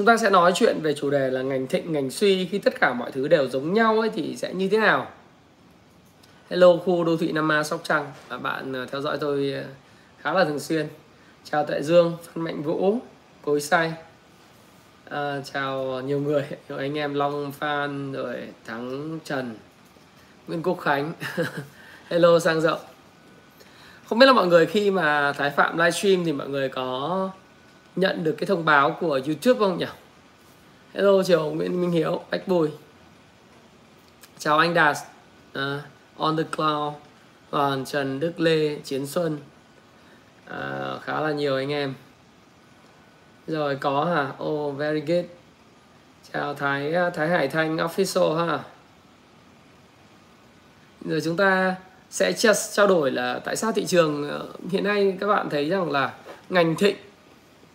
Chúng ta sẽ nói chuyện về chủ đề là ngành thịnh, ngành suy khi tất cả mọi thứ đều giống nhau ấy thì sẽ như thế nào? Hello khu đô thị Nam A Sóc Trăng, và bạn à, theo dõi tôi à, khá là thường xuyên. Chào Tuệ Dương, Phan Mạnh Vũ, Cối Say. À, chào nhiều người, nhiều anh em Long Phan, rồi Thắng Trần, Nguyễn Quốc Khánh. Hello sang rộng. Không biết là mọi người khi mà Thái Phạm livestream thì mọi người có nhận được cái thông báo của YouTube không nhỉ? Hello chào Nguyễn Minh Hiếu, Bách Bùi. Chào anh Đạt, uh, On the Cloud, Hoàng Trần Đức Lê, Chiến Xuân. Uh, khá là nhiều anh em. Rồi có hả? Oh, very good. Chào Thái à, Thái Hải Thanh official ha. Rồi chúng ta sẽ trao đổi là tại sao thị trường hiện nay các bạn thấy rằng là ngành thịnh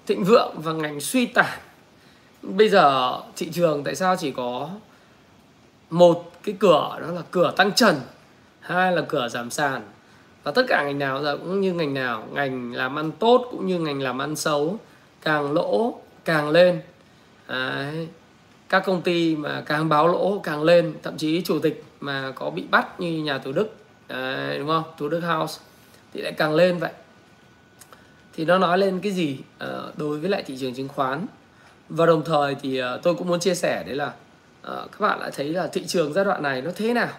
thịnh vượng và ngành suy tàn. Bây giờ thị trường tại sao chỉ có một cái cửa đó là cửa tăng trần hai là cửa giảm sàn. Và tất cả ngành nào giờ cũng như ngành nào ngành làm ăn tốt cũng như ngành làm ăn xấu càng lỗ càng lên. Đấy. các công ty mà càng báo lỗ càng lên thậm chí chủ tịch mà có bị bắt như nhà thủ đức Đấy, đúng không? Thủ đức house thì lại càng lên vậy thì nó nói lên cái gì uh, đối với lại thị trường chứng khoán? Và đồng thời thì uh, tôi cũng muốn chia sẻ đấy là uh, các bạn đã thấy là thị trường giai đoạn này nó thế nào?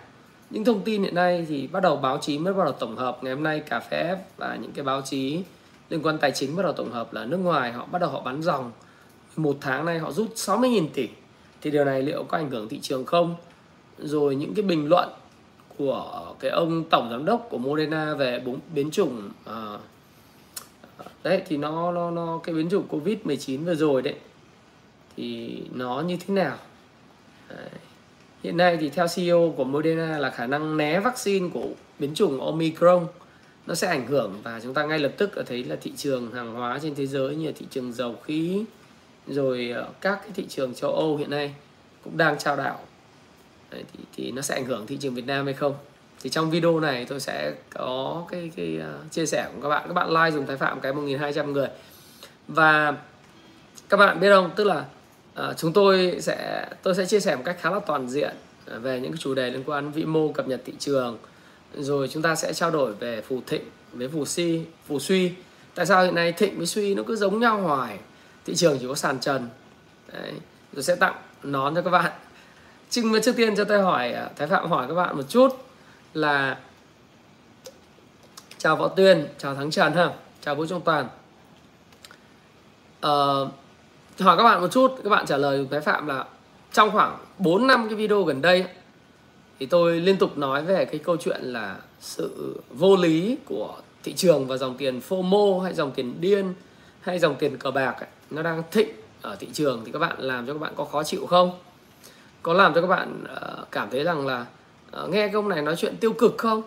Những thông tin hiện nay thì bắt đầu báo chí mới bắt đầu tổng hợp. Ngày hôm nay cà phê và những cái báo chí liên quan tài chính bắt đầu tổng hợp là nước ngoài họ bắt đầu họ bán dòng. Một tháng nay họ rút 60.000 tỷ. Thì điều này liệu có ảnh hưởng thị trường không? Rồi những cái bình luận của cái ông tổng giám đốc của Moderna về biến chủng uh, đấy thì nó nó nó cái biến chủng covid 19 vừa rồi đấy thì nó như thế nào? Đấy. hiện nay thì theo CEO của Moderna là khả năng né vaccine của biến chủng Omicron nó sẽ ảnh hưởng và chúng ta ngay lập tức thấy là thị trường hàng hóa trên thế giới như thị trường dầu khí rồi ờ, các cái thị trường châu Âu hiện nay cũng đang trao đảo. Đấy, thì, thì nó sẽ ảnh hưởng thị trường Việt Nam hay không? Thì trong video này tôi sẽ có cái cái uh, chia sẻ của các bạn. Các bạn like dùng thái phạm cái 1.200 người. Và các bạn biết không? Tức là uh, chúng tôi sẽ tôi sẽ chia sẻ một cách khá là toàn diện à, về những cái chủ đề liên quan vĩ mô cập nhật thị trường. Rồi chúng ta sẽ trao đổi về phù thịnh với phù si phù suy. Tại sao hiện nay thịnh với suy nó cứ giống nhau hoài? Thị trường chỉ có sàn trần. Đấy. rồi sẽ tặng nón cho các bạn. Nhưng mà trước tiên cho tôi hỏi thái phạm hỏi các bạn một chút là chào võ tuyên chào thắng trần ha chào vũ trung toàn uh, hỏi các bạn một chút các bạn trả lời cái phạm là trong khoảng 4 năm cái video gần đây thì tôi liên tục nói về cái câu chuyện là sự vô lý của thị trường và dòng tiền FOMO hay dòng tiền điên hay dòng tiền cờ bạc ấy, nó đang thịnh ở thị trường thì các bạn làm cho các bạn có khó chịu không? Có làm cho các bạn uh, cảm thấy rằng là uh, Ờ, nghe công này nói chuyện tiêu cực không?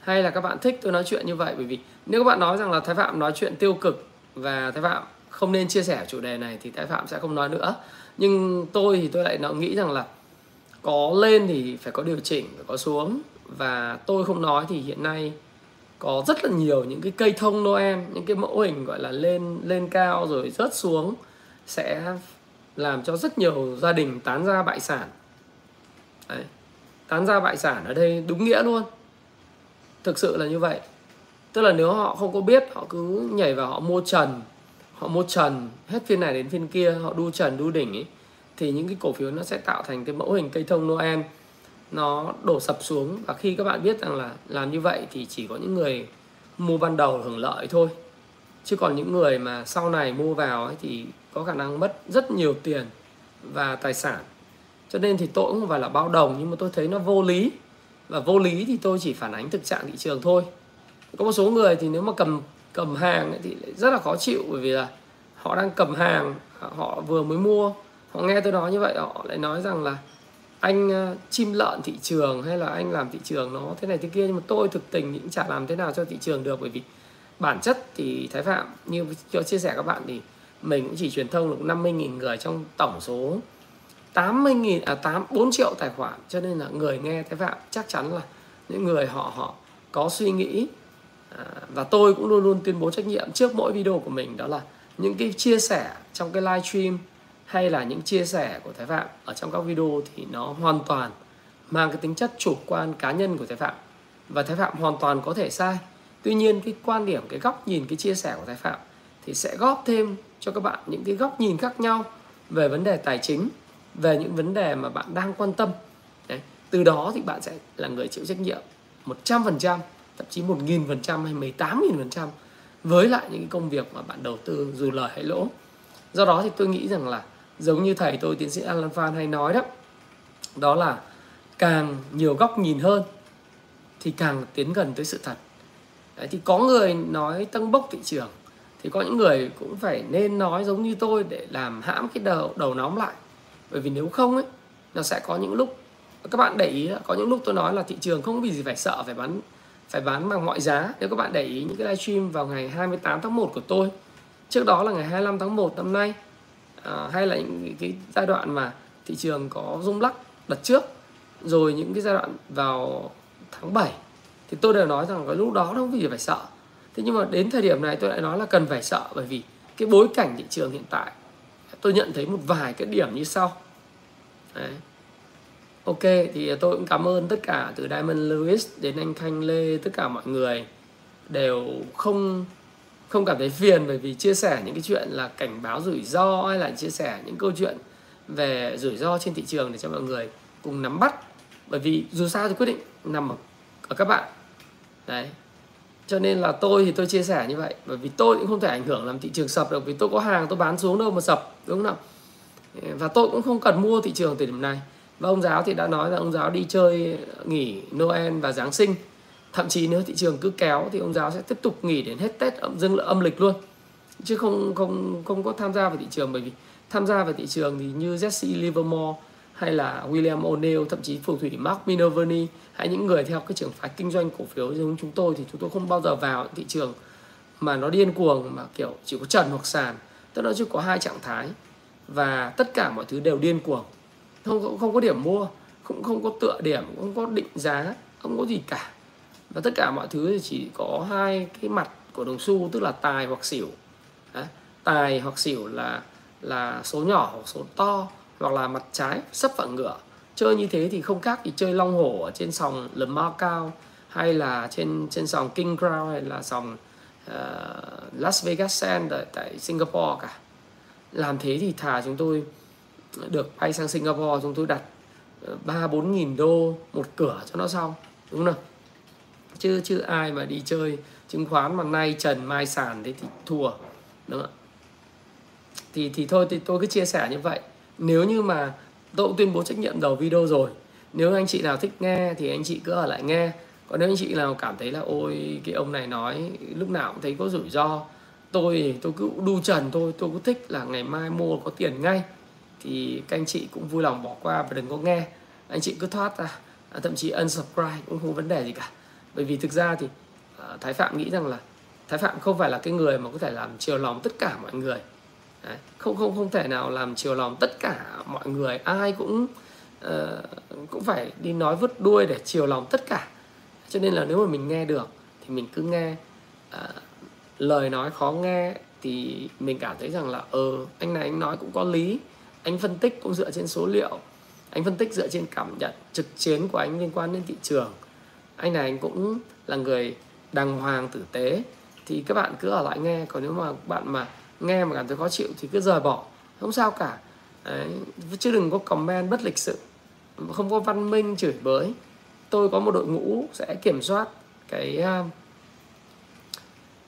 Hay là các bạn thích tôi nói chuyện như vậy? Bởi vì nếu các bạn nói rằng là thái phạm nói chuyện tiêu cực và thái phạm không nên chia sẻ chủ đề này thì thái phạm sẽ không nói nữa. Nhưng tôi thì tôi lại nghĩ rằng là có lên thì phải có điều chỉnh, phải có xuống. Và tôi không nói thì hiện nay có rất là nhiều những cái cây thông Noel, những cái mẫu hình gọi là lên lên cao rồi rớt xuống sẽ làm cho rất nhiều gia đình tán ra bại sản. Đấy tán gia bại sản ở đây đúng nghĩa luôn. Thực sự là như vậy. Tức là nếu họ không có biết, họ cứ nhảy vào họ mua trần, họ mua trần, hết phiên này đến phiên kia, họ đu trần, đu đỉnh ấy thì những cái cổ phiếu nó sẽ tạo thành cái mẫu hình cây thông Noel. Nó đổ sập xuống và khi các bạn biết rằng là làm như vậy thì chỉ có những người mua ban đầu hưởng lợi thôi. Chứ còn những người mà sau này mua vào ấy thì có khả năng mất rất nhiều tiền và tài sản cho nên thì tôi cũng không phải là bao đồng, nhưng mà tôi thấy nó vô lý. Và vô lý thì tôi chỉ phản ánh thực trạng thị trường thôi. Có một số người thì nếu mà cầm cầm hàng ấy thì rất là khó chịu, bởi vì là họ đang cầm hàng, họ vừa mới mua. Họ nghe tôi nói như vậy, họ lại nói rằng là anh ờ, chim lợn thị trường hay là anh làm thị trường nó thế này thế kia, nhưng mà tôi thực tình cũng chả làm thế nào cho thị trường được, bởi vì bản chất thì Thái Phạm, như cho chia sẻ các bạn thì mình cũng chỉ truyền thông được 50.000 người trong tổng số 80.000 à 8 4 triệu tài khoản. Cho nên là người nghe Thái Phạm chắc chắn là những người họ họ có suy nghĩ à, và tôi cũng luôn luôn tuyên bố trách nhiệm trước mỗi video của mình đó là những cái chia sẻ trong cái live stream hay là những chia sẻ của Thái Phạm ở trong các video thì nó hoàn toàn mang cái tính chất chủ quan cá nhân của Thái Phạm. Và Thái Phạm hoàn toàn có thể sai. Tuy nhiên cái quan điểm, cái góc nhìn, cái chia sẻ của Thái Phạm thì sẽ góp thêm cho các bạn những cái góc nhìn khác nhau về vấn đề tài chính, về những vấn đề mà bạn đang quan tâm. Đấy. Từ đó thì bạn sẽ là người chịu trách nhiệm 100%, thậm chí 1.000% hay 18.000% với lại những công việc mà bạn đầu tư dù lời hay lỗ. Do đó thì tôi nghĩ rằng là giống như thầy tôi tiến sĩ Alan Phan hay nói đó đó là càng nhiều góc nhìn hơn thì càng tiến gần tới sự thật Đấy, thì có người nói tăng bốc thị trường thì có những người cũng phải nên nói giống như tôi để làm hãm cái đầu đầu nóng lại bởi vì nếu không ấy nó sẽ có những lúc các bạn để ý có những lúc tôi nói là thị trường không vì gì phải sợ phải bán phải bán bằng mọi giá. Nếu các bạn để ý những cái livestream vào ngày 28 tháng 1 của tôi trước đó là ngày 25 tháng 1 năm nay à, hay là những cái giai đoạn mà thị trường có rung lắc đợt trước rồi những cái giai đoạn vào tháng 7 thì tôi đều nói rằng cái lúc đó không vì phải sợ. Thế nhưng mà đến thời điểm này tôi lại nói là cần phải sợ bởi vì cái bối cảnh thị trường hiện tại tôi nhận thấy một vài cái điểm như sau. Đấy. ok thì tôi cũng cảm ơn tất cả từ Diamond Lewis đến anh Khanh Lê tất cả mọi người đều không không cảm thấy phiền bởi vì chia sẻ những cái chuyện là cảnh báo rủi ro hay là chia sẻ những câu chuyện về rủi ro trên thị trường để cho mọi người cùng nắm bắt. Bởi vì dù sao thì quyết định nằm ở, ở các bạn. Đấy cho nên là tôi thì tôi chia sẻ như vậy, bởi vì tôi cũng không thể ảnh hưởng làm thị trường sập được, vì tôi có hàng, tôi bán xuống đâu mà sập, đúng không nào? Và tôi cũng không cần mua thị trường thời điểm này. Và ông giáo thì đã nói là ông giáo đi chơi, nghỉ Noel và Giáng sinh. Thậm chí nếu thị trường cứ kéo thì ông giáo sẽ tiếp tục nghỉ đến hết tết âm dương âm lịch luôn. Chứ không không không có tham gia vào thị trường, bởi vì tham gia vào thị trường thì như Jesse Livermore hay là William O'Neill, thậm chí phù thủy Mark Minervini, hay những người theo cái trường phái kinh doanh cổ phiếu giống chúng tôi thì chúng tôi không bao giờ vào thị trường mà nó điên cuồng, mà kiểu chỉ có trần hoặc sàn. Tức là chỉ có hai trạng thái và tất cả mọi thứ đều điên cuồng. Không không có điểm mua, cũng không có tựa điểm không có định giá, không có gì cả. Và tất cả mọi thứ thì chỉ có hai cái mặt của đồng xu, tức là tài hoặc xỉu. Đấy. tài hoặc xỉu là là số nhỏ hoặc số to hoặc là mặt trái sấp vào ngựa chơi như thế thì không khác thì chơi long hổ ở trên sòng Le Cao hay là trên trên sòng King Crown hay là sòng uh, Las Vegas sand tại, tại Singapore cả. Làm thế thì thà chúng tôi được bay sang Singapore chúng tôi đặt ờ, ba bốn nghìn đô một cửa cho nó xong đúng không chứ chứ ai mà đi chơi chứng khoán mà nay trần mai sàn thế thì thua đúng không thì thì thôi thì tôi cứ chia sẻ như vậy nếu như mà tôi cũng tuyên bố trách nhiệm đầu video rồi nếu anh chị nào thích nghe thì anh chị cứ ở lại nghe. Còn nếu anh chị nào cảm thấy là ôi cái ông này nói lúc nào cũng thấy có rủi ro tôi tôi cứ đu trần thôi tôi cứ thích là ngày mai mua có tiền ngay. Thì các anh chị cũng vui lòng bỏ qua và đừng có nghe. Anh chị cứ thoát ra à, thậm chí unsubscribe cũng không có vấn đề gì cả. Bởi vì thực ra thì uh, thái phạm nghĩ rằng là thái phạm không phải là cái người mà có thể làm chiều lòng tất cả mọi người. Đấy. không không không thể nào làm chiều lòng tất cả mọi người. Ai cũng uh, cũng phải đi nói vứt đuôi để chiều lòng tất cả. Cho nên là nếu mà mình nghe được thì mình cứ nghe uh, lời nói khó nghe thì mình cảm thấy rằng là ờ anh này anh nói cũng có lý. Anh phân tích cũng dựa trên số liệu. Anh phân tích dựa trên cảm nhận trực chiến của anh liên quan đến thị trường. Anh này anh cũng là người đàng hoàng tử tế. Thì các bạn cứ ở lại nghe còn nếu mà bạn mà nghe mà cảm thấy khó chịu thì cứ rời bỏ. Không sao cả. Đấy. chứ đừng có comment bất lịch sự. Không có văn minh chửi bới. Tôi có một đội ngũ sẽ kiểm soát cái ờ,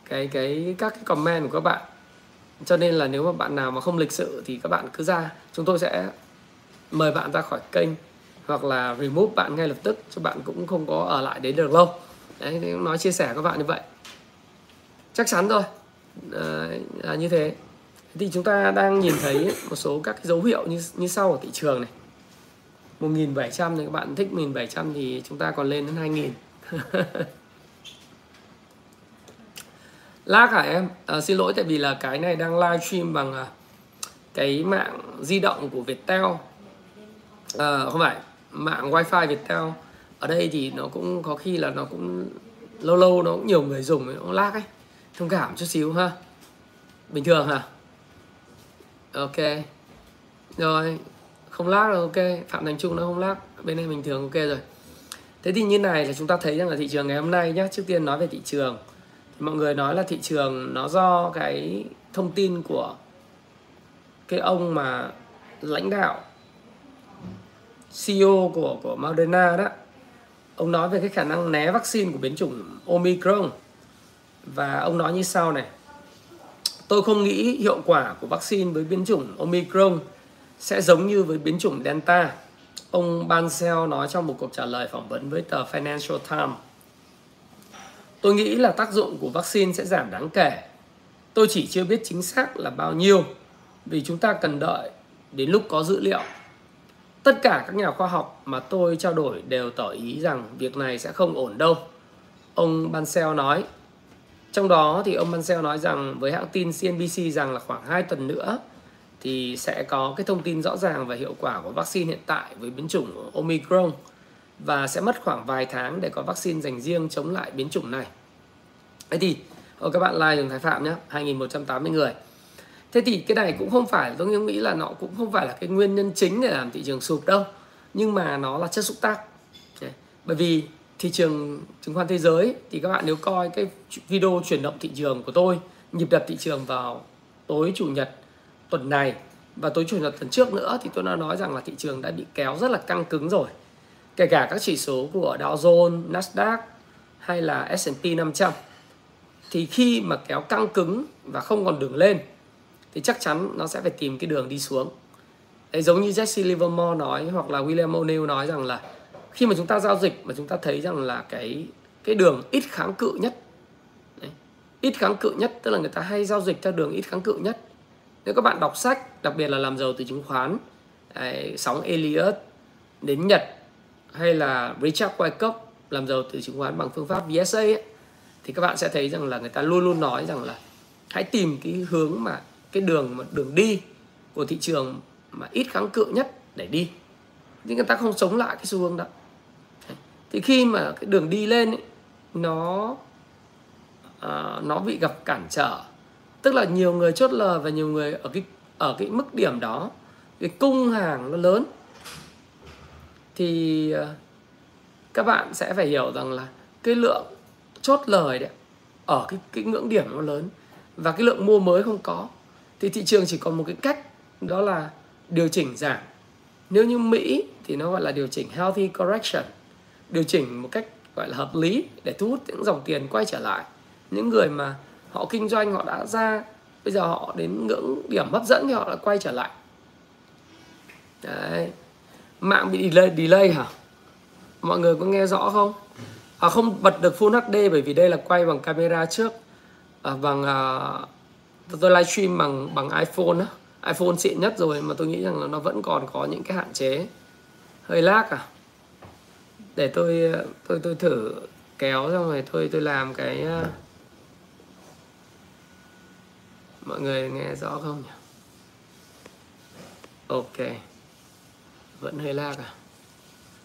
cái cái, các cái comment của các bạn. Cho nên là nếu mà bạn nào mà không lịch sự thì các bạn cứ ra. Chúng tôi sẽ mời bạn ra khỏi kênh hoặc là remove bạn ngay lập tức cho bạn cũng không có ở lại đến được lâu. Đấy, nói chia sẻ các bạn như vậy. Chắc chắn rồi là như thế. Thì chúng ta đang nhìn thấy một số các cái dấu hiệu như như sau ở thị trường này. 1700 thì các bạn thích 1700 thì chúng ta còn lên đến 2000 lag hả em? À, xin lỗi tại vì là cái này đang live stream bằng à, cái mạng di động của Viettel. À, không phải mạng wifi Viettel. Ở đây thì nó cũng có khi là nó cũng lâu lâu nó cũng nhiều người dùng nó lag ấy thông cảm chút xíu ha. Bình thường hả? Ok. Rồi, không lag rồi, ok. Phạm thành trung nó không lag bên này bình thường, ok rồi. Thế thì như này là chúng ta thấy rằng là thị trường ngày hôm nay nhé trước tiên nói về thị trường. Mọi người nói là thị trường nó do cái thông tin của cái ông mà lãnh đạo CEO của của Moderna đó. Ông nói về cái khả năng né vaccine của biến chủng Omicron và ông nói như sau này. Tôi không nghĩ hiệu quả của vaccine với biến chủng Omicron sẽ giống như với biến chủng Delta. Ông Bansell nói trong một cuộc trả lời phỏng vấn với tờ Financial Times. Tôi nghĩ là tác dụng của vaccine sẽ giảm đáng kể. Tôi chỉ chưa biết chính xác là bao nhiêu, vì chúng ta cần đợi đến lúc có dữ liệu. Tất cả các nhà khoa học mà tôi trao đổi đều tỏ ý rằng việc này sẽ không ổn đâu, ông Bansell nói trong đó thì ông Mansell nói rằng với hãng tin CNBC rằng là khoảng 2 tuần nữa thì sẽ có cái thông tin rõ ràng về hiệu quả của vaccine hiện tại với biến chủng Omicron và sẽ mất khoảng vài tháng để có vaccine dành riêng chống lại biến chủng này. Thế thì các bạn like đường Thái Phạm nhé, 2180 người. Thế thì cái này cũng không phải tôi nghĩ là nó cũng không phải là cái nguyên nhân chính để làm thị trường sụp đâu, nhưng mà nó là chất xúc tác. Bởi vì thị trường chứng khoán thế giới thì các bạn nếu coi cái video chuyển động thị trường của tôi nhịp đập thị trường vào tối chủ nhật tuần này và tối chủ nhật tuần trước nữa thì tôi đã nói rằng là thị trường đã bị kéo rất là căng cứng rồi. Kể cả các chỉ số của Dow Jones, Nasdaq hay là S&P 500 thì khi mà kéo căng cứng và không còn đường lên thì chắc chắn nó sẽ phải tìm cái đường đi xuống. Đấy, giống như Jesse Livermore nói hoặc là William O'Neill nói rằng là khi mà chúng ta giao dịch mà chúng ta thấy rằng là cái cái đường ít kháng cự nhất Đấy, ít kháng cự nhất tức là người ta hay giao dịch theo đường ít kháng cự nhất. Nếu các bạn đọc sách đặc biệt là làm giàu từ chứng khoán đấy, sóng Elliott đến Nhật hay là Richard Wyckoff làm giàu từ chứng khoán bằng phương pháp VSA ấy, thì các bạn sẽ thấy rằng là người ta luôn luôn nói rằng là hãy tìm cái hướng mà cái đường mà đường đi của thị trường mà ít kháng cự nhất để đi. Nhưng người ta không sống lại cái xu hướng đó thì khi mà cái đường đi lên ấy, nó à, nó bị gặp cản trở. Tức là nhiều người chốt lời và nhiều người ở cái ở cái mức điểm đó cái cung hàng nó lớn. Thì à, các bạn sẽ phải hiểu rằng là cái lượng chốt lời đấy ở cái cái ngưỡng điểm nó lớn và cái lượng mua mới không có. Thì thị trường chỉ còn một cái cách đó là điều chỉnh giảm. Nếu như Mỹ thì nó gọi là điều chỉnh healthy correction điều chỉnh một cách gọi là hợp lý để thu hút những dòng tiền quay trở lại. Những người mà họ kinh doanh họ đã ra bây giờ họ đến ngưỡng điểm hấp dẫn thì họ lại quay trở lại. Đấy. Mạng bị delay, delay hả? Mọi người có nghe rõ không? À, không bật được full HD bởi vì đây là quay bằng camera trước. À, bằng à, tôi livestream bằng bằng iPhone á. iPhone xịn nhất rồi mà tôi nghĩ rằng là nó vẫn còn có những cái hạn chế. Hơi lag à? Để tôi tôi tôi thử kéo xong rồi thôi tôi làm cái à, mọi người nghe rõ không nhỉ? Ok. Vẫn hơi lag à?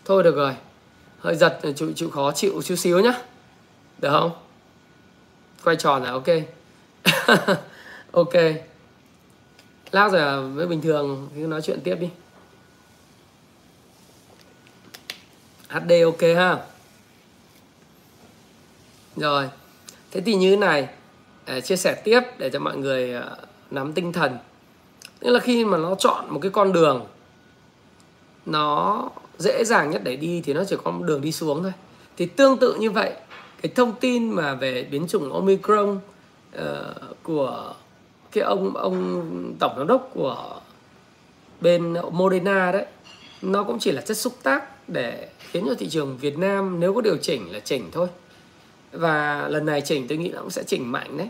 Thôi được rồi. Hơi giật chịu chịu khó chịu chút xíu nhá. Được không? Quay tròn là ok. Ok. Lag rồi à? Với bình thường cứ nói chuyện tiếp đi HD ok ha? Rồi thế thì như thế này để chia sẻ tiếp để cho mọi người ờ, nắm tinh thần. Tức là khi mà nó chọn một cái con đường nó dễ dàng nhất để đi thì nó chỉ có một đường đi xuống thôi. Thì tương tự như vậy cái thông tin mà về biến chủng omicron uh, của cái ông ông tổng giám đốc của bên Moderna đấy nó cũng chỉ là chất xúc tác để khiến cho thị trường Việt Nam nếu có điều chỉnh là chỉnh thôi. Và lần này chỉnh tôi nghĩ nó cũng sẽ chỉnh mạnh đấy,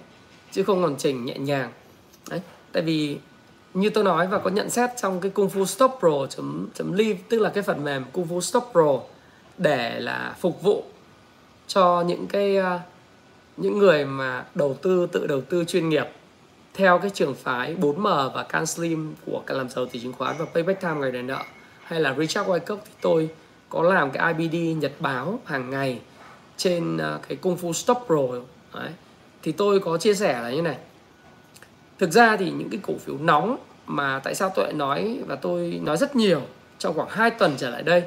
chứ không còn chỉnh nhẹ nhàng. Đấy, tại vì như tôi nói và có nhận xét trong cái Kung Fu Stop Pro chấm chấm live tức là cái phần mềm Kung Fu Stop Pro để là phục vụ cho những cái ờ, những người mà đầu tư, tự đầu tư chuyên nghiệp theo cái trường phái 4M và Can Slim của cả làm giàu từ chứng khoán và Payback Time ngày đền nợ, hay là Richard Wyckoff thì tôi có làm cái IBD nhật báo hàng ngày trên ờ, cái Kung Fu Stop Pro Đấy. thì tôi có chia sẻ là như này thực ra thì những cái cổ phiếu nóng mà tại sao tôi lại nói và tôi nói rất nhiều trong khoảng 2 tuần trở lại đây,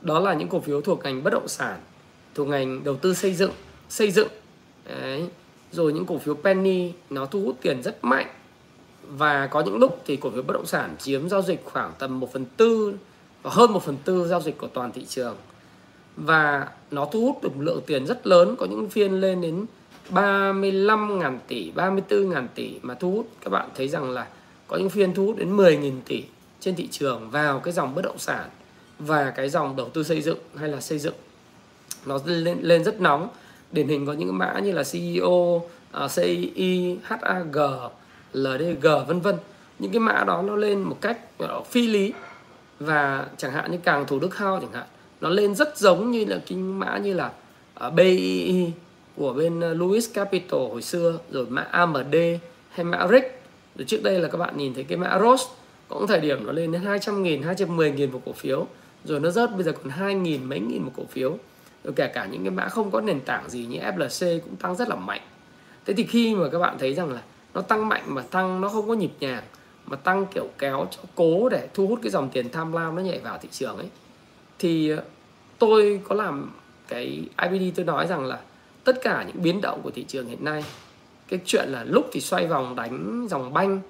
đó là những cổ phiếu thuộc ngành bất động sản, thuộc ngành đầu tư xây dựng xây dựng Đấy. rồi những cổ phiếu penny nó thu hút tiền rất mạnh và có những lúc thì cổ phiếu bất động sản chiếm giao dịch khoảng tầm 1 phần tư và hơn 1 phần tư giao dịch của toàn thị trường. Và nó thu hút được một lượng tiền rất lớn có những phiên lên đến 35.000 tỷ 34.000 tỷ mà thu hút. Các bạn thấy rằng là có những phiên thu hút đến 10.000 tỷ trên thị trường vào cái dòng bất động sản và cái dòng đầu tư xây dựng hay là xây dựng. Nó lên lên rất nóng. Điển hình có những mã như là CEO, uh, à, CI, HAG, LDG vân vân. Những cái mã đó nó lên một cách phi lý và chẳng hạn như càng thủ đức hao chẳng hạn nó lên rất giống như là cái mã như là à, ở BII của bên à, Louis Capital hồi xưa rồi mã AMD hay mã RIC rồi trước đây là các bạn nhìn thấy cái mã ROS cũng thời điểm nó lên đến 200 nghìn, 210 nghìn một cổ phiếu. Rồi nó rớt bây giờ còn 2 nghìn mấy nghìn một cổ phiếu. Rồi kể cả những cái mã không có nền tảng gì như FLC cũng tăng rất là mạnh. Thế thì khi mà các bạn thấy rằng là nó tăng mạnh mà tăng nó không có nhịp nhàng mà tăng kiểu kéo cho cố để thu hút cái dòng tiền tham lam nó nhảy vào thị trường ấy thì ờ, tôi có làm cái IBD tôi nói rằng là tất cả những biến động của thị trường hiện nay cái chuyện là lúc thì xoay vòng đánh dòng banh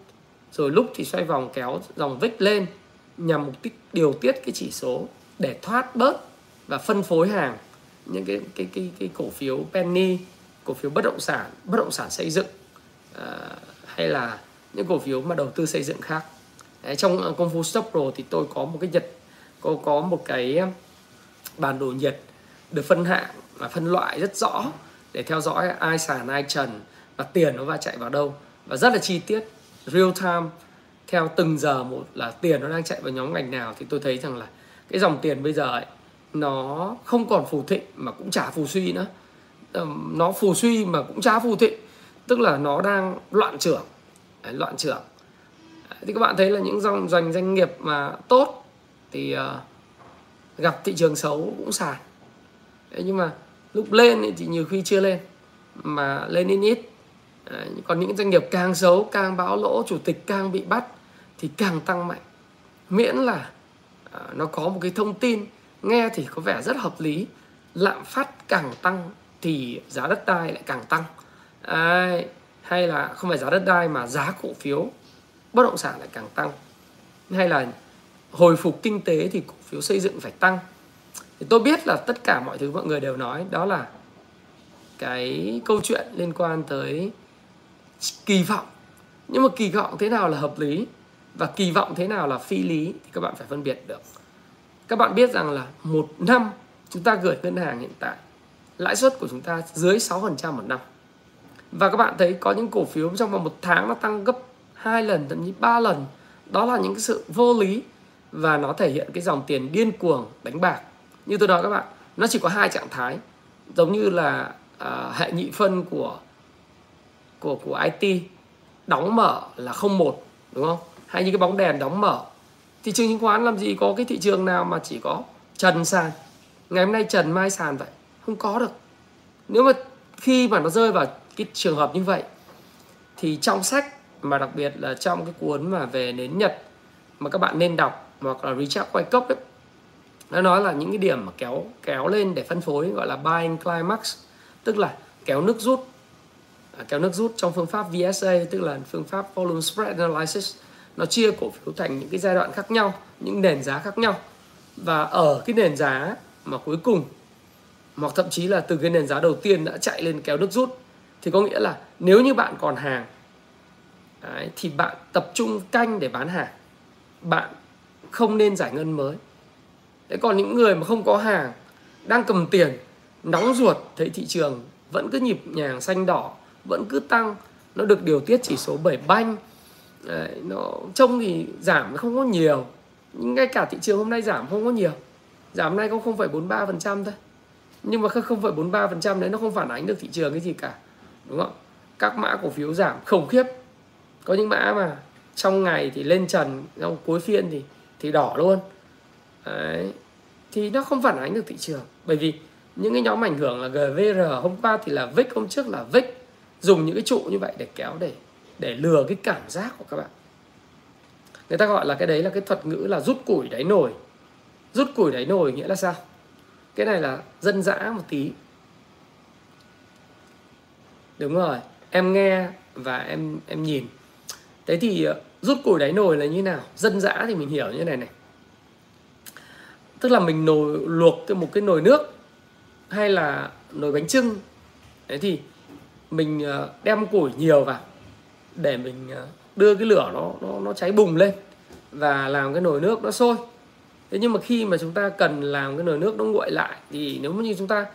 rồi lúc thì xoay vòng kéo dòng vích lên nhằm mục đích điều tiết cái chỉ số để thoát bớt và phân phối hàng những cái cái cái cái cổ phiếu penny cổ phiếu bất động sản bất động sản xây dựng uh, hay là những cổ phiếu mà đầu tư xây dựng khác. Đấy, trong công phu stop pro thì tôi có một cái nhật có có một cái bản đồ nhiệt được phân hạng và phân loại rất rõ để theo dõi ai sàn ai trần và tiền nó va chạy vào đâu. Và rất là chi tiết real time theo từng giờ một là tiền nó đang chạy vào nhóm ngành nào thì tôi thấy rằng là cái dòng tiền bây giờ ấy, nó không còn phù thịnh mà cũng chả phù suy nữa. Nó phù suy mà cũng chả phù thịnh tức là nó đang loạn trưởng loạn trưởng. Thì các bạn thấy là những dòng doanh doanh nghiệp mà tốt thì uh, gặp thị trường xấu cũng sàn Đấy, nhưng mà lúc lên thì nhiều khi chưa lên mà lên ít ít. Đấy, còn những doanh nghiệp càng xấu càng báo lỗ chủ tịch càng bị bắt thì càng tăng mạnh. Miễn là uh, nó có một cái thông tin nghe thì có vẻ rất hợp lý lạm phát càng tăng thì giá đất đai lại càng tăng. Đấy, hay là không phải giá đất đai mà giá cổ phiếu, bất động sản lại càng tăng. Hay là hồi phục kinh tế thì cổ phiếu xây dựng phải tăng. Thì tôi biết là tất cả mọi thứ mọi người đều nói, đó là cái câu chuyện liên quan tới kỳ vọng. Nhưng mà kỳ vọng thế nào là hợp lý và kỳ vọng thế nào là phi lý thì các bạn phải phân biệt được. Các bạn biết rằng là một năm chúng ta gửi ngân hàng hiện tại, lãi suất của chúng ta dưới 6% một năm và các bạn thấy có những cổ phiếu trong vòng một tháng nó tăng gấp hai lần thậm chí ba lần. Đó là những cái sự vô lý và nó thể hiện cái dòng tiền điên cuồng đánh bạc. Như tôi nói các bạn nó chỉ có hai trạng thái. Giống như là à, hệ nhị phân của của của IT đóng mở là không một đúng không? Hay như cái bóng đèn đóng mở. Thị trường chứng khoán làm gì có cái thị trường nào mà chỉ có trần sàn? Ngày hôm nay trần mai sàn vậy? Không có được. Nếu mà khi mà nó rơi vào cái trường hợp như vậy thì trong sách mà đặc biệt là trong cái cuốn mà về nến nhật mà các bạn nên đọc hoặc là Richard Wyckoff ấy, nó nói là những cái điểm mà kéo kéo lên để phân phối gọi là buying climax tức là kéo nước rút à, kéo nước rút trong phương pháp VSA tức là phương pháp volume spread analysis. Nó chia cổ phiếu thành những cái giai đoạn khác nhau những nền giá khác nhau. Và ở cái nền giá mà cuối cùng hoặc thậm chí là từ cái nền giá đầu tiên đã chạy lên kéo nước rút thì có nghĩa là nếu như bạn còn hàng đấy, thì bạn tập trung canh để bán hàng. Bạn không nên giải ngân mới. Thế còn những người mà không có hàng đang cầm tiền nóng ruột thấy thị trường vẫn cứ nhịp nhàng xanh đỏ vẫn cứ tăng nó được điều tiết chỉ số bởi banh Đấy, nó trông thì giảm không có nhiều. Nhưng ngay cả thị trường hôm nay giảm không có nhiều. Giảm nay có 0,43% thôi. Nhưng mà 0,43% đấy nó không phản ánh được thị trường cái gì cả đúng không? Các mã cổ phiếu giảm khủng khiếp. Có những mã mà trong ngày thì lên trần trong cuối phiên thì thì đỏ luôn. Đấy. Thì nó không phản ánh được thị trường. Bởi vì những cái nhóm ảnh hưởng là GVR hôm qua thì là VIX hôm trước là VIX dùng những cái trụ như vậy để kéo, để để lừa cái cảm giác của các bạn. Người ta gọi là cái đấy là cái thuật ngữ là rút củi đáy nồi. Rút củi đáy nồi nghĩa là sao? Cái này là dân dã một tí đúng rồi, em nghe và em em nhìn. Thế thì ờ, rút củi đáy nồi là như nào? Dân dã thì mình hiểu như này này. Tức là mình nồi, luộc cái một cái nồi nước hay là nồi bánh trưng thế thì mình ờ, đem củi nhiều vào để mình ờ, đưa cái lửa nó nó nó cháy bùng lên và làm cái nồi nước nó sôi. Thế nhưng mà khi mà chúng ta cần làm cái nồi nước nó nguội lại thì nếu như chúng ta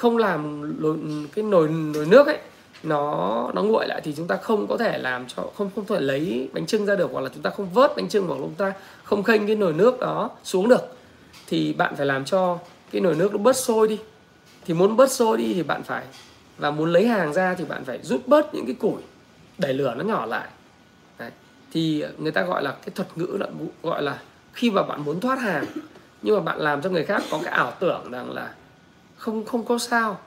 không làm cái nồi nồi nước ấy, nó nó nguội lại thì chúng ta không có thể làm cho, không không thể lấy bánh trưng ra được hoặc là chúng ta không vớt bánh trưng hoặc là chúng ta không khênh cái nồi nước đó xuống được. Thì bạn phải làm cho cái nồi nước nó bớt sôi đi. Thì muốn bớt sôi đi thì bạn phải, và muốn lấy hàng ra thì bạn phải rút bớt những cái củi để lửa nó nhỏ lại. Đấy. thì người ta gọi là cái thuật ngữ là, gọi là khi mà bạn muốn thoát hàng, nhưng mà bạn làm cho người khác có cái ảo tưởng rằng là không không có sao.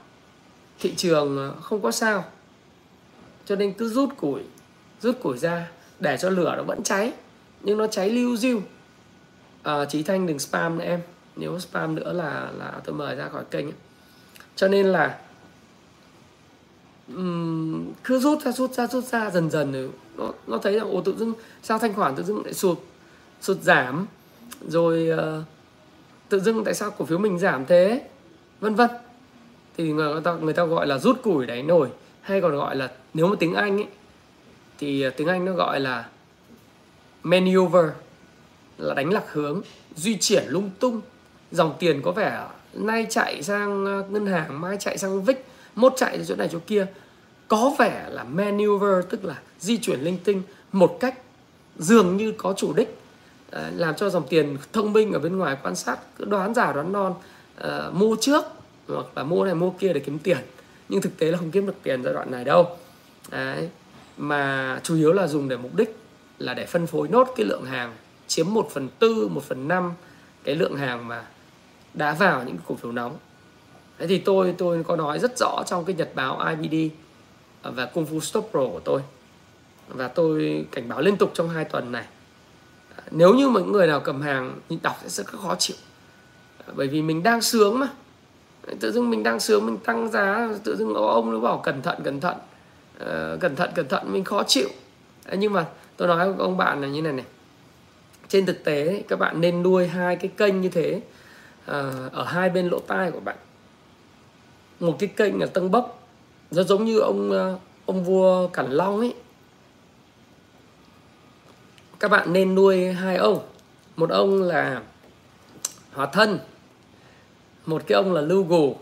Thị trường ờ, không có sao. Cho nên cứ rút củi rút củi ra để cho lửa nó vẫn cháy. Nhưng nó cháy lưu diêu à, ờ, trí thanh đừng spam nữa em. Nếu spam nữa là là tôi mời ra khỏi kênh. Ấy. cho nên là um, cứ rút ra rút ra rút ra dần dần rồi nó nó thấy là ồ tự dưng sao thanh khoản tự dưng lại sụt sụt giảm. Rồi uh, tự dưng tại sao cổ phiếu mình giảm thế? Vân vân. Thì người ta người ta gọi là rút củi đáy nồi, hay còn gọi là nếu mà tiếng Anh ấy, thì à, tiếng Anh nó gọi là maneuver, là đánh lạc hướng, di chuyển lung tung. Dòng tiền có vẻ nay chạy sang à, ngân hàng, mai chạy sang vích mốt chạy chỗ này chỗ kia. Có vẻ là maneuver, tức là di chuyển linh tinh một cách dường như có chủ đích. Làm cho dòng tiền thông minh ở bên ngoài quan sát, cứ đoán giả đoán non uh, mua trước hoặc là mua này mua kia để kiếm tiền. Nhưng thực tế là không kiếm được tiền giai đoạn này đâu. Đấy. mà chủ yếu là dùng để mục đích là để phân phối nốt cái lượng hàng chiếm 1 phần tư, 1 phần năm cái lượng hàng mà đã vào những cổ phiếu nóng. Thế thì tôi tôi có nói rất rõ trong cái nhật báo IBD và Kung Fu Stop Pro của tôi. Và tôi cảnh báo liên tục trong hai tuần này. Nếu như mọi người nào cầm hàng thì đọc sẽ rất khó chịu bởi vì mình đang sướng mà. Tự dưng mình đang sướng mình tăng giá tự dưng ông nó bảo cẩn thận cẩn thận. Uh, cẩn thận cẩn thận mình khó chịu. Nhưng mà tôi nói với ông bạn là như này này. Trên thực tế các bạn nên nuôi hai cái kênh như thế uh, ở hai bên lỗ tai của bạn. Một cái kênh là tăng bốc nó giống như ông uh, ông vua cẩn long ấy. Các bạn nên nuôi hai ông. Một ông là hòa thân một cái ông là lưu gù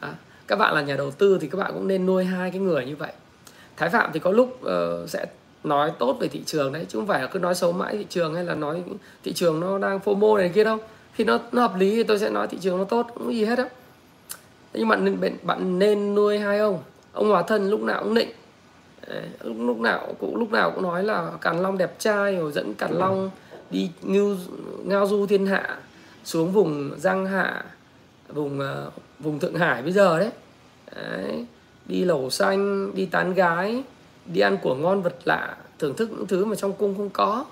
à, các bạn là nhà đầu tư thì các bạn cũng nên nuôi hai cái người như vậy. Thái phạm thì có lúc uh, sẽ nói tốt về thị trường đấy chứ không phải là cứ nói xấu mãi thị trường hay là nói thị trường nó đang phô mô này kia đâu. Khi nó nó hợp lý thì tôi sẽ nói thị trường nó tốt cũng gì hết á nhưng mà bạn bạn nên nuôi hai ông. Ông hòa thân lúc nào cũng định lúc lúc nào cũng lúc nào cũng nói là càn long đẹp trai rồi dẫn càn long đi ngưu ngao du thiên hạ xuống vùng giang hạ vùng ờ, vùng thượng hải bây giờ đấy. đấy, đi lẩu xanh, đi tán gái, đi ăn của ngon vật lạ, thưởng thức những thứ mà trong cung không có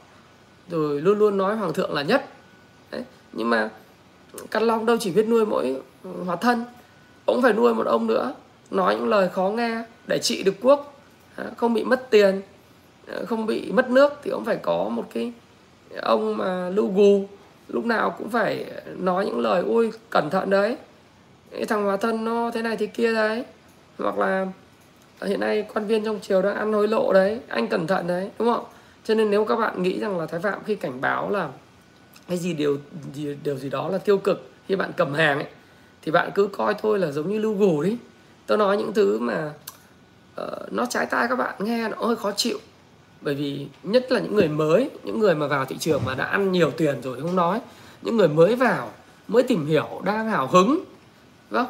rồi luôn luôn nói hoàng thượng là nhất đấy. nhưng mà cát long đâu chỉ biết nuôi mỗi hóa thân ông phải nuôi một ông nữa nói những lời khó nghe để trị được quốc không bị mất tiền ờ, không bị mất nước thì ông phải có một cái ông mà lưu gù lúc nào cũng phải nói những lời ôi cẩn thận đấy. Cái thằng hóa thân nó thế này thế kia đấy. Hoặc là à, hiện nay quan viên trong triều đang ăn hối lộ đấy anh cẩn thận đấy đúng không? Cho nên nếu các bạn nghĩ rằng là thái phạm khi cảnh báo là cái gì điều gì, điều gì đó là tiêu cực khi bạn cầm hàng ấy thì bạn cứ coi thôi là giống như lưu gù đi tôi nói những thứ mà uh, nó trái tai các bạn nghe nó hơi khó chịu bởi vì nhất là những người mới những người mà vào thị trường mà đã ăn nhiều tiền rồi không nói những người mới vào mới tìm hiểu đang hào hứng vâng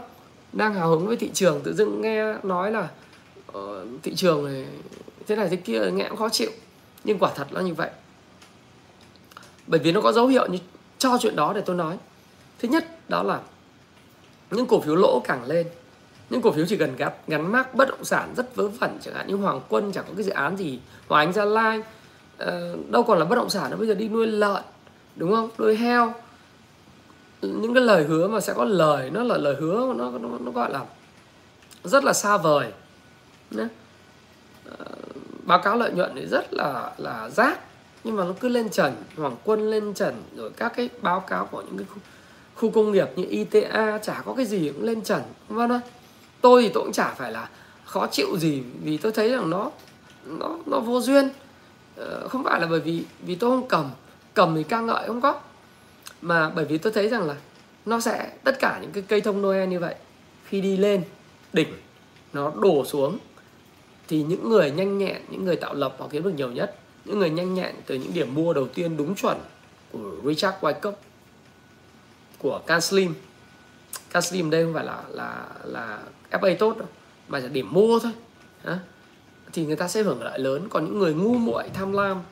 đang hào hứng với thị trường tự dưng nghe nói là uh, thị trường này thế này thế kia nghe cũng khó chịu. Nhưng quả thật là như vậy. Bởi vì nó có dấu hiệu như cho chuyện đó để tôi nói. Thứ nhất đó là những cổ phiếu lỗ càng lên những cổ phiếu chỉ cần gắn gắn mác bất động sản rất vớ vẩn chẳng hạn. Như Hoàng Quân chẳng có cái dự án gì Hoàng Anh Gia Lai. Uh, đâu còn là bất động sản nữa bây giờ đi nuôi lợn đúng không? Nuôi heo. Những cái lời hứa mà sẽ có lời nó là lời hứa nó nó, nó gọi là rất là xa vời ờ, báo cáo lợi nhuận thì rất là là rác nhưng mà nó cứ lên trần Hoàng Quân lên trần rồi các cái báo cáo của những cái khu, khu công nghiệp như ITA chả có cái gì cũng lên trần vâng vân tôi thì tôi cũng chả phải là khó chịu gì vì tôi thấy rằng nó nó nó vô duyên. Ờ, không phải là bởi vì vì tôi không cầm. Cầm thì ca ngợi không có. Mà bởi vì tôi thấy rằng là nó sẽ, tất cả những cái cây thông Noel như vậy, khi đi lên, đỉnh, nó đổ xuống, thì những người nhanh nhẹn, những người tạo lập họ kiếm được nhiều nhất. Những người nhanh nhẹn từ những điểm mua đầu tiên đúng chuẩn của Richard Wyckoff, của Can Slim Can Slim đây không phải là là là FA tốt đâu. Mà là điểm mua thôi. Hả? thì người ta sẽ hưởng lợi lớn. Còn những người ngu muội tham lam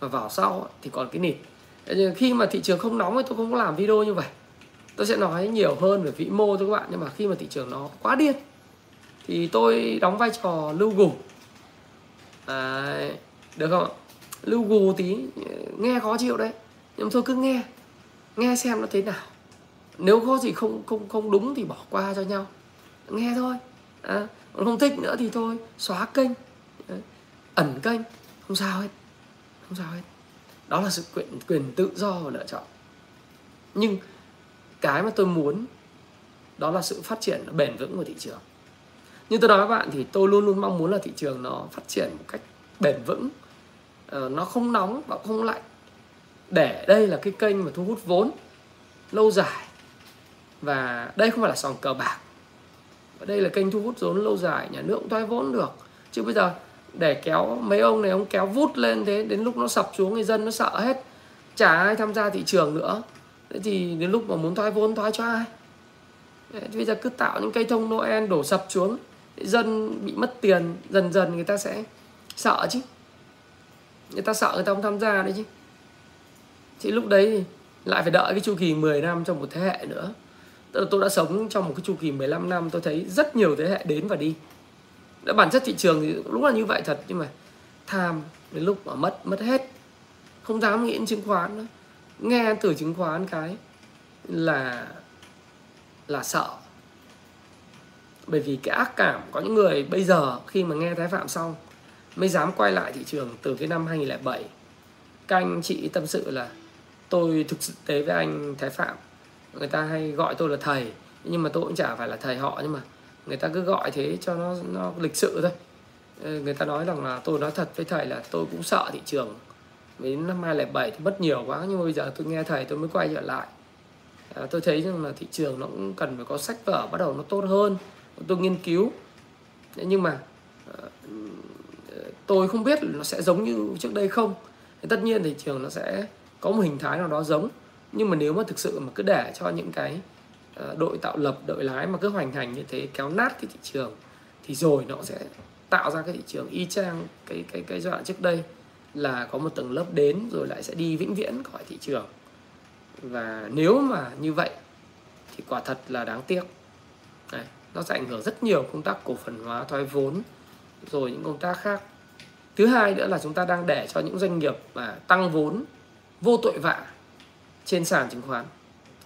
mà vào sau thì còn cái nịt. Khi mà thị trường không nóng thì tôi không có làm video như vậy. Tôi sẽ nói nhiều hơn về vĩ mô cho các bạn. Nhưng mà khi mà thị trường nó quá điên thì tôi đóng vai trò lưu gù. À, được không ạ? Lưu gù tí nghe khó chịu đấy. Nhưng thôi cứ nghe. Nghe xem nó thế nào. Nếu có gì không không không đúng thì bỏ qua cho nhau nghe thôi. À, còn không thích nữa thì thôi. Xóa kênh. Ờ, ẩn kênh. Không sao hết. Không sao hết. Đó là sự quyền quyền tự do và lựa chọn. Nhưng cái mà tôi muốn đó là sự phát triển bền vững của thị trường. Như tôi nói với bạn thì tôi luôn luôn mong muốn là thị trường nó phát triển một cách bền vững. Ờ, nó không nóng và không lạnh. Để đây là cái kênh mà thu hút vốn lâu dài. Và đây không phải là sòng cờ bạc và đây là kênh thu hút vốn lâu dài, nhà nước cũng thoái vốn được. Chứ bây giờ để kéo mấy ông này, ông kéo vút lên thế, đến lúc nó sập xuống người dân nó sợ hết. Chả ai tham gia thị trường nữa. Thế thì đến lúc mà muốn thoái vốn, thoái cho ai? Bây giờ cứ tạo những cây thông Noel đổ sập xuống dân bị mất tiền, dần dần người ta sẽ sợ chứ. Người ta sợ người ta không tham gia đấy chứ. Thì lúc đấy thì lại phải đợi cái chu kỳ 10 năm trong một thế hệ nữa tôi đã sống trong một cái chu kỳ 15 năm, tôi thấy rất nhiều thế hệ đến và đi. Đã bản chất thị trường thì đúng là như vậy thật, nhưng mà tham đến lúc mà mất mất hết. Không dám nghĩ đến chứng khoán nữa. Nghe từ chứng khoán cái là là sợ. Bởi vì cái ác cảm có những người bây giờ khi mà nghe thái phạm xong mới dám quay lại thị trường từ cái năm 2007 các anh chị tâm sự là tôi thực tế với anh thái phạm người ta hay gọi tôi là thầy nhưng mà tôi cũng chả phải là thầy họ nhưng mà người ta cứ gọi thế cho nó nó lịch sự thôi. Người ta nói rằng là tôi nói thật với thầy là tôi cũng sợ thị trường. Đến năm 2007 thì mất nhiều quá nhưng mà bây giờ tôi nghe thầy tôi mới quay trở lại. À, tôi thấy rằng là thị trường nó cũng cần phải có sách vở bắt đầu nó tốt hơn tôi nghiên cứu. Nhưng mà ờ, tôi không biết nó sẽ giống như trước đây không. Tất nhiên thị trường nó sẽ có một hình thái nào đó giống nhưng mà nếu mà thực sự mà cứ để cho những cái ờ, đội tạo lập đội lái mà cứ hoành hành như thế kéo nát cái thị trường thì rồi nó sẽ tạo ra cái thị trường y chang cái cái cái giai đoạn trước đây là có một tầng lớp đến rồi lại sẽ đi vĩnh viễn khỏi thị trường. Và nếu mà như vậy thì quả thật là đáng tiếc. Đấy, nó sẽ ảnh hưởng rất nhiều công tác cổ phần hóa thoái vốn rồi những công tác khác. Thứ hai nữa là chúng ta đang để cho những doanh nghiệp mà tăng vốn vô tội vạ trên sàn chứng khoán.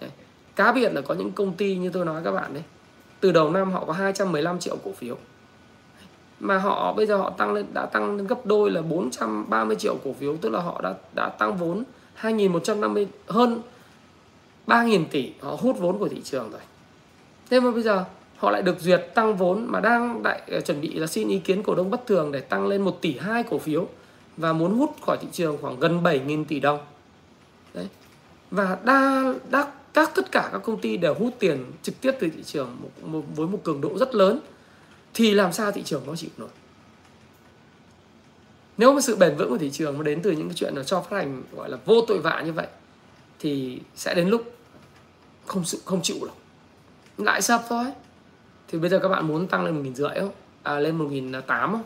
Đấy. cá biệt là có những công ty như tôi nói các bạn đấy, từ đầu năm họ có 215 triệu cổ phiếu. Mà họ, bây giờ họ tăng lên, đã tăng lên gấp đôi là 430 triệu cổ phiếu, tức là họ đã đã tăng vốn 2.150 hơn 3.000 tỷ, họ hút vốn của thị trường rồi. Thế mà bây giờ họ lại được duyệt tăng vốn mà đang đại ờ, chuẩn bị là xin ý kiến cổ đông bất thường để tăng lên 1 tỷ 2 cổ phiếu và muốn hút khỏi thị trường khoảng gần 7.000 tỷ đồng và đa đa các tất cả các công ty đều hút tiền trực tiếp từ thị trường một, một, với một cường độ rất lớn. Thì làm sao thị trường nó chịu nổi? Nếu mà sự bền vững của thị trường nó đến từ những cái chuyện là cho phát hành gọi là vô tội vạ như vậy thì sẽ đến lúc không sự không chịu được lại sập thôi. Thì bây giờ các bạn muốn tăng lên một nghìn rưỡi không? À lên một nghìn tám không?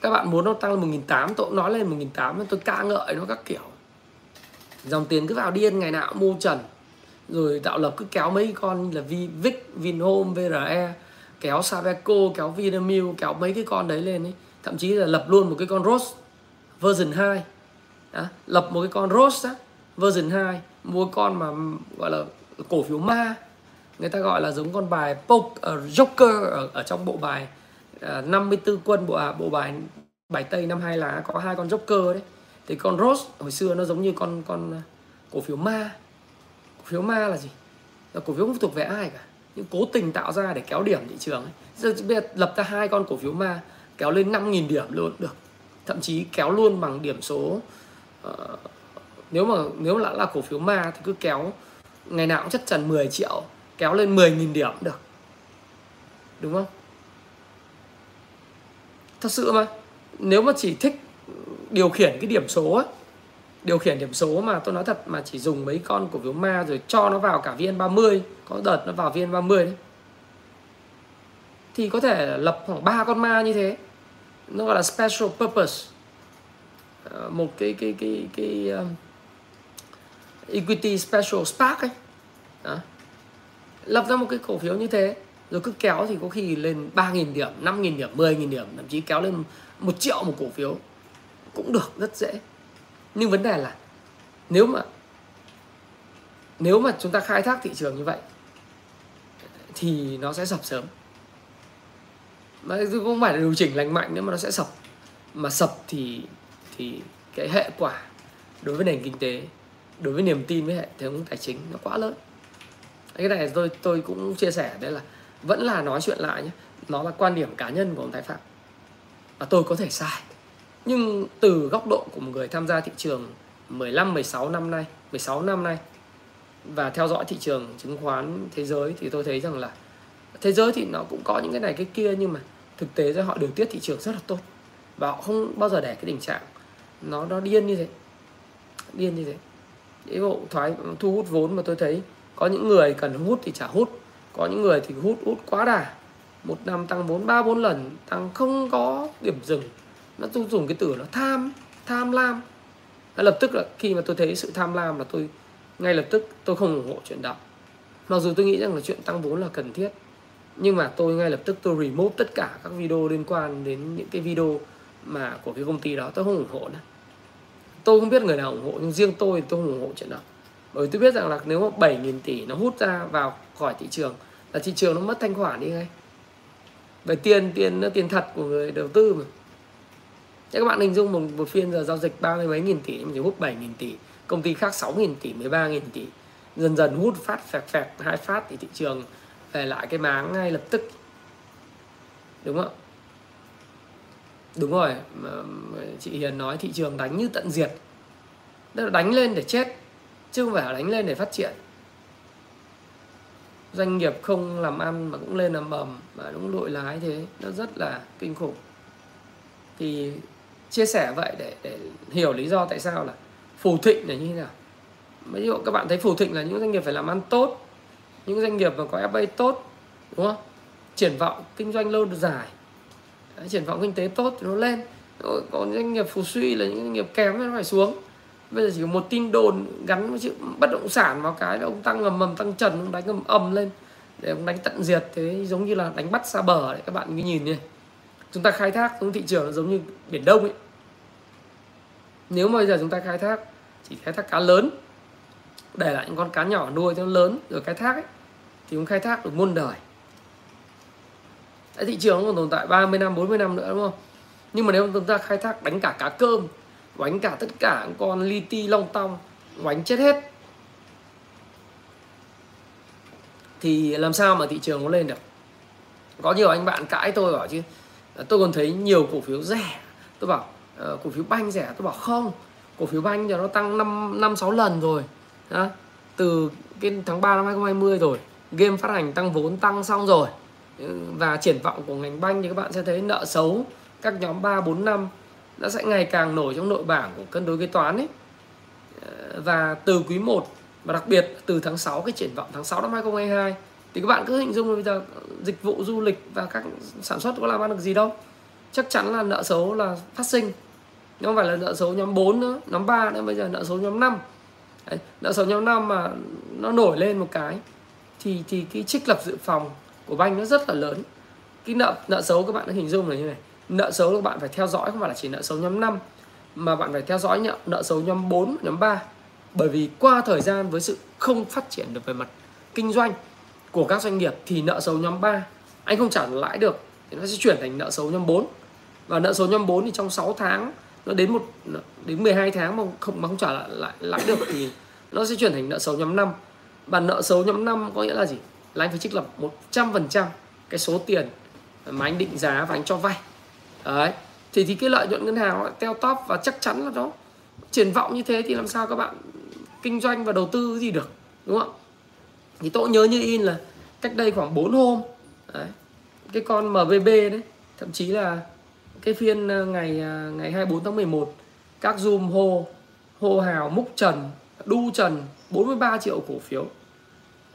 Các bạn muốn nó tăng lên một nghìn tám tôi cũng nói lên một nghìn tám tôi ca ngợi nó các kiểu dòng tiền cứ vào điên ngày nào mua trần rồi tạo lập cứ kéo mấy con là Vic, Vinhome, VRE kéo Sabeco, kéo Vinamilk, kéo mấy cái con đấy lên ấy. Thậm chí là lập luôn một cái con Rose version 2. Đó, lập một cái con Rose đó, version 2, mua con mà gọi là cổ phiếu ma. Người ta gọi là giống con bài poker, uh, ờ, Joker ở, ở trong bộ bài À, uh, 54 quân bộ à, bộ bài bài Tây năm hai lá có hai con Joker đấy. Thì con Rose hồi xưa nó giống như con con à, cổ phiếu ma. Cổ phiếu ma là gì? Là cổ phiếu không thuộc về ai cả nhưng cố tình tạo ra để kéo điểm thị trường ấy. Giờ bây giờ lập ra hai con cổ phiếu ma kéo lên 5.000 điểm luôn được thậm chí kéo luôn bằng điểm số uh, nếu mà nếu là là cổ phiếu ma thì cứ kéo ngày nào cũng chất trần 10 triệu kéo lên 10.000 điểm được đúng không thật sự mà nếu mà chỉ thích điều khiển cái điểm số ấy, điều khiển điểm số mà tôi nói thật mà chỉ dùng mấy con cổ phiếu ma rồi cho nó vào cả VN30 có đợt nó vào VN30 đấy thì có thể lập khoảng ba con ma như thế. Nó gọi là special purpose. Ờ, một cái cái cái cái um, equity special spark ấy. Đó. lập ra một cái cổ phiếu như thế rồi cứ kéo thì có khi lên 3.000 điểm, 5.000 điểm, 10.000 điểm thậm chí kéo lên một triệu một cổ phiếu. Cũng được rất dễ. Nhưng vấn đề là nếu mà nếu mà chúng ta khai thác thị trường như vậy thì nó sẽ sập sớm. Mà không phải là điều chỉnh lành mạnh nữa mà nó sẽ sập. Mà sập thì thì cái hệ quả đối với nền kinh tế đối với niềm tin với hệ thống tài chính nó quá lớn. Cái này tôi tôi cũng chia sẻ đấy là vẫn là nói chuyện lại nhé. Nó là quan điểm cá nhân của ông Thái Phạm. Và tôi có thể sai. Nhưng từ góc độ của một người tham gia thị trường 15 16 năm nay, 16 năm nay và theo dõi thị trường chứng khoán thế giới thì tôi thấy rằng là thế giới thì nó cũng có những cái này cái kia nhưng mà thực tế ra họ điều tiết thị trường rất là tốt. Và họ không bao giờ để cái tình trạng nó nó điên như thế. Điên như thế. Cái bộ thoái thu hút vốn mà tôi thấy có những người cần hút thì chả hút có những người thì hút hút quá đà. Một năm tăng vốn ba, bốn lần, tăng không có điểm dừng. Nó tôi dùng cái từ nó tham tham lam. Lập tức là khi mà tôi thấy sự tham lam là tôi, ngay lập tức tôi không ủng hộ chuyện đó. Mặc dù tôi nghĩ rằng là chuyện tăng vốn là cần thiết, nhưng mà tôi ngay lập tức tôi remove tất cả các video liên quan đến những cái video mà của cái công ty đó, tôi không ủng hộ nữa. Tôi không biết người nào ủng hộ, nhưng riêng tôi tôi không ủng hộ chuyện đó bởi tôi biết rằng là nếu mà 7.000 tỷ nó hút ra vào khỏi thị trường là thị trường nó mất thanh khoản đi ngay. Về tiền tiền nó tiền thật của người đầu tư mà. Thế các bạn hình dung một, một phiên giờ giao dịch ba mươi mấy nghìn tỷ mình chỉ hút 7 nghìn tỷ công ty khác 6 nghìn tỷ 13 nghìn tỷ. Dần dần hút phát phẹt phẹt hai phát thì thị trường về lại cái máng ngay lập tức. Đúng không đúng rồi chị Hiền nói thị trường đánh như tận diệt. Tức là đánh lên để chết chứ không phải đánh lên để phát triển. Doanh nghiệp không làm ăn mà cũng lên làm bầm, mà đúng đội lái thế, nó rất là kinh khủng. Thì chia sẻ vậy để để hiểu lý do tại sao là phù thịnh là như thế nào. Ví dụ các bạn thấy phù thịnh là những doanh nghiệp phải làm ăn tốt, những doanh nghiệp mà có FA tốt, đúng không? Triển vọng kinh doanh lâu dài. Triển vọng kinh tế tốt thì nó lên. Còn doanh nghiệp phù suy là những doanh nghiệp kém nó phải xuống bây giờ chỉ có một tin đồn gắn với chữ bất động sản vào cái là ông tăng ngầm mầm tăng trần ông đánh ngầm ầm lên. Để ông đánh tận diệt thế giống như là đánh bắt xa bờ đấy các bạn cứ nhìn đi. Chúng ta khai thác giống thị trường nó giống như biển đông ấy. Nếu mà bây giờ chúng ta khai thác chỉ khai thác cá lớn để lại những con cá nhỏ nuôi cho nó lớn rồi khai thác ấy thì chúng khai thác được muôn đời. Đấy, thị trường nó còn tồn tại 30 năm 40 năm nữa đúng không? Nhưng mà nếu chúng ta khai thác đánh cả cá cơm quánh cả tất cả con li ti long tong. Quánh chết hết. Thì làm sao mà thị trường nó lên được? Có nhiều anh bạn cãi tôi bảo chứ tôi còn thấy nhiều cổ phiếu rẻ. Tôi bảo uh, cổ phiếu banh rẻ. Tôi bảo không cổ phiếu banh giờ nó tăng năm năm sáu lần rồi. Đó. từ cái tháng 3 năm 2020 rồi game phát hành tăng vốn tăng xong rồi. Và triển vọng của ngành banh thì các bạn sẽ thấy nợ xấu. Các nhóm 3, 4, 5 nó sẽ ngày càng nổi trong nội bảng của cân đối kế toán ấy. Ờ, và từ quý 1 và đặc biệt từ tháng 6 cái triển vọng tháng 6 năm 2022 thì các bạn cứ hình dung là bây giờ dịch vụ du lịch và các sản xuất có làm ăn được gì đâu. Chắc chắn là nợ xấu là phát sinh. Nhưng không phải là nợ xấu nhóm 4 nữa nhóm 3 nữa bây giờ nợ xấu nhóm 5 Đấy, nợ xấu nhóm 5 mà nó nổi lên một cái thì thì cái trích lập dự phòng của banh nó rất là lớn. Cái nợ nợ xấu các bạn đã hình dung là như này nợ xấu các bạn phải theo dõi không phải là chỉ nợ xấu nhóm 5 mà bạn phải theo dõi nợ, nợ xấu nhóm 4, nhóm 3 bởi vì qua thời gian với sự không phát triển được về mặt kinh doanh của các doanh nghiệp thì nợ xấu nhóm 3 anh không trả lãi được thì nó sẽ chuyển thành nợ xấu nhóm 4 và nợ xấu nhóm 4 thì trong 6 tháng nó đến một đến 12 tháng mà không mà không trả lại lại lãi được thì nó sẽ chuyển thành nợ xấu nhóm 5 và nợ xấu nhóm 5 có nghĩa là gì? Là anh phải trích lập 100% cái số tiền mà anh định giá và anh cho vay đấy. Thì thì cái lợi nhuận ngân hàng nó teo top và chắc chắn là nó triển vọng như thế thì làm sao các bạn kinh doanh và đầu tư gì được đúng không thì tôi nhớ như in là cách đây khoảng 4 hôm đấy, cái con MVB đấy thậm chí là cái phiên ờ, ngày ờ, ngày 24 tháng 11 các zoom hô hô hào múc trần đu trần 43 triệu cổ phiếu.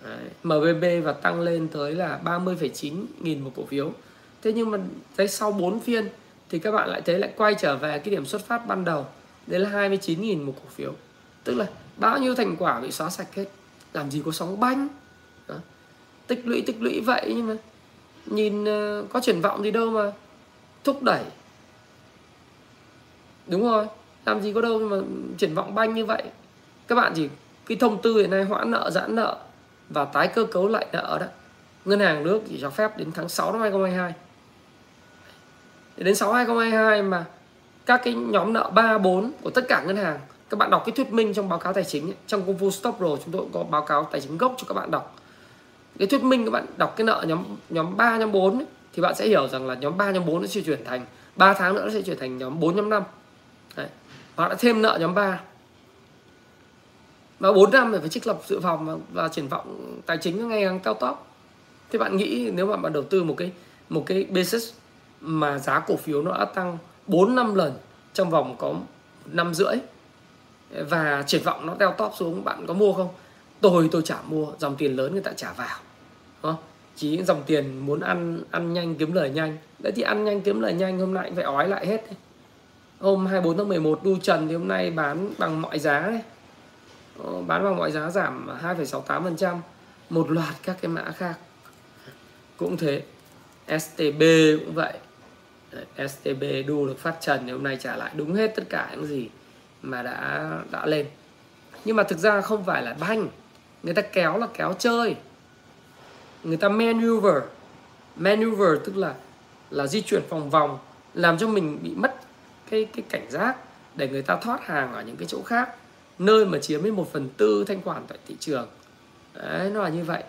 Đấy, MVB và tăng lên tới là 30,9 nghìn một cổ phiếu thế nhưng mà tới sau 4 phiên thì các bạn lại thấy lại quay trở về cái điểm xuất phát ban đầu. Đấy là 29 nghìn một cổ phiếu. Tức là bao nhiêu thành quả bị xóa sạch hết? Làm gì có sóng banh? Đó. tích lũy tích lũy vậy nhưng mà nhìn uh, có triển vọng gì đâu mà thúc đẩy. Đúng rồi làm gì có đâu mà triển vọng banh như vậy. Các bạn chỉ cái thông tư hiện nay hoãn nợ giãn nợ và tái cơ cấu lại nợ đó. Ngân hàng nước chỉ cho phép đến tháng 6 năm 2022 đến 6 2022 mà các cái nhóm nợ 3 4 của tất cả ngân hàng các bạn đọc cái thuyết minh trong báo cáo tài chính ấy, trong công vụ stop rồi chúng tôi có báo cáo tài chính gốc cho các bạn đọc. Cái thuyết minh các bạn đọc cái nợ nhóm nhóm 3 nhóm 4 ấy, thì bạn sẽ hiểu rằng là nhóm 3 nhóm 4 nó sẽ chuyển thành 3 tháng nữa nó sẽ chuyển thành nhóm 4 nhóm 5 Đấy. hoặc đã thêm nợ nhóm 3 và 4 năm thì phải trích lập dự phòng và, và triển vọng tài chính ngày càng cao top. Thế bạn nghĩ nếu mà bạn đầu tư một cái một cái business mà giá cổ phiếu nó đã tăng 4 năm lần trong vòng có năm rưỡi. Và triển vọng nó teo top xuống bạn có mua không? Tôi tôi chả mua dòng tiền lớn người ta trả vào. Chỉ những dòng tiền muốn ăn ăn nhanh kiếm lời nhanh. Đấy thì ăn nhanh kiếm lời nhanh hôm nay phải ói lại hết hôm 24 tháng 11 đu trần thì hôm nay bán bằng mọi giá đấy. Bán bằng mọi giá giảm 2,68% một loạt các cái mã khác. Cũng thế STB cũng vậy. Đấy, STB đu được phát trần thì hôm nay trả lại đúng hết tất cả những gì mà đã đã lên. Nhưng mà thực ra không phải là banh. Người ta kéo là kéo chơi. Người ta maneuver. Maneuver tức là là di chuyển vòng vòng làm cho mình bị mất cái cái cảnh giác để người ta thoát hàng ở những cái chỗ khác. Nơi mà chiếm đến một phần tư thanh khoản tại thị trường. Đấy nó là như vậy.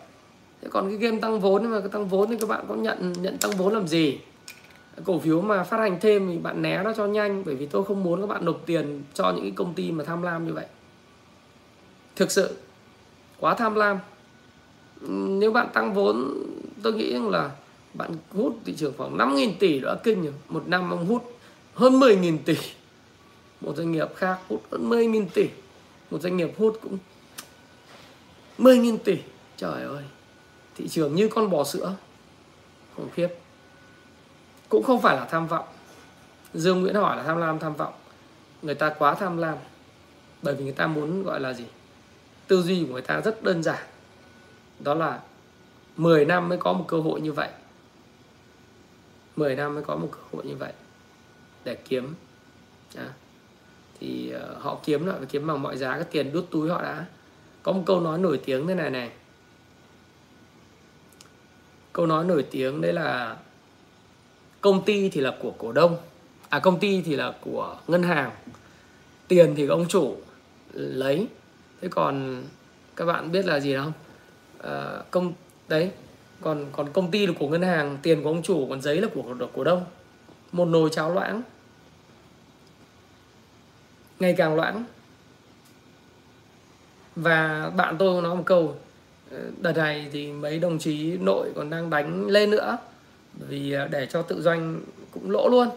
Thế còn cái game tăng vốn mà cái tăng vốn thì các bạn có nhận nhận tăng vốn làm gì? Cổ phiếu mà phát hành thêm thì bạn né nó cho nhanh, bởi vì tôi không muốn các bạn nộp tiền cho những cái công ty mà tham lam như vậy. Thực sự, quá tham lam. Nếu bạn tăng vốn, tôi nghĩ rằng là bạn hút thị trường khoảng 5.000 tỷ đã kinh rồi một năm ông hút hơn 10.000 tỷ. Một doanh nghiệp khác hút hơn 10.000 tỷ. Một doanh nghiệp hút cũng 10.000 tỷ. Trời ơi, thị trường như con bò sữa. Khủng khiếp cũng không phải là tham vọng. Dương nguyễn hỏi là tham lam tham vọng. Người ta quá tham lam bởi vì người ta muốn gọi là gì? Tư duy của người ta rất đơn giản. Đó là 10 năm mới có một cơ hội như vậy. 10 năm mới có một cơ hội như vậy để kiếm. À, thì uh, họ kiếm lại phải kiếm bằng mọi giá cái tiền đút túi họ đã. Có một câu nói nổi tiếng thế này này. Câu nói nổi tiếng đấy là công ty thì là của cổ đông. À công ty thì là của ngân hàng. Tiền thì ông chủ lấy. Thế còn các bạn biết là gì không? À, công đấy còn còn công ty là của ngân hàng tiền của ông chủ còn giấy là của cổ đông. Một nồi cháo loãng. Ngày càng loãng. Và bạn tôi nói một câu ờ, đợt này thì mấy đồng chí nội còn đang đánh lên nữa vì à, để cho tự doanh cũng lỗ luôn.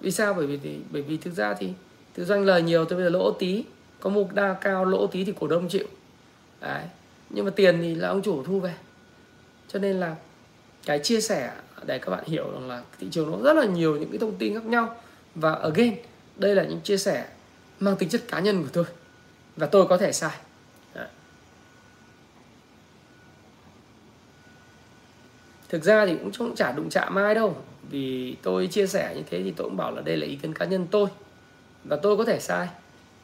Vì sao? Bởi vì thì, bởi vì thực ra thì tự doanh lời nhiều tôi bây giờ lỗ tí. Có mục đa cao lỗ tí thì cổ đông chịu. Đấy. Nhưng mà tiền thì là ông chủ thu về. Cho nên là cái chia sẻ để các bạn hiểu rằng là thị trường nó rất là nhiều những cái thông tin khác nhau. Và again đây là những chia sẻ mang tính chất cá nhân của tôi. Và tôi có thể sai. Thực ra thì cũng không chả đụng chạm ai đâu. Vì tôi chia sẻ như thế thì tôi cũng bảo là đây là ý kiến cá nhân tôi. Và tôi có thể sai.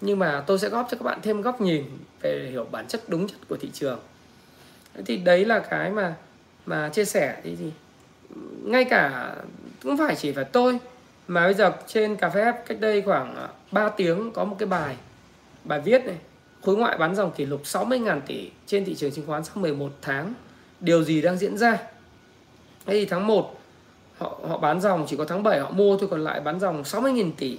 Nhưng mà tôi sẽ góp cho các bạn thêm góc nhìn về hiểu bản chất đúng chất của thị trường. Thì đấy là cái mà mà chia sẻ. Thì, thì ngay cả cũng phải chỉ phải tôi. Mà bây giờ trên cà phê cách đây khoảng à, 3 tiếng có một cái bài bài viết này. Khối ngoại bán dòng kỷ lục 60.000 tỷ trên thị trường chứng khoán sau 11 tháng. Điều gì đang diễn ra? Thế thì tháng 1 họ họ bán dòng chỉ có tháng 7 họ mua thôi còn lại bán dòng 60.000 tỷ.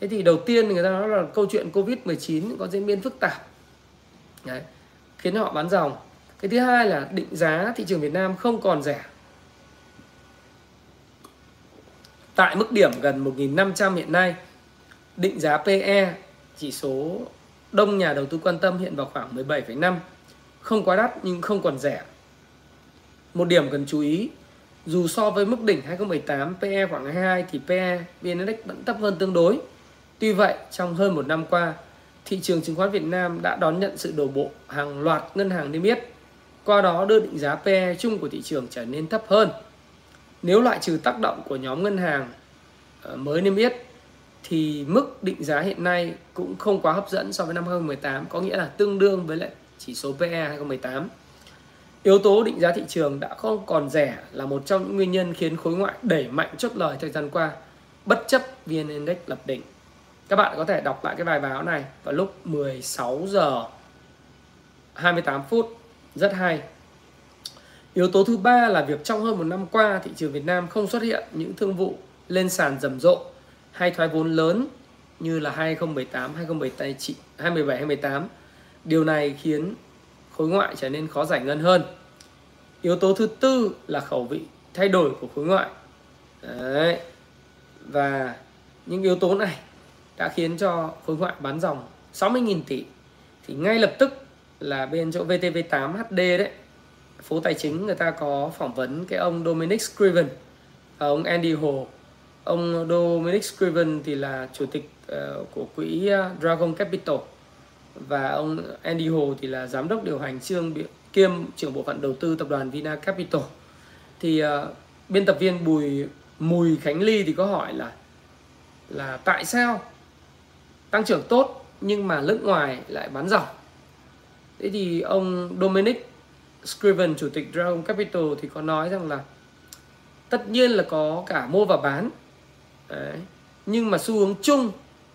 Thế thì đầu tiên người ta nói là câu chuyện Covid-19 có diễn biến phức tạp. Đấy, khiến họ bán dòng. Cái thứ hai là định giá thị trường Việt Nam không còn rẻ. Tại mức điểm gần 1.500 hiện nay, định giá PE chỉ số đông nhà đầu tư quan tâm hiện vào khoảng 17,5 không quá đắt nhưng không còn rẻ một điểm cần chú ý, dù so với mức đỉnh 2018 PE khoảng 22 thì PE VN Index vẫn thấp hơn tương đối. Tuy vậy, trong hơn một năm qua, thị trường chứng khoán Việt Nam đã đón nhận sự đổ bộ hàng loạt ngân hàng niêm yết, qua đó đưa định giá PE chung của thị trường trở nên thấp hơn. Nếu loại trừ tác động của nhóm ngân hàng ờ, mới niêm yết thì mức định giá hiện nay cũng không quá hấp dẫn so với năm 2018, có nghĩa là tương đương với lại chỉ số PE 2018. Yếu tố định giá thị trường đã không còn rẻ là một trong những nguyên nhân khiến khối ngoại đẩy mạnh chốt lời thời gian qua, bất chấp VN Index lập đỉnh. Các bạn có thể đọc lại cái bài báo này vào lúc 16 giờ 28 phút, rất hay. Yếu tố thứ ba là việc trong hơn một năm qua thị trường Việt Nam không xuất hiện những thương vụ lên sàn rầm rộ hay thoái vốn lớn như là 2018, 2017, 2017, 2018. Điều này khiến khối ngoại trở nên khó giải ngân hơn. Yếu tố thứ tư là khẩu vị thay đổi của khối ngoại. Đấy. và những yếu tố này đã khiến cho khối ngoại bán dòng 60.000 tỷ. Thì ngay lập tức là bên chỗ VTV8 HD đấy, phố tài chính người ta có phỏng vấn cái ông Dominic Scriven và ông Andy Hồ ông Dominic Scriven thì là chủ tịch ờ, của quỹ ờ, Dragon Capital và ông Andy Hồ thì là giám đốc điều hành trương kiêm trưởng bộ phận đầu tư tập đoàn Vina Capital. Thì uh, biên tập viên Bùi Mùi Khánh Ly thì có hỏi là là tại sao tăng trưởng tốt nhưng mà nước ngoài lại bán dòng? Thế thì ông Dominic Scriven chủ tịch Dragon Capital thì có nói rằng là tất nhiên là có cả mua và bán. Đấy. nhưng mà xu hướng chung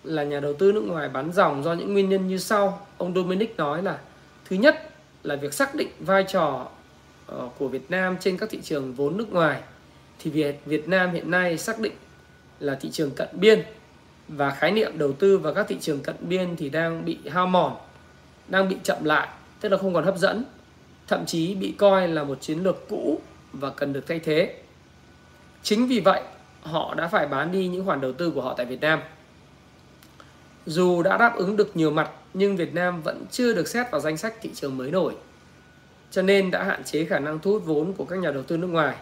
là nhà đầu tư nước ngoài bán dòng do những nguyên nhân như sau. Ông Dominic nói là thứ nhất là việc xác định vai trò ờ, của Việt Nam trên các thị trường vốn nước ngoài thì Việt Việt Nam hiện nay xác định là thị trường cận biên và khái niệm đầu tư vào các thị trường cận biên thì đang bị hao mòn, đang bị chậm lại, tức là không còn hấp dẫn, thậm chí bị coi là một chiến lược cũ và cần được thay thế. Chính vì vậy, họ đã phải bán đi những khoản đầu tư của họ tại Việt Nam. Dù đã đáp ứng được nhiều mặt nhưng Việt Nam vẫn chưa được xét vào danh sách thị trường mới nổi. Cho nên đã hạn chế khả năng thu hút vốn của các nhà đầu tư nước ngoài.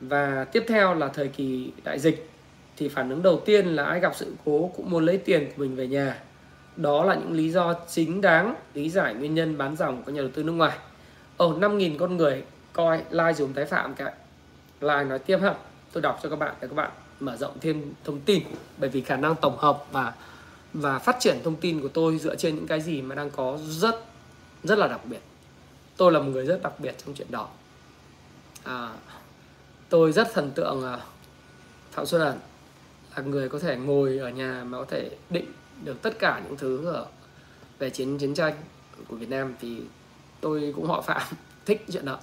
Và tiếp theo là thời kỳ đại dịch thì phản ứng đầu tiên là ai gặp sự cố cũng muốn lấy tiền của mình về nhà. Đó là những lý do chính đáng lý giải nguyên nhân bán dòng của nhà đầu tư nước ngoài. Ồ, 5.000 con người coi like dùm tái phạm cái like nói tiếp ha. Tôi đọc cho các bạn để các bạn mở rộng thêm thông tin bởi vì khả năng tổng hợp và và phát triển thông tin của tôi dựa trên những cái gì mà đang có rất rất là đặc biệt. Tôi là một người rất đặc biệt trong chuyện đó. À, tôi rất thần tượng à, phạm xuân ẩn là người có thể ngồi ở nhà mà có thể định được tất cả những thứ ở về chiến chiến tranh của Việt Nam thì tôi cũng họ phạm thích chuyện đó.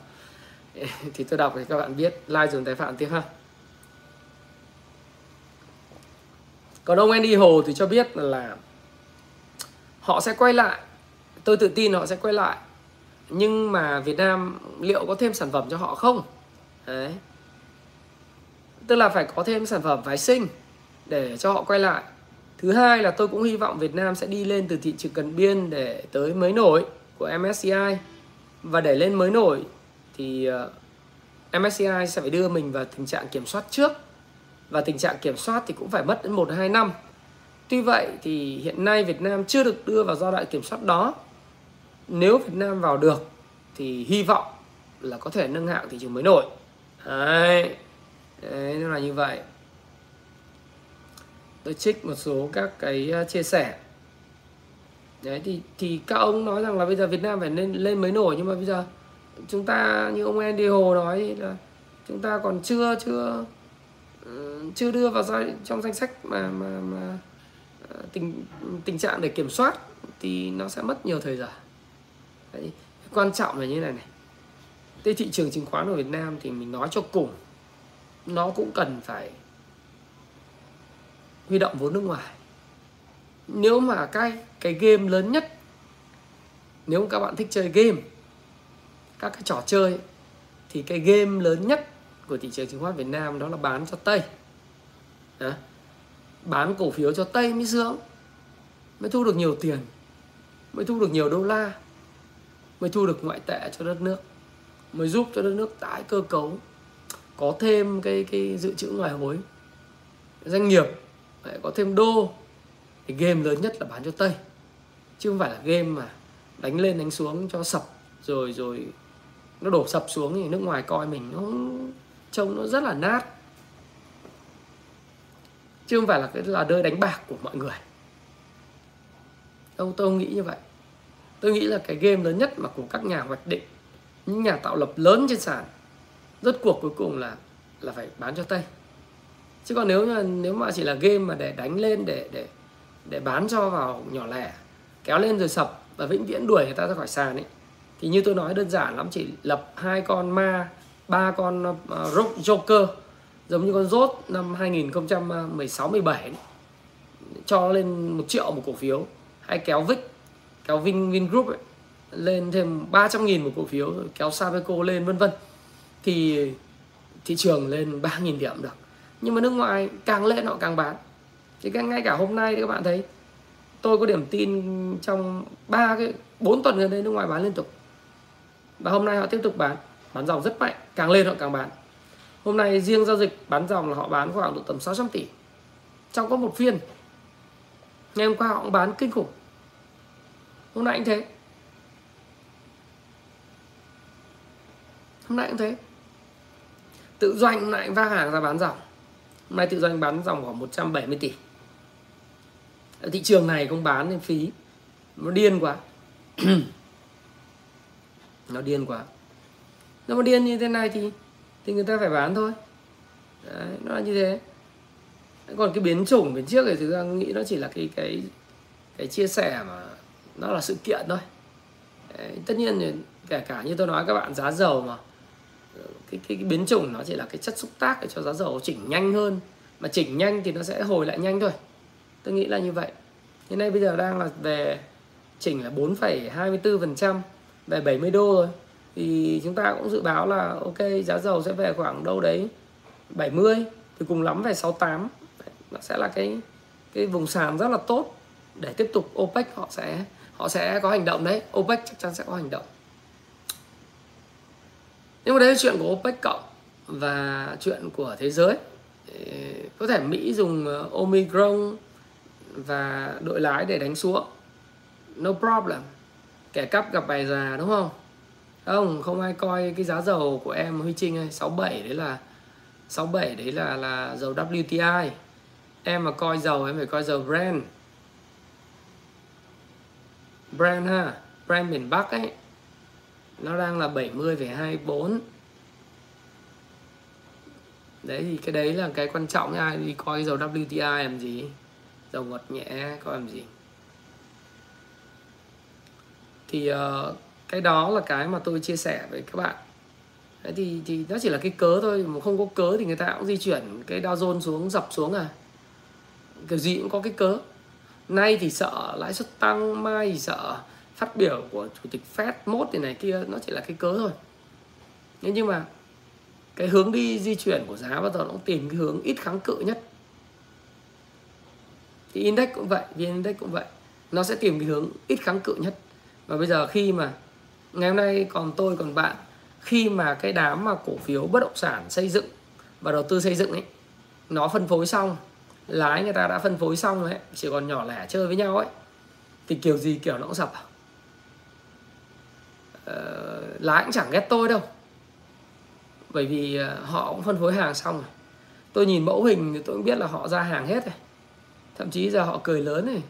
Thì tôi đọc thì các bạn biết like dùm tái phạm tiếp ha. Còn ông Andy Hồ thì cho biết là họ sẽ quay lại. Tôi tự tin họ sẽ quay lại. Nhưng mà Việt Nam liệu có thêm sản phẩm cho họ không? Đấy. Tức là phải có thêm sản phẩm phái sinh để cho họ quay lại. Thứ hai là tôi cũng hy vọng Việt Nam sẽ đi lên từ thị trường cần biên để tới mới nổi của MSCI và để lên mới nổi thì ờ, MSCI sẽ phải đưa mình vào tình trạng kiểm soát trước và tình trạng kiểm soát thì cũng phải mất đến 1 2 năm. Tuy vậy thì hiện nay Việt Nam chưa được đưa vào giai đoạn kiểm soát đó. Nếu Việt Nam vào được thì hy vọng là có thể nâng hạng thị trường mới nổi. Đấy. Đấy, nó là như vậy. Tôi trích một số các cái ờ, chia sẻ. Đấy thì thì các ông nói rằng là bây giờ Việt Nam phải lên lên mới nổi nhưng mà bây giờ chúng ta như ông Andy Hồ nói là chúng ta còn chưa chưa Ờ, chưa đưa vào trong danh sách mà mà mà ờ, tình tình trạng để kiểm soát thì nó sẽ mất nhiều thời gian. Đấy, quan trọng là như này này. Cái thị trường chứng khoán ở Việt Nam thì mình nói cho cùng nó cũng cần phải huy động vốn nước ngoài. Nếu mà cái cái game lớn nhất nếu các bạn thích chơi game các cái trò chơi thì cái game lớn nhất của thị trường chứng khoán Việt Nam đó là bán cho Tây đó. bán cổ phiếu cho Tây mới sướng mới thu được nhiều tiền, mới thu được nhiều đô la, mới thu được ngoại tệ cho đất nước, mới giúp cho đất nước tái cơ cấu, có thêm cái cái dự trữ ngoại hối doanh nghiệp có thêm đô, thì game lớn nhất là bán cho Tây, chứ không phải là game mà đánh lên đánh xuống cho sập, rồi rồi nó đổ sập xuống thì nước ngoài coi mình nó trông nó rất là nát. Chứ không phải là cái là nơi đánh bạc của mọi người. Đâu, tôi không nghĩ như vậy. Tôi nghĩ là cái game lớn nhất mà của các nhà hoạch định, những nhà tạo lập lớn trên sàn, rốt cuộc cuối cùng là là phải bán cho tây. Chứ còn nếu mà nếu mà chỉ là game mà để đánh lên, để để để bán cho vào nhỏ lẻ, kéo lên rồi sập và vĩnh viễn đuổi người ta ra khỏi sàn ấy, thì như tôi nói, đơn giản lắm, chỉ lập hai con ma ba con uh, Joker giống như con rốt năm 2016 17 cho lên một triệu một cổ phiếu. Hay kéo Vic kéo Vin Vingroup ấy, lên thêm 300 nghìn một cổ phiếu rồi kéo Sabeco lên vân vân. Thì thị trường lên 3.000 điểm được. Nhưng mà nước ngoài càng lên họ càng bán. Thì ngay cả hôm nay thì các bạn thấy tôi có điểm tin trong ba cái bốn tuần gần đây nước ngoài bán liên tục. Và hôm nay họ tiếp tục bán bán dòng rất mạnh, càng lên họ càng bán. Hôm nay riêng giao dịch bán dòng là họ bán khoảng độ tầm 600 tỷ. Trong có một phiên, ngày hôm qua họ cũng bán kinh khủng. Hôm nay cũng thế. Hôm nay cũng thế. Tự doanh lại vác hàng ra bán dòng. Hôm nay tự doanh bán dòng khoảng 170 tỷ. Ở thị trường này không bán nên phí. Nó điên quá. Nó điên quá nó mà điên như thế này thì thì người ta phải bán thôi. Đấy, nó là như thế. Còn cái biến chủng biến trước thì thực ra nghĩ nó chỉ là cái cái cái chia sẻ mà nó là sự kiện thôi. Đấy, tất nhiên thì kể cả như tôi nói các bạn giá dầu mà cái, cái, cái biến chủng nó chỉ là cái chất xúc tác để cho giá dầu chỉnh nhanh hơn. Mà chỉnh nhanh thì nó sẽ hồi lại nhanh thôi. Tôi nghĩ là như vậy. Hiện nay bây giờ đang là về chỉnh là 4,24% về 70 đô rồi thì chúng ta cũng dự báo là, ok, giá dầu sẽ về khoảng đâu đấy 70 thì cùng lắm về 68 nó sẽ là cái cái vùng sàn rất là tốt để tiếp tục OPEC họ sẽ họ sẽ có hành động đấy. OPEC chắc chắn sẽ có hành động. Nhưng mà đấy là chuyện của OPEC cộng và chuyện của thế giới. Có thể Mỹ dùng ờ, Omicron và đội lái để đánh xuống. No problem. Kẻ cắp gặp bài già, đúng không? Không không ai coi cái giá dầu của em Huy Trinh ơi. 67 đấy là 67 đấy là là dầu WTI em mà coi dầu em phải coi dầu Brent. Brent ha Brent miền Bắc ấy. Nó đang là 70,24 đấy thì cái đấy là cái quan trọng nha đi coi dầu WTI làm gì? Dầu ngọt nhẹ coi làm gì? Thì uh, cái đó là cái mà tôi chia sẻ với các bạn. Đấy, thì thì nó chỉ là cái cớ thôi, mà không có cớ thì người ta cũng di chuyển cái Dow Jones xuống dập xuống à. Kiểu gì cũng có cái cớ. Nay thì sợ lãi suất tăng, mai thì sợ phát biểu của chủ tịch Fed mốt thì này kia, nó chỉ là cái cớ thôi. Thế nhưng mà cái hướng đi di chuyển của giá bao giờ nó cũng tìm cái hướng ít kháng cự nhất. Thì index cũng vậy vn index cũng vậy. Nó sẽ tìm cái hướng ít kháng cự nhất. Và bây giờ khi mà ngày hôm nay còn tôi còn bạn. Khi mà cái đám mà cổ phiếu bất động sản xây dựng và đầu tư xây dựng ấy nó phân phối xong lái người ta đã phân phối xong rồi ấy chỉ còn nhỏ lẻ chơi với nhau ấy thì kiểu gì kiểu nó cũng sập. À? ờ, lái cũng chẳng ghét tôi đâu. Bởi vì ờ, họ cũng phân phối hàng xong rồi. Tôi nhìn mẫu hình thì tôi cũng biết là họ ra hàng hết rồi. Thậm chí giờ họ cười lớn này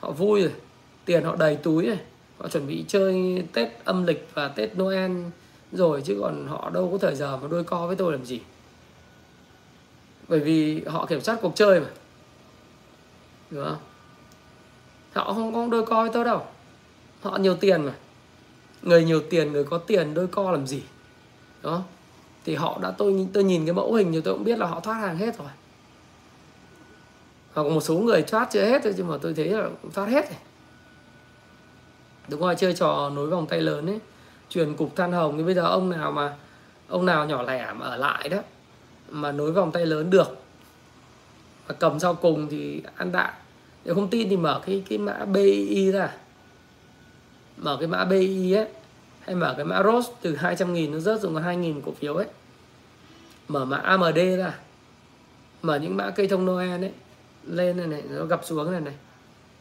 họ vui rồi tiền họ đầy túi rồi họ chuẩn bị chơi tết âm lịch và tết noel rồi chứ còn họ đâu có thời giờ mà đôi co với tôi làm gì. Bởi vì họ kiểm soát cuộc chơi mà. Đúng không? Họ không có đôi co với tôi đâu. Họ nhiều tiền mà. Người nhiều tiền, người có tiền đôi co làm gì? Đó thì họ đã, tôi tôi nhìn cái mẫu hình thì tôi cũng biết là họ thoát hàng hết rồi. Hoặc một số người thoát chưa hết thôi, nhưng mà tôi thấy là thoát hết rồi đúng rồi, chơi trò nối vòng tay lớn ấy. Truyền cục than hồng thì bây giờ ông nào mà, ông nào nhỏ lẻ mà ở lại đó, mà nối vòng tay lớn được và cầm sau cùng thì ăn đạn nếu không tin thì mở cái cái mã BI ra. Mở cái mã BI ấy, hay mở cái mã ROS từ 200 nghìn nó rớt xuống còn 2 nghìn cổ phiếu ấy. Mở mã AMD ra. Mở những mã cây thông Noel ấy, lên này này, nó gặp xuống này này,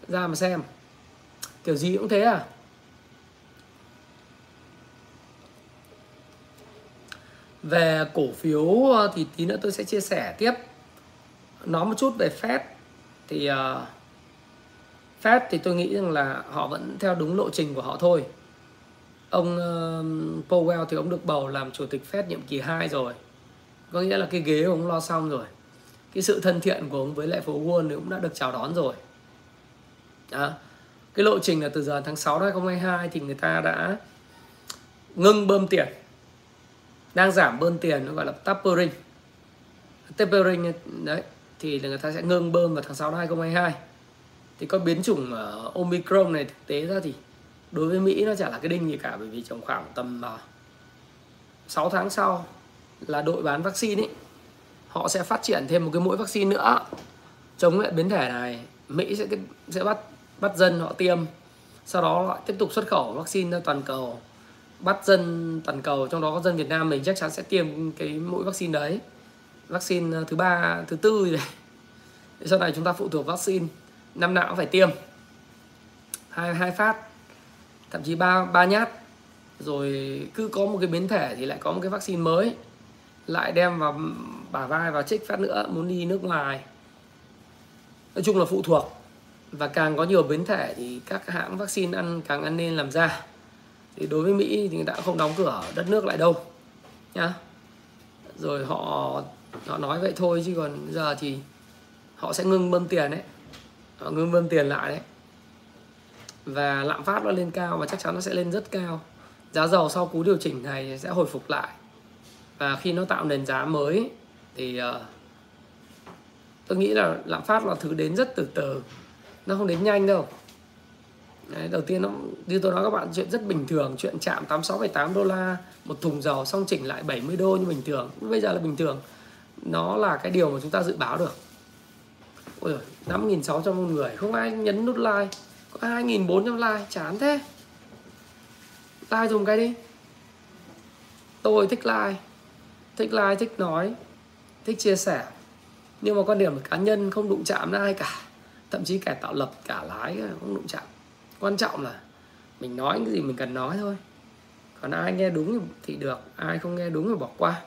ra mà xem. Kiểu gì cũng thế à? Về cổ phiếu ờ, thì tí nữa tôi sẽ chia sẻ tiếp. Nói một chút về Fed. Thì uh, Fed thì tôi nghĩ rằng là họ vẫn theo đúng lộ trình của họ thôi. Ông uh, Powell thì ông được bầu làm chủ tịch Fed nhiệm kỳ 2 rồi. Có nghĩa là cái ghế ông lo xong rồi. Cái sự thân thiện của ông với lại phố Wall thì cũng đã được chào đón rồi. Đó. cái lộ trình là từ giờ tháng 6 năm 2022 thì người ta đã ngưng bơm tiền đang giảm bơm tiền, nó gọi là tapering. Tapering, đấy, thì là người ta sẽ ngưng bơm vào tháng 6 năm 2022 thì có biến chủng ờ, Omicron này thực tế ra thì đối với Mỹ nó chả là cái đinh gì cả, bởi vì trong khoảng tầm ờ, 6 tháng sau là đội bán vaccine ấy họ sẽ phát triển thêm một cái mũi vaccine nữa. Chống lại biến thể này, Mỹ sẽ sẽ bắt bắt dân họ tiêm. Sau đó họ tiếp tục xuất khẩu vaccine ra toàn cầu bắt dân toàn cầu, trong đó có dân Việt Nam mình chắc chắn sẽ tiêm cái mũi vaccine đấy. Vaccine ờ, thứ ba, thứ tư rồi sau này chúng ta phụ thuộc vaccine, năm nào cũng phải tiêm. Hai hai phát, thậm chí ba ba nhát. Rồi cứ có một cái biến thể thì lại có một cái vaccine mới. Lại đem vào bả vai và trích phát nữa, muốn đi nước ngoài. Nói chung là phụ thuộc. Và càng có nhiều biến thể thì các hãng vaccine ăn, càng ăn nên làm ra thì đối với Mỹ thì người ta cũng không đóng cửa đất nước lại đâu nhá. Rồi họ họ nói vậy thôi chứ còn giờ thì họ sẽ ngưng bơm tiền đấy. Họ ngưng bơm tiền lại đấy. Và lạm phát nó lên cao và chắc chắn nó sẽ lên rất cao. Giá dầu sau cú điều chỉnh này sẽ hồi phục lại. Và khi nó tạo nền giá mới thì uh, tôi nghĩ là lạm phát là thứ đến rất từ từ. Nó không đến nhanh đâu. Đấy, đầu tiên nó như tôi nói các bạn chuyện rất bình thường chuyện chạm 86,8 đô la một thùng dầu xong chỉnh lại 70 đô như bình thường. Bây giờ là bình thường. Nó là cái điều mà chúng ta dự báo được. Ôi giời, 5.600 một người không ai nhấn nút like. Có 2.400 like chán thế. Like dùng cái đi. Tôi thích like. Thích like thích nói thích chia sẻ. Nhưng mà quan điểm của cá nhân không đụng chạm đến ai cả. Thậm chí kẻ tạo lập cả lái không đụng chạm quan trọng là mình nói cái gì mình cần nói thôi. Còn ai nghe đúng thì được, ai không nghe đúng thì bỏ qua.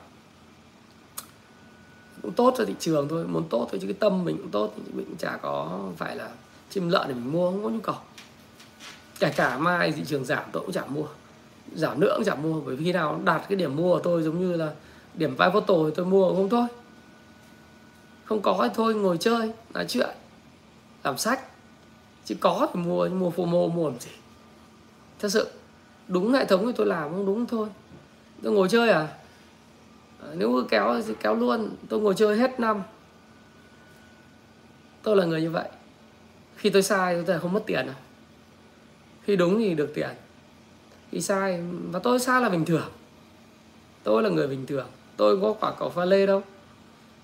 Cũng tốt cho thị trường thôi, muốn tốt thôi chứ cái tâm mình cũng tốt thì mình cũng chả có phải là chim lợn để mình mua, không có nhu cầu. Kể cả mai thị trường giảm tôi cũng chả mua. Giảm nữa cũng chả mua, bởi vì khi nào đạt cái điểm mua của tôi giống như là điểm vai photo thì tôi mua không thôi. Không có thì thôi, ngồi chơi, nói chuyện, làm sách chứ có thì mua mua fomo mua làm gì. Thật sự, đúng hệ thống thì tôi làm không đúng thôi. Tôi ngồi chơi à? à nếu nếu kéo thì kéo luôn, tôi ngồi chơi hết năm. Tôi là người như vậy. Khi tôi sai, tôi không mất tiền à? Khi đúng thì được tiền. Khi sai, và tôi sai là bình thường. Tôi là người bình thường. Tôi có quả cầu pha lê đâu.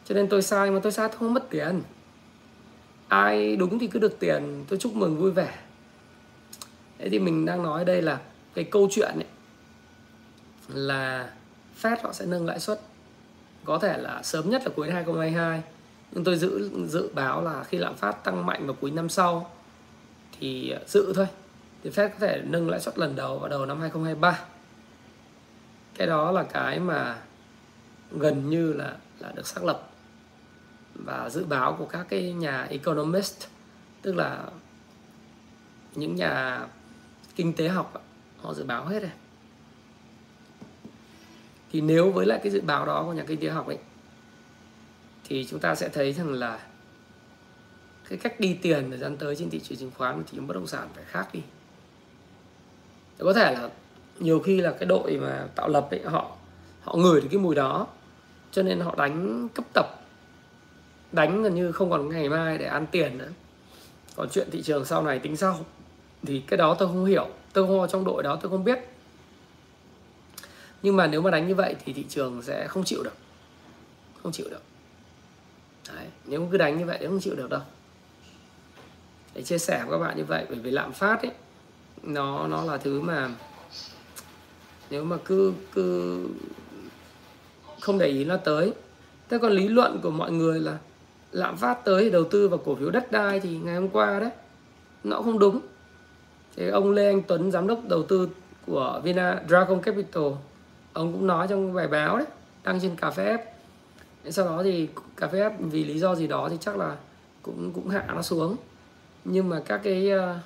Cho nên tôi sai, mà tôi sai tôi không mất tiền ai đúng thì cứ được tiền, tôi chúc mừng vui vẻ. Thế thì mình đang nói đây là cái câu chuyện ấy, là Fed họ sẽ nâng lãi suất. Có thể là sớm nhất là cuối 2022 nhưng tôi dự dự báo là khi lạm phát tăng mạnh vào cuối năm sau thì ờ, dự thôi. Thì Fed có thể nâng lãi suất lần đầu vào đầu năm 2023 cái đó là cái mà gần như là là được xác lập và dự báo của các cái nhà economist, tức là những nhà kinh tế học, họ dự báo hết rồi thì nếu với lại cái dự báo đó của nhà kinh tế học ấy, thì chúng ta sẽ thấy rằng là cái cách đi tiền thời gian tới trên thị trường chứng khoán và thị trường bất động sản phải khác đi. Có thể là nhiều khi là cái đội mà tạo lập ấy, họ họ ngửi được cái mùi đó, cho nên họ đánh cấp tập đánh gần như không còn ngày mai để ăn tiền nữa. Còn chuyện thị trường sau này tính sau thì cái đó tôi không hiểu. Tôi không trong đội đó tôi không biết. Nhưng mà nếu mà đánh như vậy thì thị trường sẽ không chịu được. Không chịu được. Đấy, nếu cứ đánh như vậy thì không chịu được đâu. Để chia sẻ với các bạn như vậy bởi vì lạm phát ấy nó nó là thứ mà nếu mà cứ cứ không để ý nó tới. Thế còn lý luận của mọi người là lạm phát tới thì đầu tư vào cổ phiếu đất đai thì ngày hôm qua đấy, nó không đúng. Thì ông Lê Anh Tuấn, giám đốc đầu tư của Vina Dragon Capital, ông cũng nói trong bài báo đấy, đăng trên cà phê F. Sau đó thì cà phê F vì lý do gì đó thì chắc là cũng cũng hạ nó xuống. Nhưng mà các cái ờ,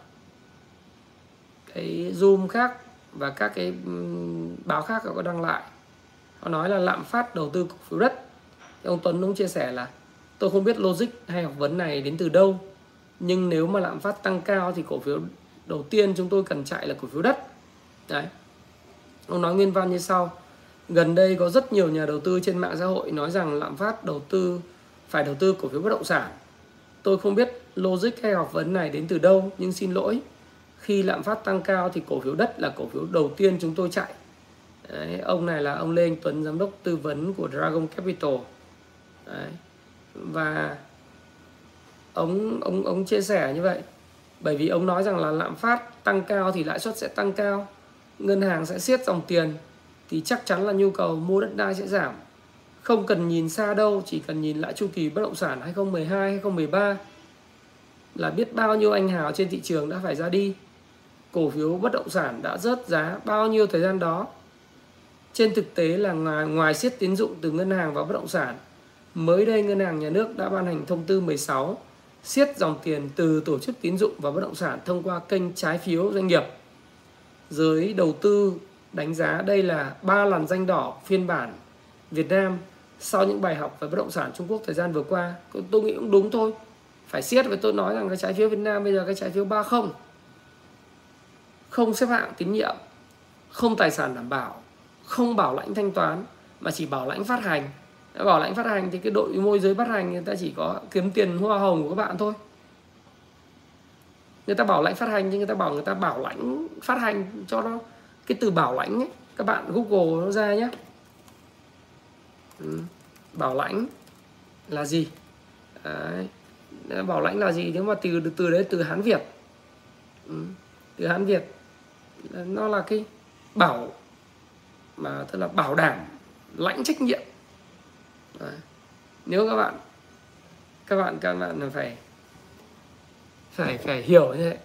cái zoom khác và các cái báo khác họ có đăng lại. Họ nói là lạm phát đầu tư cổ phiếu đất. Thì ông Tuấn cũng chia sẻ là tôi không biết logic hay học vấn này đến từ đâu nhưng nếu mà lạm phát tăng cao thì cổ phiếu đầu tiên chúng tôi cần chạy là cổ phiếu đất. Đấy. Ông nói nguyên văn như sau. Gần đây có rất nhiều nhà đầu tư trên mạng xã hội nói rằng lạm phát đầu tư phải đầu tư cổ phiếu bất động sản. Tôi không biết logic hay học vấn này đến từ đâu nhưng xin lỗi. Khi lạm phát tăng cao thì cổ phiếu đất là cổ phiếu đầu tiên chúng tôi chạy. Đấy, ông này là ông Lê Anh Tuấn giám đốc tư vấn của Dragon Capital. Đấy và ông ông ông chia sẻ như vậy. Bởi vì ông nói rằng là lạm phát tăng cao thì lãi suất sẽ tăng cao ngân hàng sẽ siết dòng tiền thì chắc chắn là nhu cầu mua đất đai sẽ giảm. Không cần nhìn xa đâu chỉ cần nhìn lại chu kỳ bất động sản 2012 2013 là biết bao nhiêu anh hào trên thị trường đã phải ra đi. Cổ phiếu bất động sản đã rớt giá bao nhiêu thời gian đó. Trên thực tế là ngoài, ngoài siết tín dụng từ ngân hàng vào bất động sản mới đây, ngân hàng nhà nước đã ban hành thông tư 16 siết dòng tiền từ tổ chức tín dụng và bất động sản thông qua kênh trái phiếu doanh nghiệp. Giới đầu tư đánh giá đây là ba làn danh đỏ phiên bản Việt Nam sau những bài học về bất động sản Trung Quốc thời gian vừa qua. Tôi nghĩ cũng đúng thôi. Phải siết và tôi nói rằng cái trái phiếu Việt Nam bây giờ cái trái phiếu 30 không xếp hạng tín nhiệm, không tài sản đảm bảo, không bảo lãnh thanh toán, mà chỉ bảo lãnh phát hành bảo lãnh phát hành thì cái đội môi giới phát hành người ta chỉ có kiếm tiền hoa hồng của các bạn thôi người ta bảo lãnh phát hành nhưng người ta bảo, người ta bảo lãnh phát hành cho nó cái từ bảo lãnh ấy các bạn google nó ra nhé ừ. bảo lãnh là gì đấy. bảo lãnh là gì nếu mà từ từ đấy, từ hán việt ừ. từ hán việt nó là cái bảo mà tức là bảo đảm lãnh trách nhiệm đấy. nếu các bạn các bạn các bạn là phải phải phải hiểu như thế.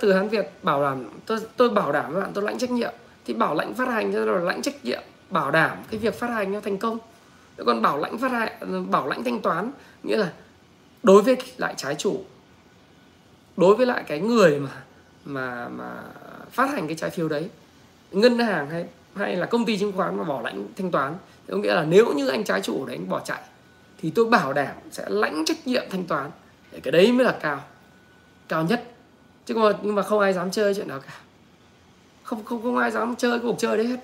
Từ hán việt bảo đảm, tôi tôi bảo đảm các bạn, tôi lãnh trách nhiệm. Thì bảo lãnh phát hành cho là lãnh trách nhiệm, bảo đảm cái việc phát hành nó thành công. Còn bảo lãnh phát hành, bảo lãnh thanh toán, nghĩa là đối với lại trái chủ, đối với lại cái người mà mà mà phát hành cái trái phiếu đấy, ngân hàng hay hay là công ty chứng khoán mà bảo lãnh thanh toán có nghĩa là nếu như anh trái chủ đấy anh bỏ chạy, thì tôi bảo đảm sẽ lãnh trách nhiệm thanh toán. Để cái đấy mới là cao. Cao nhất. Chứ còn nhưng mà không ai dám chơi chuyện đó cả. Không không không ai dám chơi cái cuộc chơi đấy hết.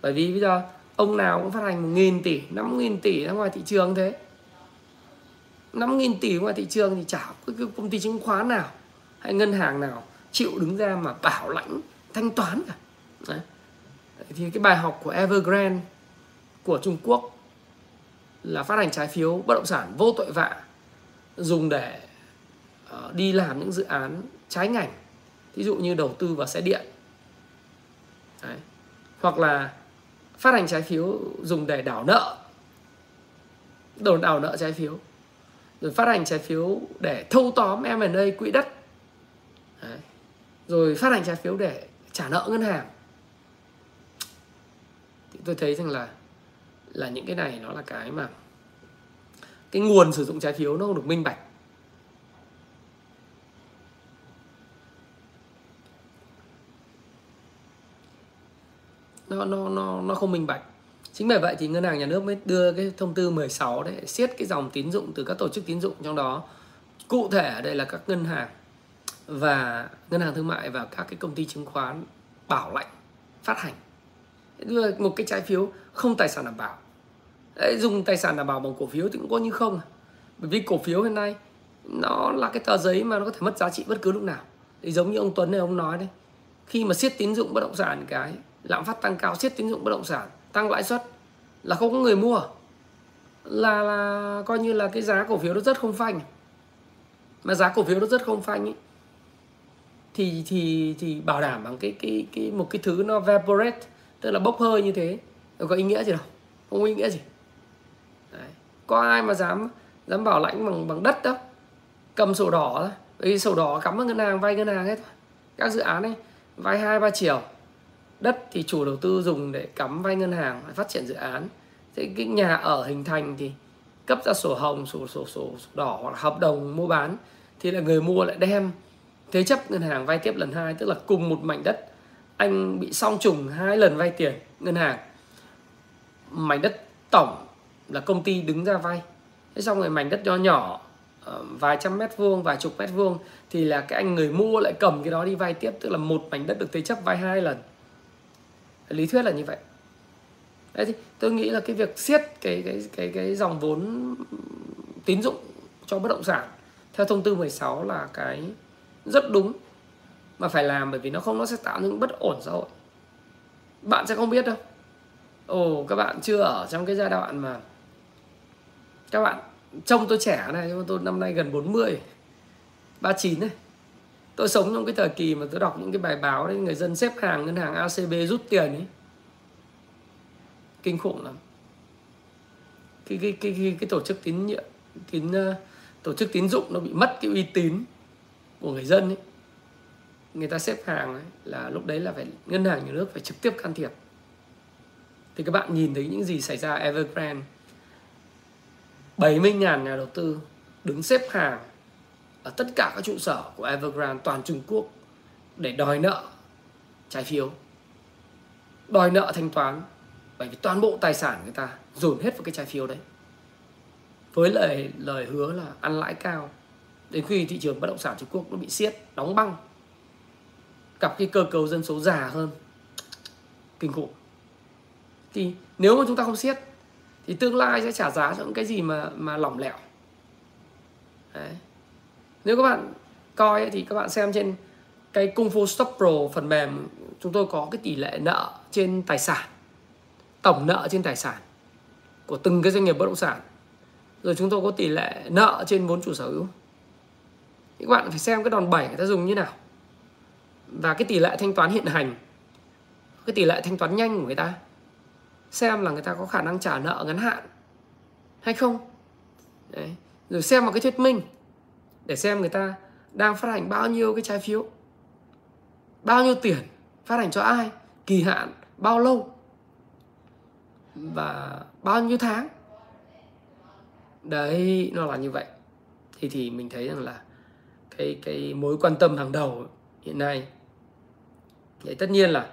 Bởi vì bây giờ ông nào cũng phát hành một nghìn tỷ, năm nghìn tỷ ra ngoài thị trường thế. năm nghìn tỷ ngoài thị trường thì chả có cái công ty chứng khoán nào hay ngân hàng nào chịu đứng ra mà bảo lãnh thanh toán cả. Đấy. thì cái bài học của Evergrande của Trung Quốc là phát hành trái phiếu bất động sản vô tội vạ, dùng để ờ, đi làm những dự án trái ngành ví dụ như đầu tư vào xe điện Đấy. hoặc là phát hành trái phiếu dùng để đảo nợ đầu đảo nợ trái phiếu rồi phát hành trái phiếu để thâu tóm M&A quỹ đất Đấy. rồi phát hành trái phiếu để trả nợ ngân hàng thì tôi thấy rằng là là những cái này nó là cái mà cái nguồn sử dụng trái phiếu nó không được minh bạch. Nó nó nó nó không minh bạch. Chính bởi vậy thì ngân hàng nhà nước mới đưa cái thông tư 16 để siết cái dòng tín dụng từ các tổ chức tín dụng trong đó. Cụ thể ở đây là các ngân hàng và ngân hàng thương mại và các cái công ty chứng khoán bảo lãnh phát hành một cái trái phiếu không tài sản đảm bảo. Đấy, dùng tài sản đảm bảo bằng cổ phiếu thì cũng có như không à. bởi vì cổ phiếu hiện nay nó là cái tờ giấy mà nó có thể mất giá trị bất cứ lúc nào. Thì giống như ông Tuấn này ông nói đấy khi mà siết tín dụng bất động sản cái lạm phát tăng cao siết tín dụng bất động sản tăng lãi suất là không có người mua. Là là coi như là cái giá cổ phiếu nó rất không phanh. Mà giá cổ phiếu nó rất không phanh ấy, thì thì thì bảo đảm bằng cái cái cái một cái thứ nó vaporate tức là bốc hơi như thế. Ờ, có ý nghĩa gì đâu. Không có ý nghĩa gì. Đấy. có ai mà dám dám bảo lãnh bằng bằng đất đâu. Cầm sổ đỏ thôi. Vì sổ đỏ cắm vào ngân hàng vay ngân hàng hết các dự án ấy vay hai ba triệu. Đất thì chủ đầu tư dùng để cắm vay ngân hàng phát triển dự án. Thế cái nhà ở hình thành thì cấp ra sổ hồng sổ sổ sổ, sổ đỏ hoặc là hợp đồng mua bán. Thì là người mua lại đem thế chấp ngân hàng vay tiếp lần hai tức là cùng một mảnh đất anh bị song trùng hai lần vay tiền ngân hàng, mảnh đất tổng là công ty đứng ra vay. Thế xong rồi mảnh đất nhỏ nhỏ vài trăm mét vuông, vài chục mét vuông, thì là cái anh người mua lại cầm cái đó đi vay tiếp, tức là một mảnh đất được thế chấp vay hai lần. Lý thuyết là như vậy. Đấy thì tôi nghĩ là cái việc siết cái cái cái cái dòng vốn tín dụng cho bất động sản, theo thông tư 16 là cái rất đúng mà phải làm bởi vì nó không nó sẽ tạo những bất ổn xã hội. Bạn sẽ không biết đâu. Ồ các bạn chưa ở trong cái giai đoạn mà các bạn trông tôi trẻ này nhưng mà tôi năm nay gần 40 39 này. Tôi sống trong cái thời kỳ mà tôi đọc những cái bài báo đấy người dân xếp hàng ngân hàng ACB rút tiền ấy. Kinh khủng lắm. Cái cái cái cái, cái tổ chức tín nhiệm tín ờ, tổ chức tín dụng nó bị mất cái uy tín của người dân ấy người ta xếp hàng ấy, là lúc đấy là phải ngân hàng nhà nước phải trực tiếp can thiệp. Thì các bạn nhìn thấy những gì xảy ra Evergrande. 70.000 nhà đầu tư đứng xếp hàng ở tất cả các trụ sở của Evergrande toàn Trung Quốc để đòi nợ trái phiếu. Đòi nợ thanh toán bởi vì toàn bộ tài sản người ta dồn hết vào cái trái phiếu đấy. Với lời lời hứa là ăn lãi cao. Đến khi thị trường bất động sản Trung Quốc nó bị siết đóng băng gặp cái cơ cấu dân số già hơn. Kinh khủng. Thì nếu mà chúng ta không siết, thì tương lai sẽ trả giá cho những cái gì mà mà lỏng lẻo. Đấy. Nếu các bạn coi thì các bạn xem trên cái cung phu Stop Pro phần mềm, chúng tôi có cái tỷ lệ nợ trên tài sản, tổng nợ trên tài sản của từng cái doanh nghiệp bất động sản. Rồi chúng tôi có tỷ lệ nợ trên vốn chủ sở hữu. Thì các bạn phải xem cái đòn bẩy người ta dùng như nào và cái tỷ lệ thanh toán hiện hành, cái tỷ lệ thanh toán nhanh của người ta, xem là người ta có khả năng trả nợ ngắn hạn hay không. Đấy. rồi xem vào cái thuyết minh để xem người ta đang phát hành bao nhiêu cái trái phiếu, bao nhiêu tiền phát hành cho ai, kỳ hạn bao lâu và bao nhiêu tháng. Đấy, nó là như vậy. Thì thì mình thấy rằng là cái cái mối quan tâm hàng đầu hiện nay thì tất nhiên là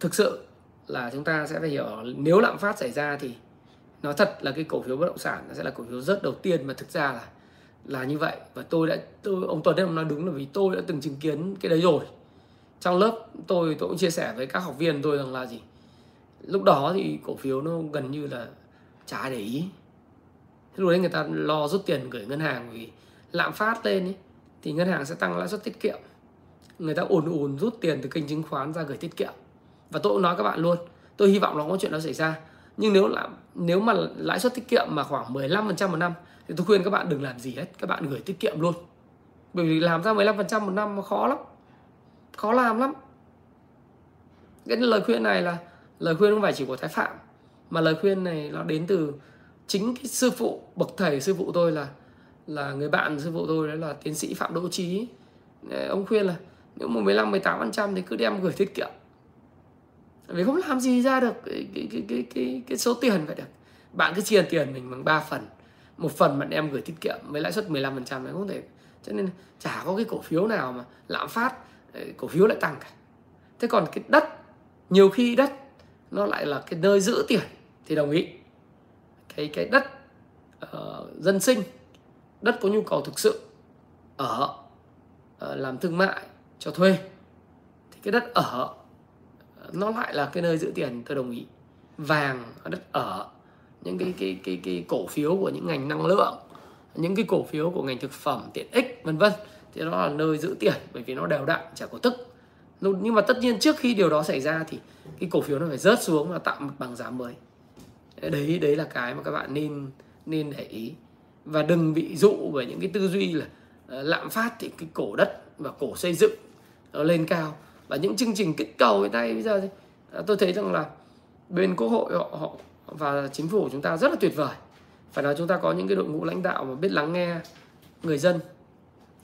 thực sự là chúng ta sẽ phải hiểu nếu lạm phát xảy ra thì nó thật là cái cổ phiếu bất động sản nó sẽ là cổ phiếu rất đầu tiên mà thực ra là là như vậy. Và tôi đã tôi ông Tuấn ông nói đúng là vì tôi đã từng chứng kiến cái đấy rồi. Trong lớp tôi tôi cũng chia sẻ với các học viên tôi rằng là gì? Lúc đó thì cổ phiếu nó gần như là chả để ý. Lúc đấy người ta lo rút tiền gửi ngân hàng vì lạm phát lên ý, thì ngân hàng sẽ tăng lãi suất tiết kiệm người ta ồn ồn rút tiền từ kênh chứng khoán ra gửi tiết kiệm. Và tôi cũng nói các bạn luôn, tôi hy vọng nó có chuyện đó xảy ra. Nhưng nếu là, nếu mà lãi suất tiết kiệm mà khoảng 15% một năm, thì tôi khuyên các bạn đừng làm gì hết, các bạn gửi tiết kiệm luôn. Bởi vì làm ra 15% một năm khó lắm, khó làm lắm. Cái lời khuyên này là, lời khuyên không phải chỉ của thái phạm, mà lời khuyên này nó đến từ chính cái sư phụ, bậc thầy sư phụ tôi là là người bạn sư phụ tôi đấy là tiến sĩ phạm đỗ trí ông khuyên là nếu mà 15 18 phần trăm thì cứ đem gửi tiết kiệm. Vì không làm gì ra được cái cái cái cái cái, cái số tiền vậy được. Bạn cứ chia tiền mình bằng 3 phần một phần bạn đem gửi tiết kiệm với lãi suất 15 phần trăm này không thể. Cho nên chả có cái cổ phiếu nào mà lạm phát ờ, cổ phiếu lại tăng cả. Thế còn cái đất nhiều khi đất nó lại là cái nơi giữ tiền thì đồng ý. Cái cái đất uh, dân sinh đất có nhu cầu thực sự ở uh, làm thương mại cho thuê. Thì cái đất ở nó lại là cái nơi giữ tiền tôi đồng ý. Vàng đất ở những cái cái cái cái cổ phiếu của những ngành năng lượng những cái cổ phiếu của ngành thực phẩm tiện ích vân vân. Thì nó là nơi giữ tiền bởi vì nó đều đặn chả có tức. Nhưng mà tất nhiên trước khi điều đó xảy ra thì cái cổ phiếu nó phải rớt xuống và tạo một bằng giá mới. Đấy đấy là cái mà các bạn nên nên để ý. Và đừng bị dụ bởi những cái tư duy là uh, lạm phát thì cái cổ đất và cổ xây dựng nó lên cao. Và những chương trình kích cầu hiện nay bây giờ thì à, tôi thấy rằng là bên quốc hội họ, họ và chính phủ chúng ta rất là tuyệt vời. Phải nói chúng ta có những cái đội ngũ lãnh đạo mà biết lắng nghe người dân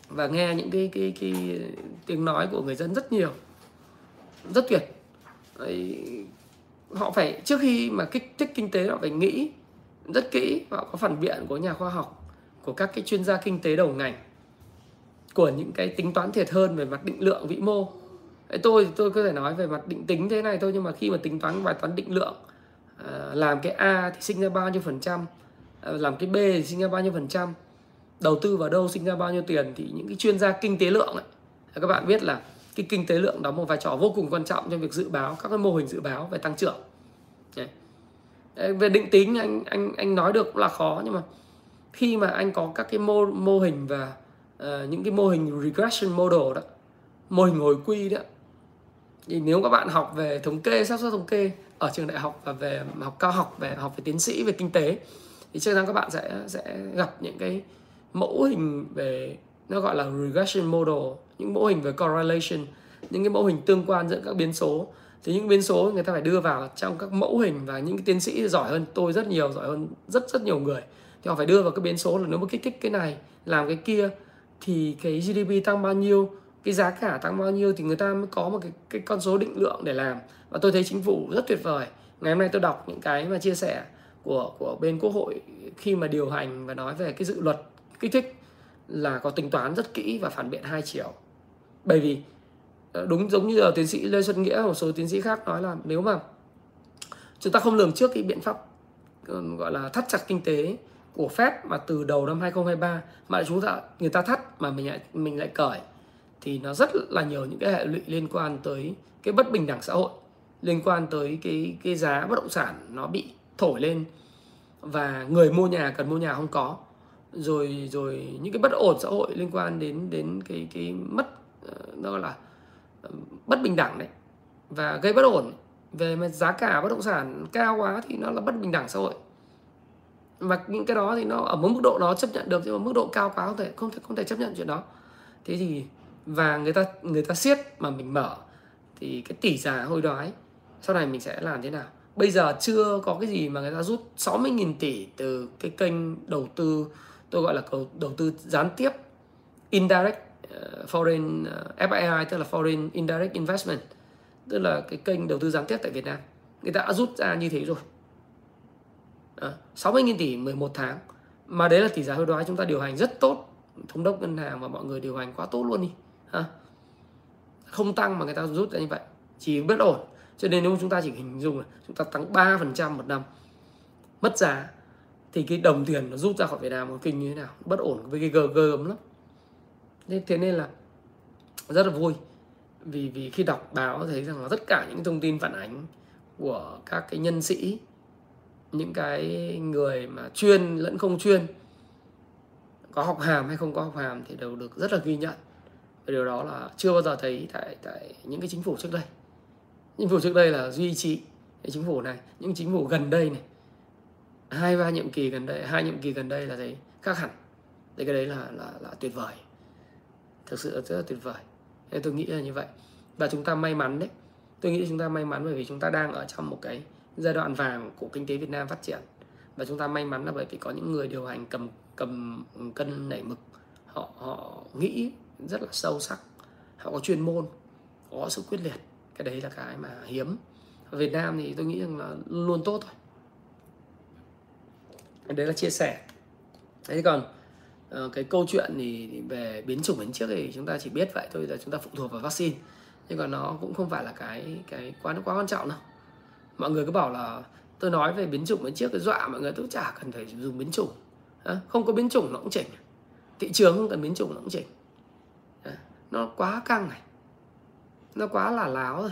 và nghe những cái cái cái tiếng nói của người dân rất nhiều. Rất tuyệt. Đấy, họ phải trước khi mà kích thích kinh tế họ phải nghĩ rất kỹ họ có phản biện của nhà khoa học của các cái chuyên gia kinh tế đầu ngành của những cái tính toán thiệt hơn về mặt định lượng vĩ mô Đấy, tôi tôi có thể nói về mặt định tính thế này thôi nhưng mà khi mà tính toán bài toán định lượng à, làm cái A thì sinh ra bao nhiêu phần trăm à, làm cái B thì sinh ra bao nhiêu phần trăm đầu tư vào đâu sinh ra bao nhiêu tiền thì những cái chuyên gia kinh tế lượng ấy, à, các bạn biết là cái kinh tế lượng đóng một vai trò vô cùng quan trọng trong việc dự báo các cái mô hình dự báo về tăng trưởng Đấy. về định tính anh anh anh nói được cũng là khó nhưng mà khi mà anh có các cái mô mô hình và uh, những cái mô hình regression model đó mô hình hồi quy đó. Thì nếu các bạn học về thống kê xác suất thống kê ở trường đại học và về học cao học về học về tiến sĩ về kinh tế thì chắc chắn các bạn sẽ sẽ gặp những cái mẫu hình về nó gọi là regression model những mẫu hình về correlation những cái mẫu hình tương quan giữa các biến số. Thì những biến số người ta phải đưa vào trong các mẫu hình và những cái tiến sĩ giỏi hơn tôi rất nhiều giỏi hơn rất rất nhiều người. Thì họ phải đưa vào cái biến số là nếu mà kích thích cái này làm cái kia thì cái GDP tăng bao nhiêu, cái giá cả tăng bao nhiêu thì người ta mới có một cái cái con số định lượng để làm. Và tôi thấy chính phủ rất tuyệt vời. Ngày hôm nay tôi đọc những cái mà chia sẻ của của bên quốc hội khi mà điều hành và nói về cái dự luật kích thích là có tính toán rất kỹ và phản biện hai chiều. Bởi vì ờ, đúng giống như là tiến sĩ lê xuân nghĩa một số tiến sĩ khác nói là nếu mà chúng ta không lường trước cái biện pháp gọi là thắt chặt kinh tế của Fed mà từ đầu năm 2023 mà chúng ta, người ta thắt mà mình lại mình lại cởi, thì nó rất là nhiều những cái hệ lụy liên quan tới cái bất bình đẳng xã hội, liên quan tới cái cái giá bất động sản nó bị thổi lên và người mua nhà cần mua nhà không có. Rồi rồi những cái bất ổn xã hội liên quan đến đến cái cái mất ờ, nó gọi là ờ, bất bình đẳng đấy và gây bất ổn. Về giá cả bất động sản cao quá thì nó là bất bình đẳng xã hội và những cái đó thì nó ở một mức độ nó chấp nhận được nhưng mà mức độ cao quá không thể không thể không thể chấp nhận chuyện đó. Thế thì và người ta người ta siết mà mình mở thì cái tỷ giá hôi đói sau này mình sẽ làm thế nào? Bây giờ chưa có cái gì mà người ta rút 60.000 tỷ từ cái kênh đầu tư tôi gọi là đầu tư gián tiếp indirect uh, foreign ờ, uh, FII tức là foreign indirect investment tức là cái kênh đầu tư gián tiếp tại Việt Nam. Người ta đã rút ra như thế rồi. Ờ, à, 60.000 tỷ 11 tháng. Mà đấy là tỷ giá hối đoái chúng ta điều hành rất tốt. Thống đốc ngân hàng và mọi người điều hành quá tốt luôn đi. Ha. Không tăng mà người ta rút ra như vậy. Chỉ bất ổn. Cho nên nếu chúng ta chỉ hình dung là chúng ta tăng 3% một năm mất giá thì cái đồng tiền nó rút ra khỏi Việt Nam nó kinh như thế nào? Bất ổn với cái gờ gớm lắm. Nên thế nên là rất là vui vì vì khi đọc báo thấy rằng là tất cả những thông tin phản ánh của các cái nhân sĩ những cái người mà chuyên lẫn không chuyên, có học hàm hay không có học hàm thì đều được rất là ghi nhận. Và điều đó là chưa bao giờ thấy tại tại những cái chính phủ trước đây. Chính phủ trước đây là duy trì cái chính phủ này, những chính phủ gần đây này. Hai, ba nhiệm kỳ gần đây, hai nhiệm kỳ gần đây là thấy khác hẳn. Thì cái đấy là là là tuyệt vời. Thực sự rất là tuyệt vời. Thế tôi nghĩ là như vậy. Và chúng ta may mắn đấy. Tôi nghĩ chúng ta may mắn bởi vì chúng ta đang ở trong một cái giai đoạn vàng của kinh tế Việt Nam phát triển. Và chúng ta may mắn là bởi vì có những người điều hành cầm cầm cân nảy mực. Họ họ nghĩ rất là sâu sắc. Họ có chuyên môn, có sự quyết liệt. Cái đấy là cái mà hiếm. Ở Việt Nam thì tôi nghĩ rằng là luôn tốt thôi. Đấy là chia sẻ. Thế còn ờ, cái câu chuyện thì về biến chủng đến trước thì chúng ta chỉ biết vậy thôi, là chúng ta phụ thuộc vào vaccine. Nhưng còn nó cũng không phải là cái cái quá quá quan trọng đâu mọi người cứ bảo là, tôi nói về biến chủng mới trước cái dọa mọi người, tôi chả cần phải dùng biến chủng. Không có biến chủng nó cũng chỉnh. Thị trường không cần biến chủng nó cũng chỉnh. Nó quá căng này. Nó quá là láo rồi.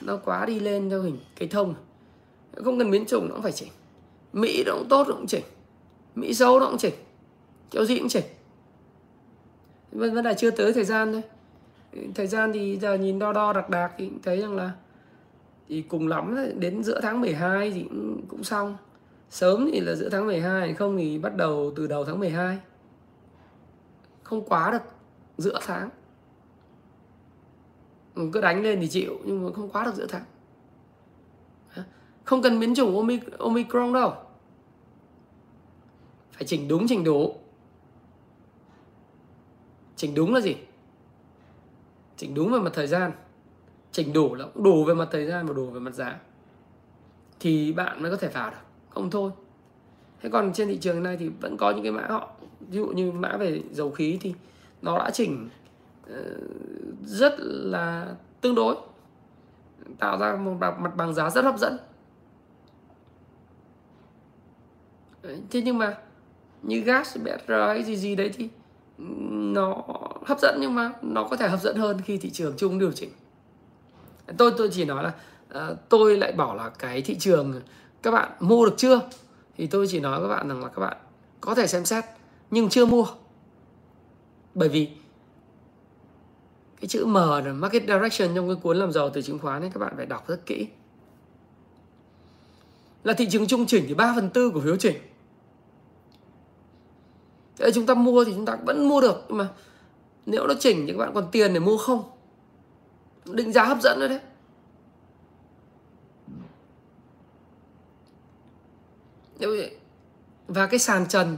Nó quá đi lên theo hình cây thông. Không cần biến chủng nó cũng phải chỉnh. Mỹ nó cũng tốt nó cũng chỉnh. Mỹ xấu nó cũng chỉnh. Kiểu gì cũng chỉnh. Vấn đề chưa tới thời gian thôi. Thời gian thì giờ nhìn đo đo đặc đạc thì thấy rằng là thì cùng lắm đến giữa tháng 12 thì cũng, cũng xong. Sớm thì là giữa tháng 12 không thì bắt đầu từ đầu tháng 12 không quá được giữa tháng. Ừ, cứ đánh lên thì chịu nhưng mà không quá được giữa tháng. Không cần biến chủng omicron đâu. Phải chỉnh đúng chỉnh đủ. Chỉnh đúng là gì? Chỉnh đúng về mặt thời gian chỉnh đủ là cũng đủ về mặt thời gian và đủ về mặt giá. Thì bạn mới có thể vào được, không thôi. Thế còn trên thị trường này thì vẫn có những cái mã họ, ví dụ như mã về dầu khí thì nó đã chỉnh ờ, rất là tương đối, tạo ra một mặt bằng giá rất hấp dẫn. Thế nhưng mà như gas BR hay gì gì đấy thì nó hấp dẫn nhưng mà nó có thể hấp dẫn hơn khi thị trường chung điều chỉnh tôi tôi chỉ nói là uh, tôi lại bảo là cái thị trường các bạn mua được chưa? Thì tôi chỉ nói các bạn rằng là các bạn có thể xem xét nhưng chưa mua. Bởi vì cái chữ M là market direction trong cái cuốn làm giàu từ chứng khoán ấy các bạn phải đọc rất kỹ. Là thị trường trung chỉnh thì 3 phần tư của phiếu chỉnh. Thế chúng ta mua thì chúng ta vẫn mua được nhưng mà nếu nó chỉnh thì các bạn còn tiền để mua không? Định giá hấp dẫn rồi đấy. Và cái sàn trần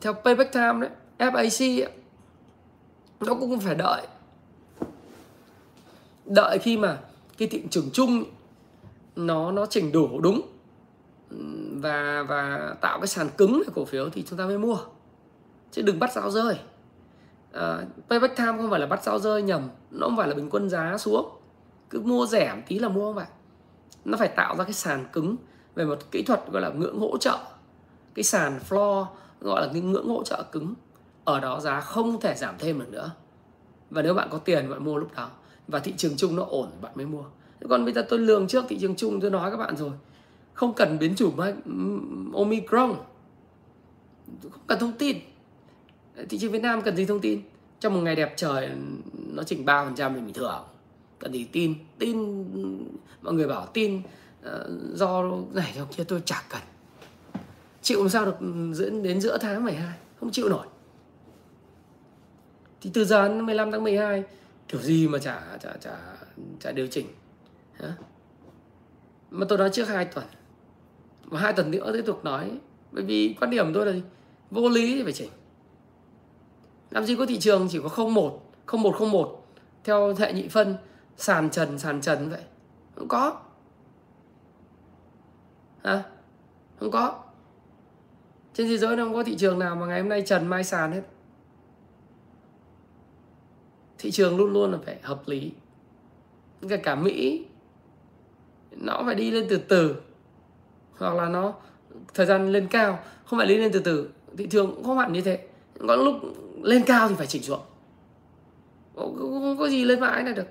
theo payback time đấy FAC ấy, nó cũng phải đợi. Đợi khi mà cái thị trường chung nó nó chỉnh đủ đúng và và tạo cái sàn cứng của cổ phiếu thì chúng ta mới mua. Chứ đừng bắt giao rơi à, payback time không phải là bắt sao rơi nhầm nó không phải là bình quân giá xuống. Cứ mua rẻ một tí là mua không phải. Nó phải tạo ra cái sàn cứng về một kỹ thuật gọi là ngưỡng hỗ trợ. Cái sàn floor gọi là cái ngưỡng hỗ trợ cứng. Ở đó giá không thể giảm thêm được nữa. Và nếu bạn có tiền bạn mua lúc đó. Và thị trường chung nó ổn bạn mới mua. Còn bây giờ tôi lường trước thị trường chung tôi nói các bạn rồi. Không cần biến chủng omicron. Không cần thông tin thị trường Việt Nam cần gì thông tin? Trong một ngày đẹp trời, nó chỉnh ba phần trăm thì bình thường cần gì tin? Tin, mọi người bảo tin ờ, do này do kia tôi chả cần. Chịu làm sao được ừ, dẫn đến giữa tháng 12 không chịu nổi. Thì từ giờ đến 15 tháng 12 kiểu gì mà chả chả chả chả điều chỉnh. Hả? mà tôi nói trước hai tuần. Mà hai tuần nữa tiếp tục nói. Bởi vì quan điểm của tôi là gì? vô lý thì phải chỉnh làm gì có thị trường chỉ có 01 0101 theo hệ nhị phân, sàn trần sàn trần vậy. Không có. Hả? Không có. Trên thế giới nó không có thị trường nào mà ngày hôm nay trần, mai sàn hết. Thị trường luôn luôn là phải hợp lý. Kể cả mỹ, nó phải đi lên từ từ. Hoặc là nó, thời gian lên cao, không phải đi lên từ từ. Thị trường cũng không hẳn như thế. Có lúc lên cao thì phải chỉnh xuống. Không, không có gì lên mãi này được.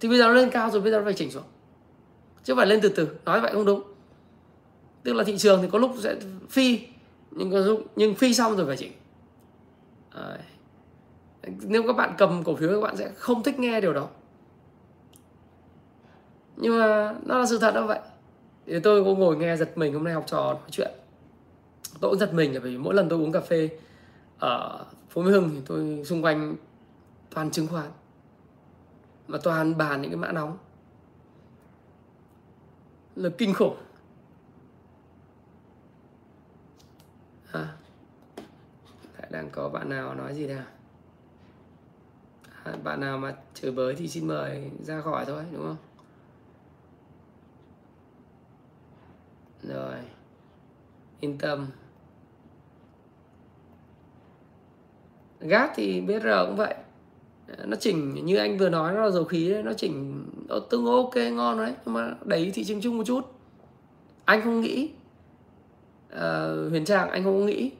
Thì bây giờ nó lên cao rồi bây giờ nó phải chỉnh xuống. Chứ phải lên từ từ nói vậy không đúng. Tức là thị trường thì có lúc sẽ phi nhưng có lúc nhưng phi xong rồi phải chỉnh. À, nếu các bạn cầm cổ phiếu các bạn sẽ không thích nghe điều đó. Nhưng mà nó là sự thật đâu vậy. Thì tôi cũng ngồi nghe giật mình hôm nay học trò nói chuyện. Tôi cũng giật mình là vì mỗi lần tôi uống cà phê ở phố Mỹ Hưng thì tôi xung quanh toàn chứng khoán. Mà toàn bàn những cái mã nóng. Là kinh khủng. À, đang có bạn nào nói gì nào? À, bạn nào mà chửi bới thì xin mời ra khỏi thôi đúng không? Rồi. Yên tâm. Gas thì BR cũng vậy. Nó chỉnh như anh vừa nói nó là dầu khí đấy nó chỉnh nó tương ok ngon đấy nhưng mà đẩy thị trường chung một chút. Anh không nghĩ uh, huyền trang anh không nghĩ.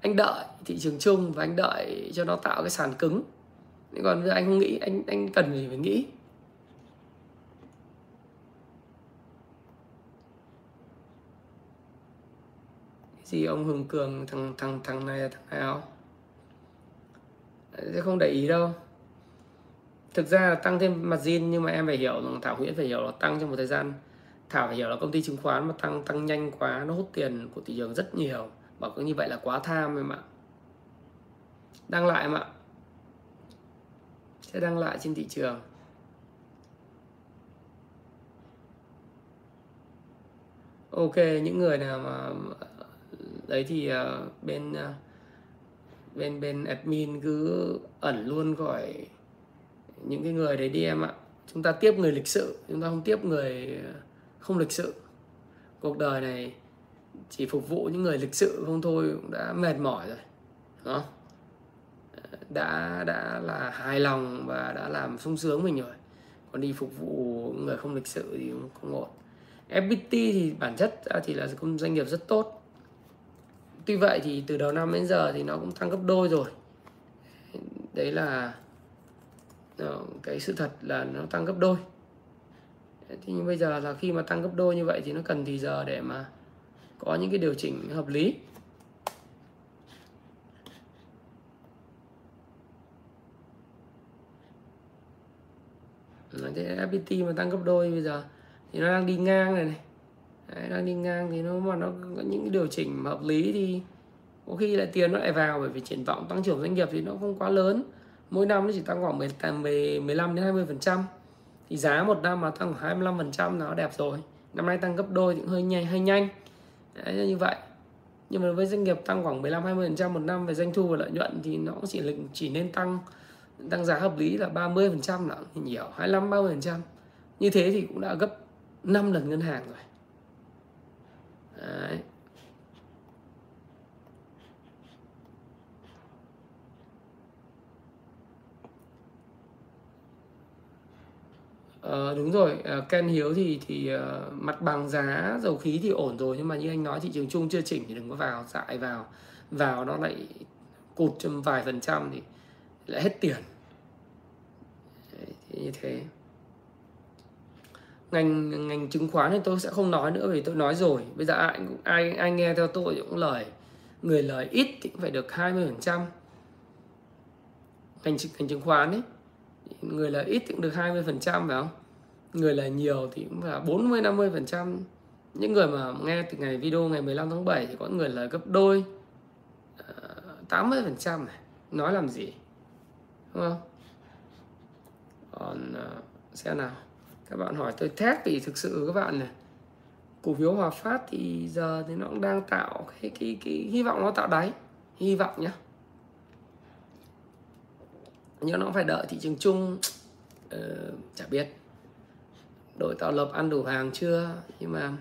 Anh đợi thị trường chung và anh đợi cho nó tạo cái sàn cứng. Còn anh không nghĩ anh anh cần gì phải nghĩ. Gì ông Hùng Cường thằng thằng thằng này là thằng nào? Sẽ không để ý đâu. Thực ra là tăng thêm mặt zin nhưng mà em phải hiểu rằng Thảo Nguyễn phải hiểu là tăng trong một thời gian. Thảo phải hiểu là công ty chứng khoán mà tăng tăng nhanh quá nó hút tiền của thị trường rất nhiều. Bảo cứ như vậy là quá tham em ạ. Đăng lại em ạ. Sẽ đăng lại trên thị trường. Ok những người nào mà đấy thì uh, bên uh, bên bên admin cứ ẩn luôn khỏi những cái người đấy đi em ạ. Chúng ta tiếp người lịch sự, chúng ta không tiếp người ờ, không lịch sự. Cuộc đời này chỉ phục vụ những người lịch sự không thôi cũng đã mệt mỏi rồi đó ờ, đã đã là hài lòng và đã làm sung sướng mình rồi. Còn đi phục vụ người không lịch sự thì không ổn. FPT thì bản chất thì là công doanh nghiệp rất tốt tuy vậy thì từ đầu năm đến giờ thì nó cũng tăng gấp đôi rồi. Đấy là ờ, cái sự thật là nó tăng gấp đôi. Thì nhưng bây giờ là khi mà tăng gấp đôi như vậy thì nó cần thì giờ để mà có những cái điều chỉnh hợp lý. Thế FPT mà tăng gấp đôi bây giờ thì nó đang đi ngang này này. Đấy, đang đi ngang thì nó mà nó có những điều chỉnh hợp lý thì có khi lại tiền nó lại vào bởi vì triển vọng tăng trưởng doanh nghiệp thì nó không quá lớn. Mỗi năm nó chỉ tăng khoảng 18, 15 đến 20 phần trăm. Thì giá một năm mà tăng khoảng 25 phần trăm nó đẹp rồi. Năm nay tăng gấp đôi thì cũng hơi nhanh hơi nhanh. Đấy, như vậy. Nhưng mà với doanh nghiệp tăng khoảng 15 20 phần trăm một năm về doanh thu và lợi nhuận thì nó cũng chỉ chỉ nên tăng tăng giá hợp lý là 30 phần trăm là nhiều 25 30 phần trăm. Như thế thì cũng đã gấp 5 lần ngân hàng rồi. Đấy. Ờ, đúng rồi. Ờ, Ken Hiếu thì thì uh, mặt bằng giá dầu khí thì ổn rồi nhưng mà như anh nói thị trường chung chưa chỉnh thì đừng có vào dại vào. Vào nó lại cụt trong vài phần trăm thì lại hết tiền. Đấy, thì như thế ngành ngành chứng khoán thì tôi sẽ không nói nữa vì tôi nói rồi. Bây giờ ai ai ai nghe theo tôi cũng lời, người lời ít thì cũng phải được 20 phần trăm. Ngành ngành chứng khoán ấy, người lời ít thì cũng được 20 phần trăm phải không? Người lời nhiều thì cũng là 40 50 phần trăm. Những người mà nghe từ ngày video ngày 15 tháng 7 thì có người lời gấp đôi ờ, 80 phần trăm này. Nói làm gì? Đúng không? Còn ờ, xem nào các bạn hỏi tôi thét vì thực sự các bạn này. Cổ phiếu Hòa Phát thì giờ thì nó cũng đang tạo cái cái cái hy vọng nó tạo đáy. Hy vọng nhá. Nhưng nó phải đợi thị trường chung. Ờ, chả biết. Đội tạo lập ăn đủ hàng chưa? Nhưng mà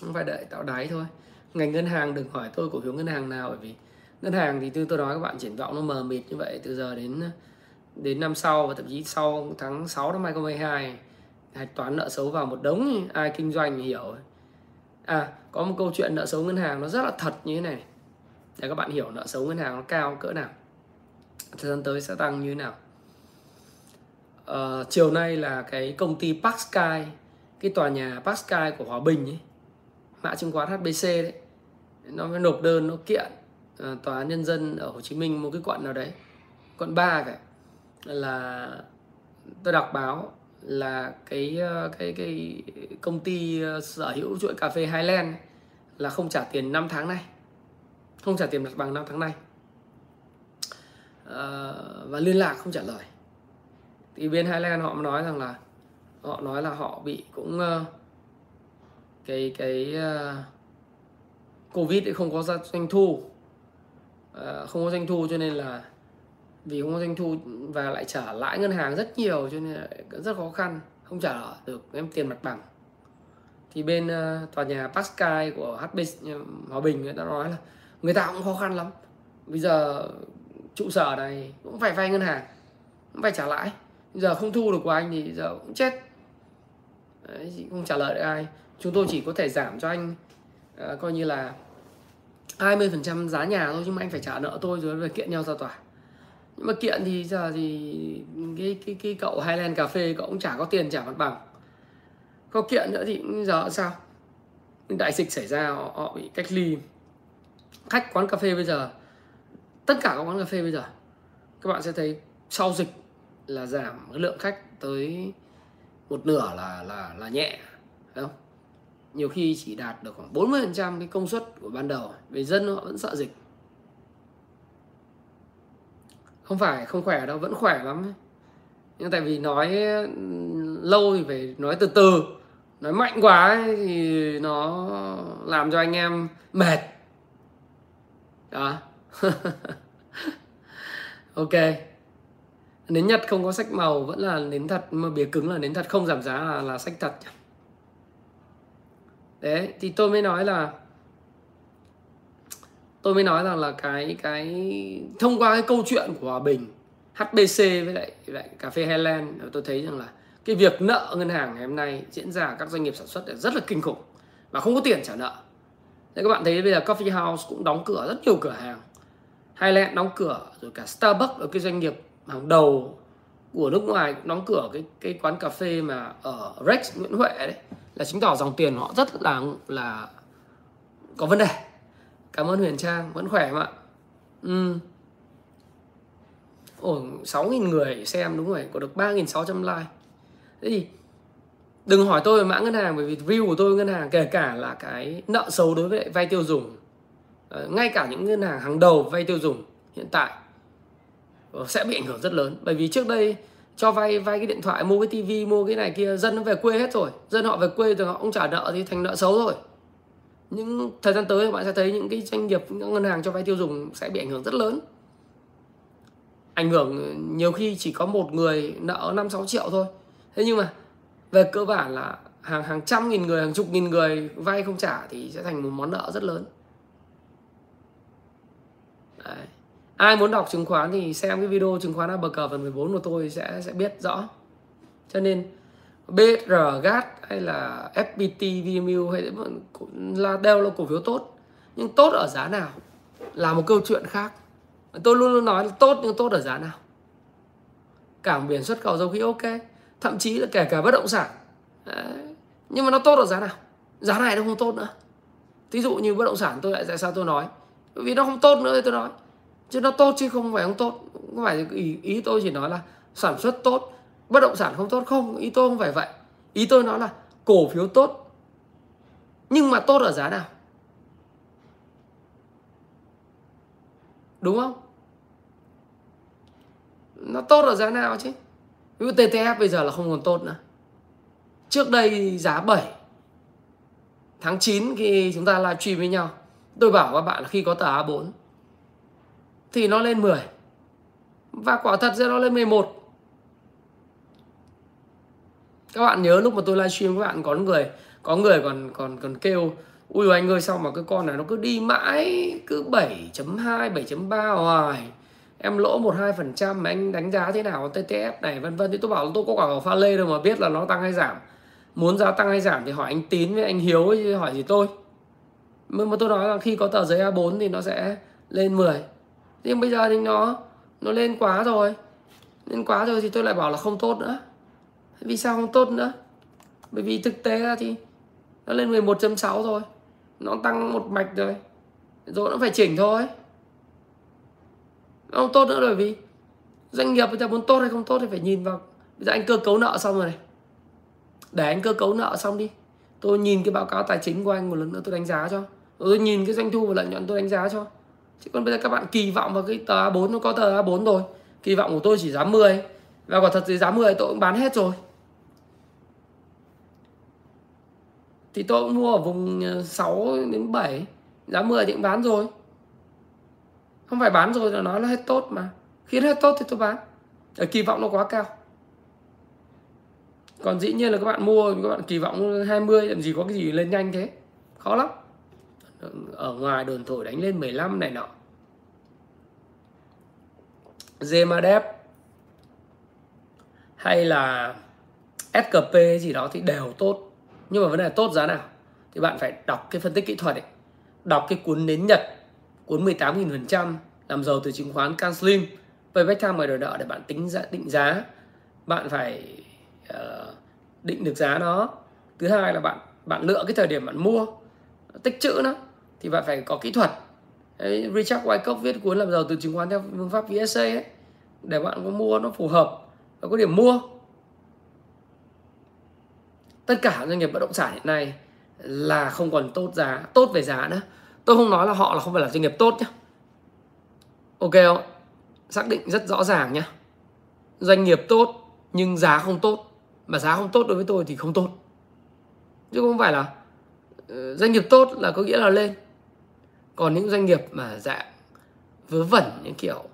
cũng phải đợi tạo đáy thôi. Ngành ngân hàng đừng hỏi tôi cổ phiếu ngân hàng nào bởi vì ngân hàng thì từ tôi nói các bạn triển vọng nó mờ mịt như vậy từ giờ đến đến năm sau và thậm chí sau tháng 6 năm 2022 hạch toán nợ xấu vào một đống ai kinh doanh thì hiểu. À có một câu chuyện nợ xấu ngân hàng nó rất là thật như thế này. Để các bạn hiểu nợ xấu ngân hàng nó cao cỡ nào. Thời gian tới sẽ tăng như thế nào. À, chiều nay là cái công ty Park Sky cái tòa nhà Park Sky của Hòa Bình ấy mã chứng khoán HBC đấy nó mới nộp đơn nó kiện à, tòa án nhân dân ở Hồ Chí Minh một cái quận nào đấy quận 3 cả là tôi đọc báo là cái ờ, cái cái công ty ờ, sở hữu chuỗi cà phê Highland là không trả tiền 5 tháng nay không trả tiền mặt bằng 5 tháng nay à, ờ, và liên lạc không trả lời. Thì bên Highland họ nói rằng là họ nói là họ bị cũng uh, cái cái uh, covid thì không có doanh thu. Uh, không có doanh thu cho nên là vì không có doanh thu và lại trả lãi ngân hàng rất nhiều cho nên là rất khó khăn. Không trả được em tiền mặt bằng. Thì bên uh, tòa nhà Pascal của HB Hòa Bình người ta nói là người ta cũng khó khăn lắm. Bây giờ trụ sở này cũng phải vay ngân hàng cũng phải trả lãi. Bây giờ không thu được của anh thì giờ cũng chết. Đấy, không trả lời được ai. Chúng tôi chỉ có thể giảm cho anh uh, coi như là 20% giá nhà thôi nhưng mà anh phải trả nợ tôi rồi về kiện nhau ra tòa nhưng mà kiện thì giờ thì cái cái cái cậu Highland cà phê cậu cũng chả có tiền trả mặt bằng. Có kiện nữa thì giờ sao? Đại dịch xảy ra họ, họ bị cách ly. Khách quán cà phê bây giờ tất cả các quán cà phê bây giờ các bạn sẽ thấy sau dịch là giảm cái lượng khách tới một nửa là là là nhẹ phải không? Nhiều khi chỉ đạt được khoảng 40% cái công suất của ban đầu. Vì dân họ vẫn sợ dịch. Không phải không khỏe đâu vẫn khỏe lắm nhưng tại vì nói ừ, lâu thì phải nói từ từ. Nói mạnh quá ấy, thì nó làm cho anh em mệt. Đó. Ok. Nến nhật không có sách màu vẫn là nến thật mà bìa cứng là nến thật không giảm giá là, là sách thật đấy thì tôi mới nói là tôi mới nói rằng là cái cái, thông qua cái câu chuyện của Hòa Bình HBC với lại lại cà phê Highland, tôi thấy rằng là cái việc nợ ngân hàng ngày hôm nay diễn ra các doanh nghiệp sản xuất rất là kinh khủng và không có tiền trả nợ. Thế các bạn thấy bây giờ Coffee House cũng đóng cửa rất nhiều cửa hàng. Highland đóng cửa, rồi cả Starbucks ở cái doanh nghiệp hàng đầu của nước ngoài cũng đóng cửa cái cái quán cà phê mà ở Rex Nguyễn Huệ đấy là chứng tỏ dòng tiền họ rất là là có vấn đề cảm ơn Huyền Trang, vẫn khỏe mà ừ. ồ sáu nghìn người xem đúng rồi, có được ba nghìn sáu trăm like. Thế thì đừng hỏi tôi về mã ngân hàng, bởi vì view của tôi ngân hàng, kể cả là cái nợ xấu đối với vay tiêu dùng. Ờ, ngay cả những ngân hàng hàng đầu vay tiêu dùng hiện tại ờ, sẽ bị ảnh hưởng rất lớn. Bởi vì trước đây cho vay vay cái điện thoại, mua cái tivi mua cái này kia, dân nó về quê hết rồi. Dân họ về quê rồi họ không trả nợ thì thành nợ xấu rồi những thời gian tới bạn sẽ thấy những cái doanh nghiệp, những ngân hàng cho vay tiêu dùng sẽ bị ảnh hưởng rất lớn. Ảnh hưởng nhiều khi chỉ có một người nợ 5 6 triệu thôi. Thế nhưng mà về cơ bản là hàng hàng trăm nghìn người, hàng chục nghìn người vay không trả thì sẽ thành một món nợ rất lớn. Đấy. ai muốn đọc chứng khoán thì xem cái video chứng khoán ABG phần 14 của tôi sẽ sẽ biết rõ. Cho nên BR GAT hay là FPT VMU hay là đều là cổ phiếu tốt. Nhưng tốt ở giá nào? Là một câu chuyện khác. Tôi luôn luôn nói là tốt nhưng tốt ở giá nào? Cảng biển xuất khẩu dầu khí ok. Thậm chí là kể cả bất động sản. Đấy. nhưng mà nó tốt ở giá nào? Giá này nó không tốt nữa. Thí dụ như bất động sản tôi lại tại sao tôi nói? Bởi vì nó không tốt nữa thì tôi nói. Chứ nó tốt chứ không phải không tốt. Không phải ý, ý tôi chỉ nói là sản xuất tốt bất động sản không tốt, không, ý tôi không phải vậy. Ý tôi nói là cổ phiếu tốt, nhưng mà tốt ở giá nào? Đúng không? Nó tốt ở giá nào chứ? Ví dụ TTF bây giờ là không còn tốt nữa. Trước đây giá 7 tháng 9 khi chúng ta livestream với nhau, tôi bảo các bạn là khi có tờ A4 thì nó lên 10 và quả thật ra nó lên 11 các bạn nhớ lúc mà tôi livestream các bạn có người có người còn còn còn kêu, ui anh ơi, sao mà cái con này nó cứ đi mãi, cứ 7.2 7.3 hoài. Em lỗ một hai phần trăm mà anh đánh giá thế nào TTF này, vân vân. Thì tôi bảo tôi có quả pha lê đâu mà biết là nó tăng hay giảm. Muốn giá tăng hay giảm thì hỏi anh tín với anh hiếu chứ hỏi gì tôi. Nhưng mà tôi nói là khi có tờ giấy A4 thì nó sẽ lên 10 nhưng bây giờ thì nó nó lên quá rồi. Lên quá rồi thì tôi lại bảo là không tốt nữa vì sao không tốt nữa? Bởi vì thực tế ra thì nó lên 11.6 rồi, nó tăng một mạch rồi. Rồi nó phải chỉnh thôi. Không tốt nữa bởi vì doanh nghiệp bây giờ muốn tốt hay không tốt thì phải nhìn vào. Bây giờ anh cơ cấu nợ xong rồi này. Để anh cơ cấu nợ xong đi. Tôi nhìn cái báo cáo tài chính của anh một lần nữa tôi đánh giá cho. Tôi nhìn cái doanh thu và lợi nhuận tôi đánh giá cho. Chứ còn bây giờ các bạn kỳ vọng vào cái tờ A4 nó có tờ A4 rồi. Kỳ vọng của tôi chỉ giá 10 và quả thật thì giá 10 tôi cũng bán hết rồi. Thì tôi cũng mua ở vùng ờ, 6 đến 7 giá 10 thì cũng bán rồi. Không phải bán rồi là nói là hết tốt mà. Khi hết tốt thì tôi bán. Ở kỳ vọng nó quá cao. Còn dĩ nhiên là các bạn mua, các bạn kỳ vọng 20 làm gì có cái gì lên nhanh thế. Khó lắm. Ở ngoài đồn thổi đánh lên 15 này nọ. Zemadep hay là SKP gì đó thì đều tốt nhưng mà vấn đề tốt giá nào? Thì bạn phải đọc cái phân tích kỹ thuật ấy. Đọc cái cuốn nến Nhật cuốn 18.000% làm giàu từ chứng khoán CanSlim Payback Time ngoài đời nợ để bạn tính giá, định giá. Bạn phải uh, định được giá nó. Thứ hai là bạn bạn lựa cái thời điểm bạn mua tích chữ nó thì bạn phải có kỹ thuật. Đấy, Richard Wyckoff viết cuốn làm giàu từ chứng khoán theo phương pháp VSA ấy để bạn có mua nó phù hợp và có điểm mua tất cả doanh nghiệp bất động sản hiện nay là không còn tốt giá tốt về giá nữa. Tôi không nói là họ là không phải là doanh nghiệp tốt nhé ok không? Xác định rất rõ ràng nhé doanh nghiệp tốt nhưng giá không tốt. Mà giá không tốt đối với tôi thì không tốt. Chứ không phải là ờ, doanh nghiệp tốt là có nghĩa là lên. Còn những doanh nghiệp mà dạng vớ vẩn những kiểu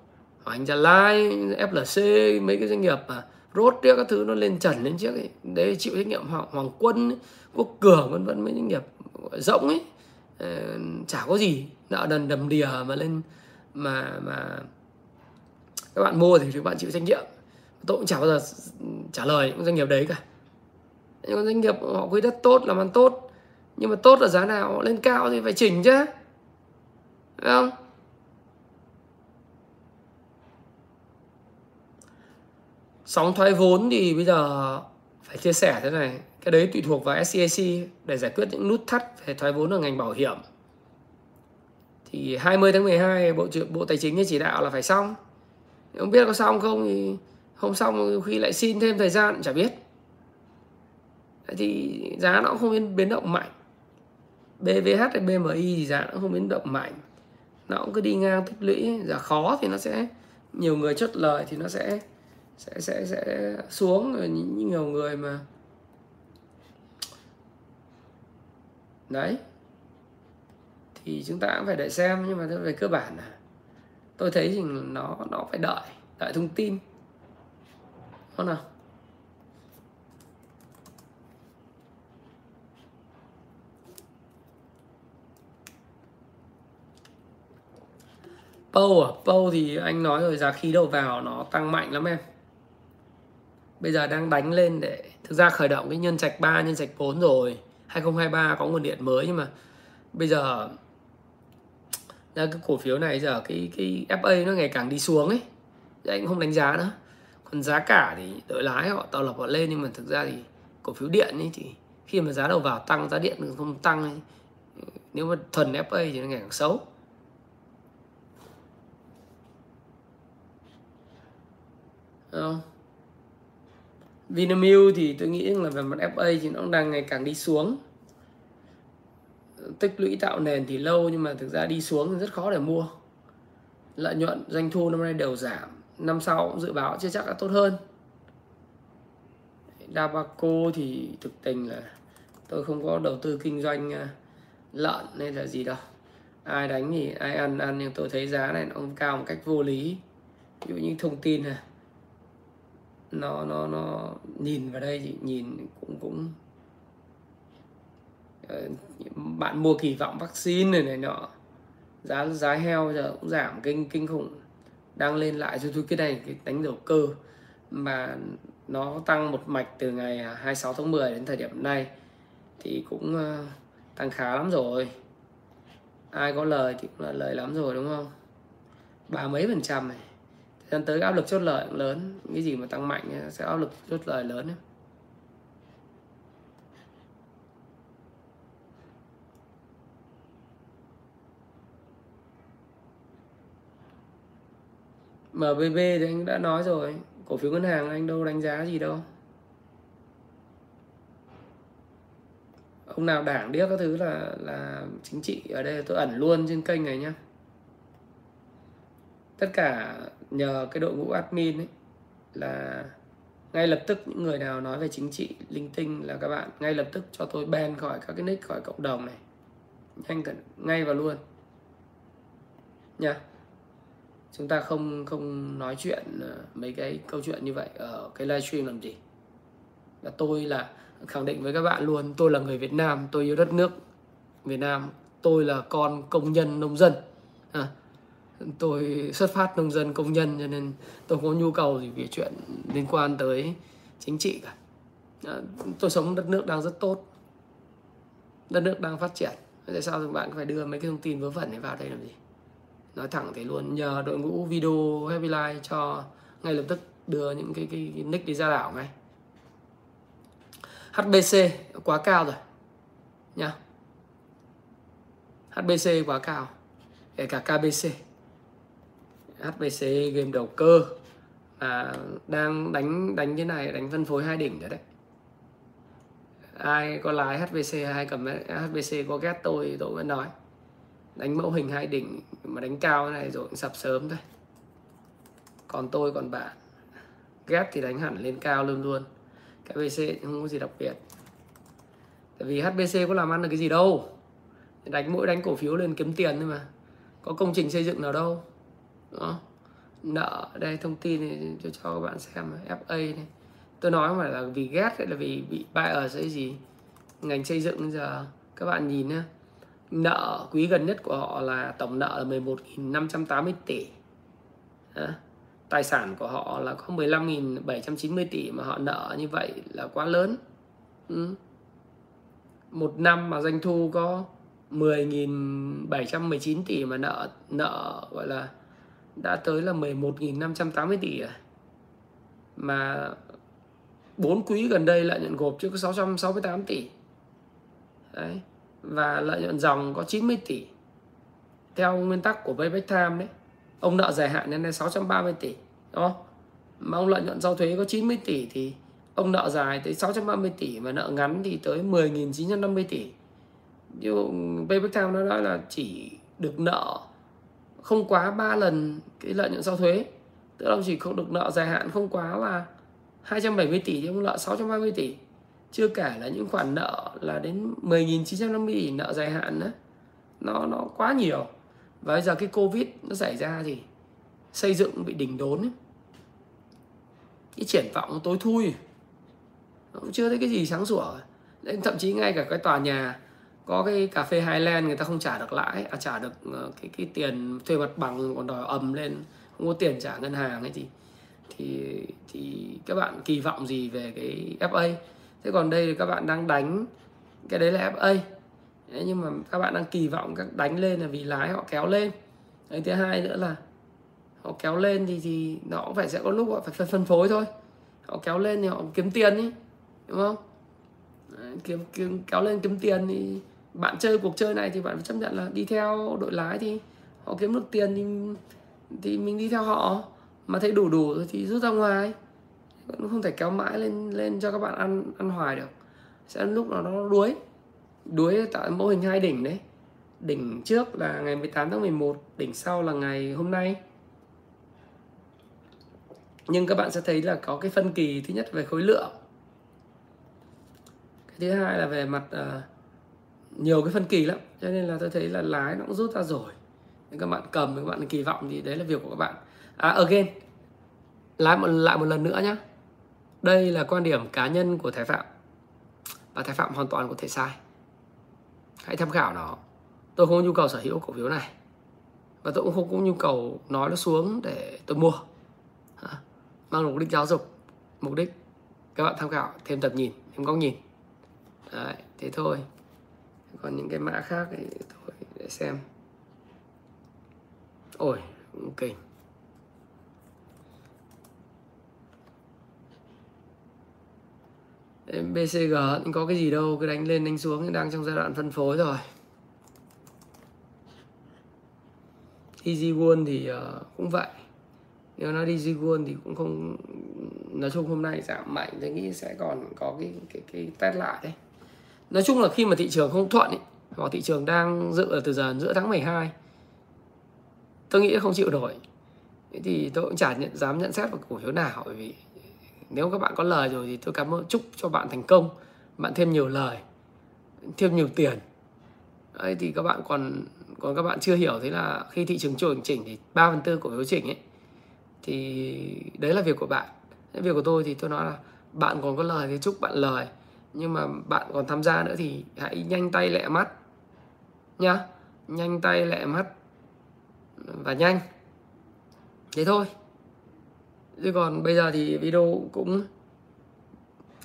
Hoàng Gia Lai, FLC, mấy cái doanh nghiệp mà rốt tiếc các thứ nó lên trần lên trước ấy. Đấy chịu trách nhiệm Hoàng, Hoàng Quân, Quốc Cường vân vân mấy doanh nghiệp rộng ấy. Ờ, chả có gì. Nợ đần đầm đìa mà lên mà mà các bạn mua thì các bạn chịu trách nhiệm. Tôi cũng chả bao giờ trả lời những doanh nghiệp đấy cả. Những doanh nghiệp họ quy đất tốt làm ăn tốt nhưng mà tốt là giá nào? Lên cao thì phải chỉnh chứ. Đúng không? Sóng thoái vốn thì bây giờ phải chia sẻ thế này. Cái đấy tùy thuộc vào SCAC để giải quyết những nút thắt về thoái vốn ở ngành bảo hiểm. Thì 20 tháng 12 bộ trưởng bộ tài chính chỉ đạo là phải xong. Không biết có xong không thì không xong khi lại xin thêm thời gian, chả biết. Thì giá nó cũng không biến động mạnh. BVH hay BMI thì giá nó không biến động mạnh. Nó cũng cứ đi ngang tích lũy. Giá khó thì nó sẽ, nhiều người chốt lời thì nó sẽ sẽ sẽ sẽ xuống rồi những nhiều người mà. Đấy. Thì chúng ta cũng phải đợi xem, nhưng mà về cơ bản là tôi thấy thì nó nó phải đợi đợi thông tin. Không nào? Pâu à? Pâu thì anh nói rồi, giá khí đầu vào nó tăng mạnh lắm em. Bây giờ đang đánh lên để Thực ra khởi động cái nhân trạch 3, nhân trạch 4 rồi. 2023 có nguồn điện mới nhưng mà Bây giờ ra cái cổ phiếu này giờ cái cái FA nó ngày càng đi xuống ấy. Anh không đánh giá nữa. Còn giá cả thì đội lái họ tạo lập họ lên nhưng mà thực ra thì cổ phiếu điện ấy thì khi mà giá đầu vào tăng giá điện không tăng ấy, nếu mà thuần FA thì nó ngày càng xấu. Đúng không? Vinamilk thì tôi nghĩ là về mặt FA thì nó đang ngày càng đi xuống. Tích lũy tạo nền thì lâu nhưng mà thực ra đi xuống thì rất khó để mua. Lợi nhuận, doanh thu năm nay đều giảm. Năm sau cũng dự báo chưa chắc là tốt hơn. Dabaco thì thực tình là tôi không có đầu tư kinh doanh ờ, lợn nên là gì đâu. Ai đánh thì ai ăn ăn nhưng tôi thấy giá này nó không cao một cách vô lý. Ví dụ như thông tin này nó nó nó nhìn vào đây, nhìn cũng cũng ờ, bạn mua kỳ vọng vaccine này này nọ. Giá giá heo giờ cũng giảm kinh kinh khủng. Đang lên lại cho tôi cái này cái đánh đầu cơ mà nó tăng một mạch từ ngày 26 tháng 10 đến thời điểm này thì cũng ờ, tăng khá lắm rồi. Ai có lời thì cũng là lời lắm rồi, đúng không? Ba mấy phần trăm này dẫn tới áp lực chốt lời cũng lớn, cái gì mà tăng mạnh sẽ áp lực chốt lời lớn ấy. MBB thì anh đã nói rồi, cổ phiếu ngân hàng anh đâu đánh giá gì đâu ông nào đảng điếc các thứ là là chính trị ở đây, tôi ẩn luôn trên kênh này nhá tất cả nhờ cái đội ngũ admin ấy là ngay lập tức những người nào nói về chính trị linh tinh là các bạn ngay lập tức cho tôi ban khỏi các cái nick khỏi cộng đồng này. Nhanh cần ngay và luôn. Nha. Chúng ta không không nói chuyện ờ, mấy cái câu chuyện như vậy ở cái livestream làm gì. Là tôi là khẳng định với các bạn luôn tôi là người Việt Nam tôi yêu đất nước Việt Nam tôi là con công nhân nông dân. À, tôi xuất phát nông dân công nhân cho nên tôi không có nhu cầu gì về chuyện liên quan tới chính trị cả. Tôi sống đất nước đang rất tốt. Đất nước đang phát triển. Tại sao các bạn phải đưa mấy cái thông tin vớ vẩn này vào đây làm gì? Nói thẳng thế luôn nhờ đội ngũ video Happy Life cho ngay lập tức đưa những cái, cái, cái nick đi ra đảo ngay. HBC quá cao rồi nha HBC quá cao kể cả KBC HBC game đầu cơ à, đang đánh đánh thế này đánh phân phối hai đỉnh rồi đấy. Ai có lái HBC hay cầm HBC có ghét tôi tôi vẫn nói. Đánh mẫu hình hai đỉnh mà đánh cao này rồi sập sớm thôi. Còn tôi còn bạn. Ghét thì đánh hẳn lên cao luôn luôn. Cái BC không có gì đặc biệt. Tại vì HBC có làm ăn được cái gì đâu. Đánh mỗi đánh cổ phiếu lên kiếm tiền thôi mà. Có công trình xây dựng nào đâu đó nợ đây thông tin này cho cho các bạn xem FA này. Tôi nói mà là vì ghét hay là vì bị bại ở cái gì. Ngành xây dựng giờ các bạn nhìn nhá. Nợ quý gần nhất của họ là tổng nợ là 11.580 tỷ. À, tài sản của họ là có 15.790 tỷ mà họ nợ như vậy là quá lớn. Ừ. một năm mà doanh thu có 10.719 tỷ mà nợ nợ gọi là đã tới là 11.580 tỷ rồi mà 4 quý gần đây lợi nhuận gộp chưa có 668 tỷ. Đấy, và lợi nhuận dòng có 90 tỷ. Theo nguyên tắc của Payback Time đấy, ông nợ dài hạn nên là 630 tỷ, đúng không? Mà ông lợi nhuận sau thuế có 90 tỷ thì ông nợ dài tới 630 tỷ và nợ ngắn thì tới 10.950 tỷ. Nhưng Payback Time nó nói là chỉ được nợ không quá 3 lần cái lợi nhuận sau thuế. Tức là ông chỉ không được nợ dài hạn không quá là 270 tỷ thì ông nợ 630 tỷ. Chưa kể là những khoản nợ là đến 10.950 tỷ nợ dài hạn nữa nó nó quá nhiều. Và bây giờ cái covid nó xảy ra thì xây dựng bị đỉnh đốn ấy. cái triển vọng tối thui. Cũng chưa thấy cái gì sáng sủa. Nên thậm chí ngay cả cái tòa nhà có cái cà phê Highland người ta không trả được lãi à, trả được ờ, cái cái tiền thuê mặt bằng còn đòi ầm lên không có tiền trả ngân hàng ấy thì thì thì các bạn kỳ vọng gì về cái FA thế còn đây thì các bạn đang đánh cái đấy là FA đấy, nhưng mà các bạn đang kỳ vọng các đánh lên là vì lái họ kéo lên. Đấy, thứ hai nữa là họ kéo lên thì thì nó cũng phải sẽ có lúc họ phải phân phối thôi. Họ kéo lên thì họ kiếm tiền ý đúng không? Đấy, kiếm, kiếm kéo lên kiếm tiền thì bạn chơi cuộc chơi này thì bạn phải chấp nhận là đi theo đội lái thì họ kiếm được tiền thì thì mình đi theo họ. Mà thấy đủ đủ rồi thì rút ra ngoài. Vẫn không thể kéo mãi lên lên cho các bạn ăn ăn hoài được. Sẽ lúc nào nó đuối. Đuối tại mô hình hai đỉnh đấy. Đỉnh trước là ngày 18 tháng 11 đỉnh sau là ngày hôm nay. Nhưng các bạn sẽ thấy là có cái phân kỳ thứ nhất về khối lượng. Cái thứ hai là về mặt uh, nhiều cái phân kỳ lắm. Cho nên là tôi thấy là lái nó cũng rút ra rồi. Nên các bạn cầm các bạn kỳ vọng thì đấy là việc của các bạn. À again lái một lại một lần nữa nhé đây là quan điểm cá nhân của Thái Phạm. Và Thái Phạm hoàn toàn có thể sai. Hãy tham khảo nó. Tôi không có nhu cầu sở hữu cổ phiếu này. Và tôi cũng không có nhu cầu nói nó xuống để tôi mua. Mang mục đích giáo dục. Mục đích. Các bạn tham khảo thêm tập nhìn thêm góc nhìn. Đấy, thế thôi còn những cái mã khác thì thôi để xem. Ôi cũng kinh. BCG cũng có cái gì đâu cứ đánh lên đánh xuống đang trong giai đoạn phân phối rồi Easy One thì uh, cũng vậy. Nếu nó đi Ziguan thì cũng không nói chung hôm nay giảm mạnh tôi nghĩ sẽ còn có cái cái cái test lại đấy nói chung là khi mà thị trường không thuận ý, hoặc thị trường đang dự ở từ giờ giữa tháng 12 tôi nghĩ không chịu nổi. Thì tôi cũng chả nhận, dám nhận xét vào cổ phiếu nào bởi vì nếu các bạn có lời rồi thì tôi cảm ơn chúc cho bạn thành công bạn thêm nhiều lời thêm nhiều tiền. Đấy thì các bạn còn còn các bạn chưa hiểu thế là khi thị trường chỉnh chỉnh thì 3 phần tư cổ phiếu chỉnh ấy thì đấy là việc của bạn. Cái việc của tôi thì tôi nói là bạn còn có lời thì chúc bạn lời nhưng mà bạn còn tham gia nữa thì hãy nhanh tay lẹ mắt nhá. Nhanh tay lẹ mắt và nhanh. Thế thôi. Chứ còn bây giờ thì video cũng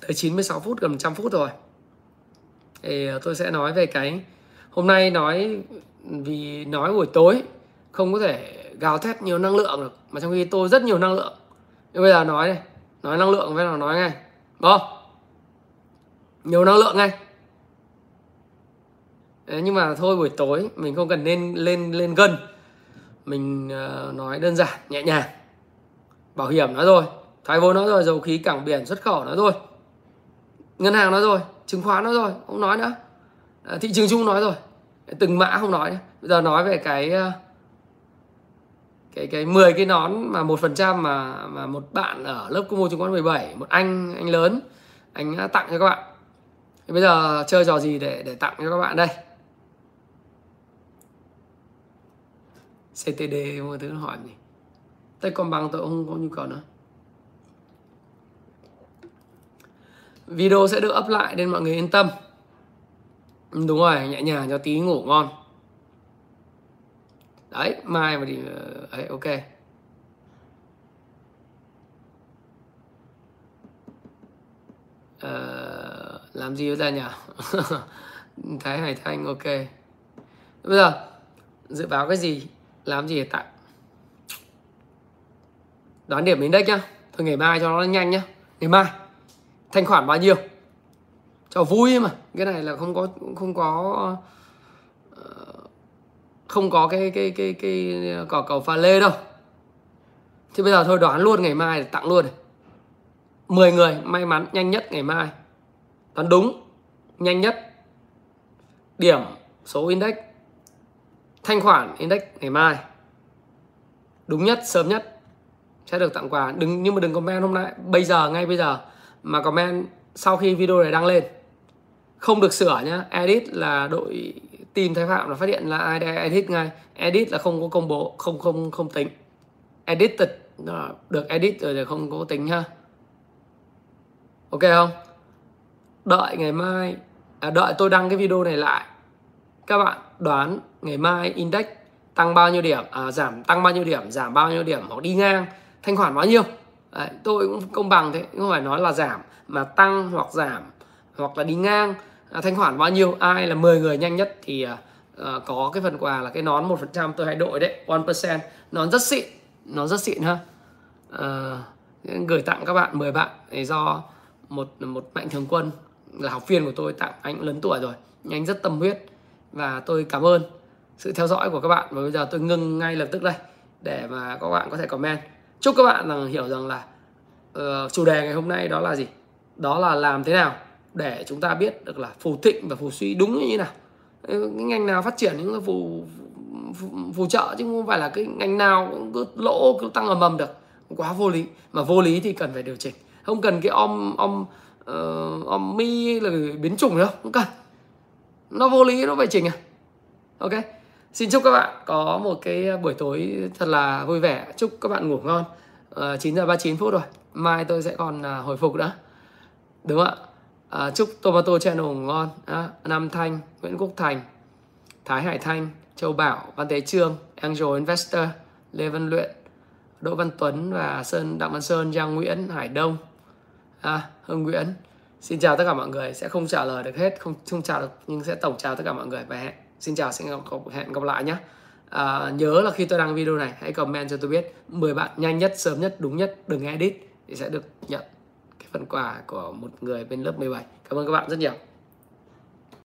tới 96 phút, gần 100 phút rồi. Thì ờ, tôi sẽ nói về cái hôm nay nói, vì nói buổi tối không có thể gào thét nhiều năng lượng được, mà trong khi tôi rất nhiều năng lượng. Nhưng bây giờ nói này, nói năng lượng với nào nói ngay. Đúng không? Nhiều năng lượng ngay. Đấy, nhưng mà thôi buổi tối mình không cần nên lên lên gân. Mình uh, nói đơn giản nhẹ nhàng. Bảo hiểm nói rồi thoái vốn nói rồi dầu khí cảng biển xuất khẩu nói rồi. Ngân hàng nói rồi chứng khoán nói rồi không nói nữa. À, thị trường chung nói rồi. Từng mã không nói nữa. bây giờ nói về cái uh, cái cái 10 cái nón mà một phần trăm mà mà một bạn ở lớp combo chứng khoán 17 một anh anh lớn anh tặng cho các bạn thì bây giờ chơi trò gì để để tặng cho các bạn đây? CTD mọi thứ hỏi gì bằng tôi không có nhu cầu nữa. Video sẽ được up lại nên mọi người yên tâm. Đúng rồi nhẹ nhàng cho tí ngủ ngon. Đấy mai mà đi ờ, đấy ok. Ờ, làm gì bây ta nhỉ? Thái hải thanh, ok. Bây giờ, dự báo cái gì, làm gì để tặng đoán điểm index nhá. Thôi ngày mai cho nó nhanh nhá. Ngày mai, thanh khoản bao nhiêu? Cho vui mà. Cái này là không có không có ờ, không có cái cái cái cái cỏ cầu pha lê đâu. Thì bây giờ thôi, đoán luôn ngày mai, tặng luôn 10 người, may mắn, nhanh nhất ngày mai đoán đúng, nhanh nhất. Điểm, số index. Thanh khoản index ngày mai. Đúng nhất, sớm nhất. Sẽ được tặng quà. Đừng, nhưng mà đừng comment hôm nay, bây giờ, ngay bây giờ, mà comment sau khi video này đăng lên. Không được sửa nhá. Edit là đội tìm thái phạm là phát hiện là ai đã edit ngay. Edit là không có công bố, không không không tính. Edited à, được edit rồi thì không có tính ha. Ok không? Đợi ngày mai. À, đợi tôi đăng cái video này lại. Các bạn đoán ngày mai index tăng bao nhiêu điểm? À, giảm tăng bao nhiêu điểm? Giảm bao nhiêu điểm? Hoặc đi ngang. Thanh khoản bao nhiêu? Đấy, tôi cũng công bằng thế. Không phải nói là giảm mà tăng hoặc giảm hoặc là đi ngang. À, thanh khoản bao nhiêu? Ai là 10 người nhanh nhất thì à, à, có cái phần quà là cái nón một phần trăm. Tôi hay đội đấy one percent nón rất xịn nó rất xịn ha. À, gửi tặng các bạn 10 bạn. Để do một một mạnh thường quân là học viên của tôi tặng anh lớn tuổi rồi anh rất tâm huyết và tôi cảm ơn sự theo dõi của các bạn và bây giờ tôi ngưng ngay lập tức đây để mà các bạn có thể comment. Chúc các bạn rằng hiểu rằng là uh, chủ đề ngày hôm nay đó là gì? Đó là làm thế nào để chúng ta biết được là phù thịnh và phù suy đúng như thế nào ờ, cái ngành nào phát triển những cái phù, phù phù trợ chứ không phải là cái ngành nào cũng cứ lỗ cứ tăng ầm ầm được. Quá vô lý mà vô lý thì cần phải điều chỉnh. Không cần cái om om uh, om mi là biến chủng đâu không cần. Nó vô lý nó phải chỉnh à? Ok xin chúc các bạn có một cái buổi tối thật là vui vẻ. Chúc các bạn ngủ ngon. Ờ, uh, 9 giờ 39 phút rồi. Mai tôi sẽ còn uh, hồi phục nữa đúng không ạ? Uh, chúc tomato channel ngon. Uh, nam thanh nguyễn quốc thành thái hải thanh châu bảo văn thế trương angel investor lê văn luyện đỗ văn tuấn và sơn đặng văn sơn giang nguyễn hải đông à, hưng nguyễn. Xin chào tất cả mọi người. Sẽ không trả lời được hết không không chào được nhưng sẽ tổng chào tất cả mọi người. Và hẹn xin chào xin hẹn gặp lại nhé à, nhớ là khi tôi đăng video này hãy comment cho tôi biết 10 bạn nhanh nhất sớm nhất đúng nhất đừng edit thì sẽ được nhận cái phần quà của một người bên lớp 17 cảm ơn các bạn rất nhiều.